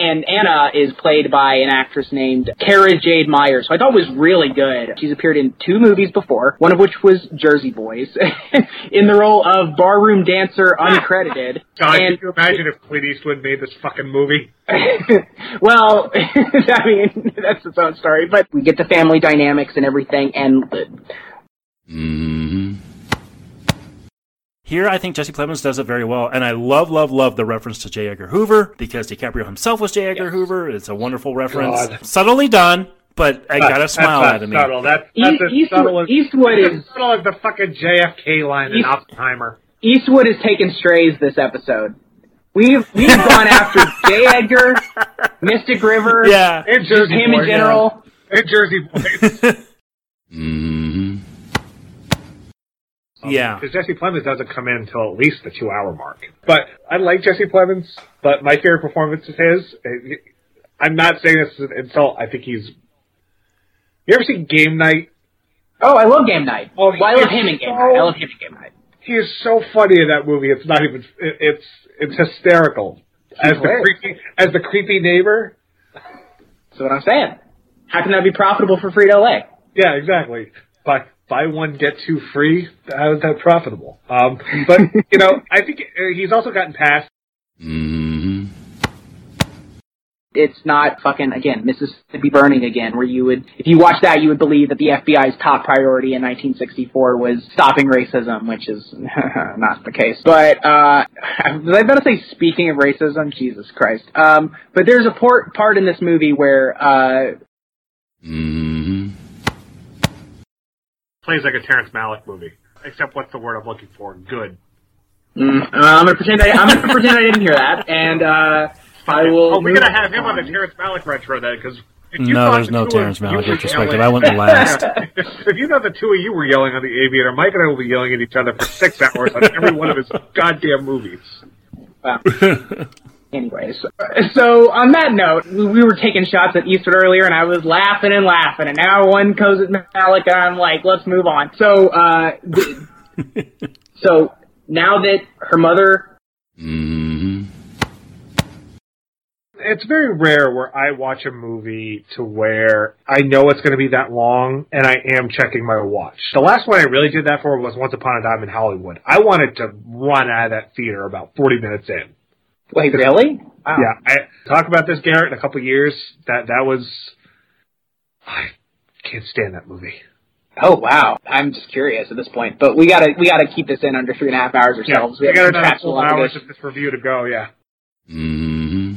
And Anna is played by an actress named Cara Jade Myers, so I thought was really good. She's appeared in two movies before, one of which was Jersey Boys, [LAUGHS] in the role of barroom dancer ah! uncredited. God, and can you imagine if Clint Eastwood made this fucking movie? [LAUGHS] well, [LAUGHS] I mean, that's its own story, but we get the family dynamics and everything, and mm-hmm. Here, I think Jesse Plemons does it very well, and I love, love, love the reference to J. Edgar Hoover because DiCaprio himself was J. Edgar Hoover. It's a wonderful reference, God. subtly done, but I gotta That's smile not at him. Subtle. That, E- that's as Eastwood- subtle as, Eastwood is- as subtle as the fucking JFK line in Oppenheimer. Eastwood has taken strays this episode. We've we've gone after [LAUGHS] J. Edgar, Mystic River, Yeah. And just Jersey him in Boys, general. And Jersey Boys. [LAUGHS] Mm-hmm. Yeah. Because Jesse Plemons doesn't come in until at least the two hour mark. But I like Jesse Plemons, but my favorite performance is his. Uh, I'm not saying this is an insult. I think he's. You ever seen Game Night? Oh, I love Game Night. Oh, well, I love he's him in Game so- Night. I love him in Game Night. He is so funny in that movie. It's not even. It's it's hysterical. As the creepy as the creepy neighbor. That's what I'm saying. How can that be profitable for Frito Lay? Yeah, exactly. Buy buy one get two free. How is that profitable? Um, but you know, [LAUGHS] I think uh, he's also gotten past. It's not fucking again Mississippi Burning again, where you would if you watch that you would believe that the FBI's top priority in 1964 was stopping racism, which is [LAUGHS] not the case. But uh, was [LAUGHS] I about to say speaking of racism? Jesus Christ! Um, but there's a part part in this movie where uh, Plays like a Terrence Malick movie. Except what's the word I'm looking for? Good. mm, I'm gonna pretend I, I'm gonna pretend I didn't hear that, and uh, I will. Oh, we're gonna have him on the. Terrence Malick retro then, because No, there's no Terrence Malick retrospective. I went [LAUGHS] last. if you know the two of you were yelling on the Aviator, Mike and I will be yelling at each other for six hours on every one of his goddamn movies. Wow. [LAUGHS] Anyways, so on that note, we we were taking shots at Eastwood earlier, and I was laughing and laughing, and now one goes at Malick, and I'm like, let's move on. So, uh, [LAUGHS] so now that her mother, It's very rare where I watch a movie to where I know it's going to be that long and I am checking my watch. The last one I really did that for was Once Upon a Time in Hollywood. I wanted to run out of that theater about 40 minutes in. Wait, really? Wow. Yeah, I talk about this Garrett in a couple of years. That that was I can't stand that movie. Oh wow, I'm just curious at this point, but we gotta we gotta keep this in under three and a half hours ourselves. Yeah, we have got some another traps four along hours this. of this review to go. Yeah. Mm-hmm.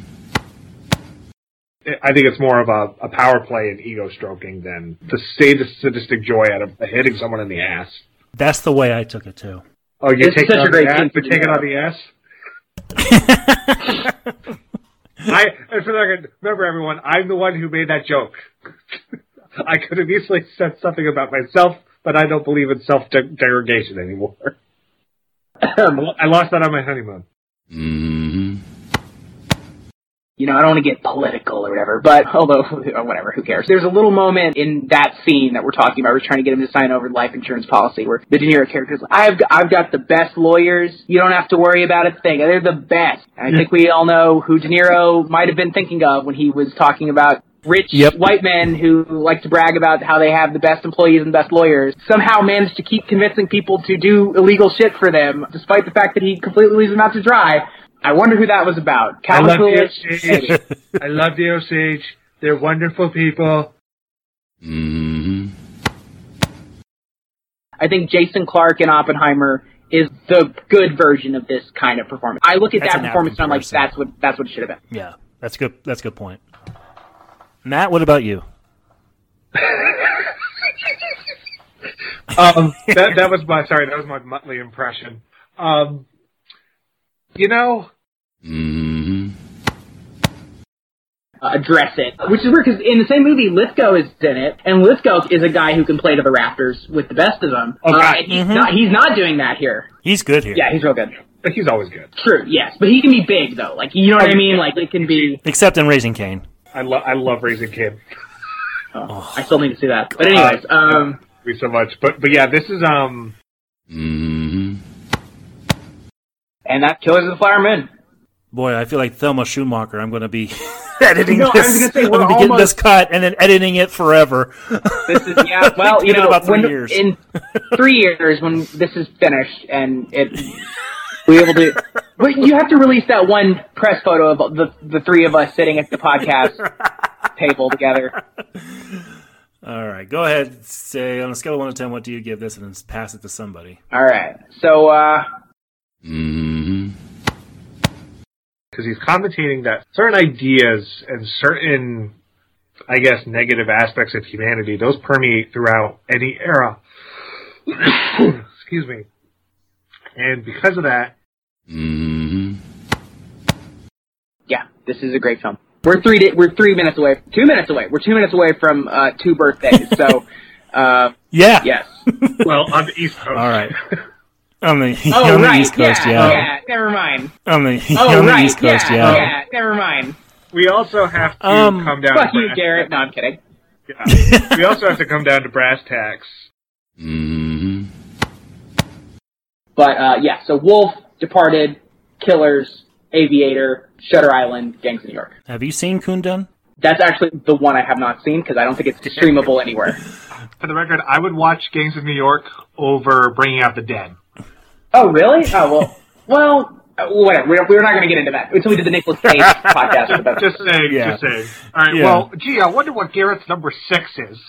I think it's more of a, a power play and ego stroking than to say the sadistic joy out of hitting someone in the ass. That's the way I took it too. Oh, you This take it such a on great the ass? scene You for take it on the ass? [LAUGHS] I, and for record, remember everyone, I'm the one who made that joke. [LAUGHS] I could have easily said something about myself, but I don't believe in self-derogation anymore. [COUGHS] I lost that on my honeymoon. Mm-hmm. You know, I don't want to get political or whatever, but [LAUGHS] although, or whatever, who cares? There's a little moment in that scene that we're talking about. We're trying to get him to sign over the life insurance policy where the De Niro character is like, I've, I've got the best lawyers. You don't have to worry about a thing. They're the best. And I think we all know who De Niro might have been thinking of when he was talking about rich Yep. white men who like to brag about how they have the best employees and best lawyers somehow managed to keep convincing people to do illegal shit for them despite the fact that he completely leaves them out to dry. I wonder who that was about. I love Calvin the Osage. I love the Osage. They're wonderful people. Mm-hmm. I think Jason Clarke in Oppenheimer is the good version of this kind of performance. I look at That's that an performance and I'm like, that's what that's what it should have been. Yeah, that's good. That's a good point. Matt, what about you? [LAUGHS] Um, that that was my sorry. That was my Muttley impression. Um, you know, Mm-hmm. Uh, address it, which is weird because in the same movie, Lithgow is in it, and Lithgow is a guy who can play to the rafters with the best of them. Okay. Uh, and he's not he's not doing that here. He's good here. Yeah, he's real good. but he's always good. True, yes, but he can be big though. Like you know what I mean? Like it can be. Except in Raising Cain. I love I love Raising Kid. [LAUGHS] Oh, I still need to see that. But anyways, Uh, um, me so much. But but yeah, this is um. Mm-hmm. and that Killers of the Flower Moon. Boy, I feel like Thelma Schoonmaker. I'm going to be editing [LAUGHS] No, I was gonna say, I'm we're going to be getting this cut and then editing it forever. This is yeah. [LAUGHS] Well, you know, about three when, years. in three years when this is finished and it we able to. But you have to release that one press photo of the the three of us sitting at the podcast [LAUGHS] table together. All right, go ahead. Say on a scale of one to ten, what do you give this, and then pass it to somebody. All right. So uh Mm-hmm. Because he's commentating that certain ideas and certain, I guess, negative aspects of humanity, those permeate throughout any era. [COUGHS] Excuse me. And because of that, Mm-hmm. yeah, this is a great film. We're three di- we're three minutes away. Two minutes away. We're two minutes away from uh, two birthdays. So uh, [LAUGHS] Yeah. yes. well, on the East Coast. All right. [LAUGHS] On the, [LAUGHS] Oh on the right. East Coast, yeah, yeah. Never mind. On the, [LAUGHS] Oh on the right. East Coast, yeah, yeah. Never mind. We also have to Um, come down Fuck to you, brass Garrett. No, I'm kidding. Yeah. [LAUGHS] we also have to come down to brass tacks. Mm-hmm. But uh, yeah, so Wolf, Departed, Killers, Aviator, Shutter Island, Gangs of New York. Have you seen Kundun? That's actually the one I have not seen because I don't think it's streamable anywhere. For the record, I would watch Gangs of New York over Bringing Out the Dead. Oh, really? Oh, well, [LAUGHS] well, uh, whatever. We're, we're not going to get into that until we did the Nicolas Cage [LAUGHS] podcast. Just saying, yeah. just saying. All right. Yeah. Well, gee, I wonder what Garrett's number six is.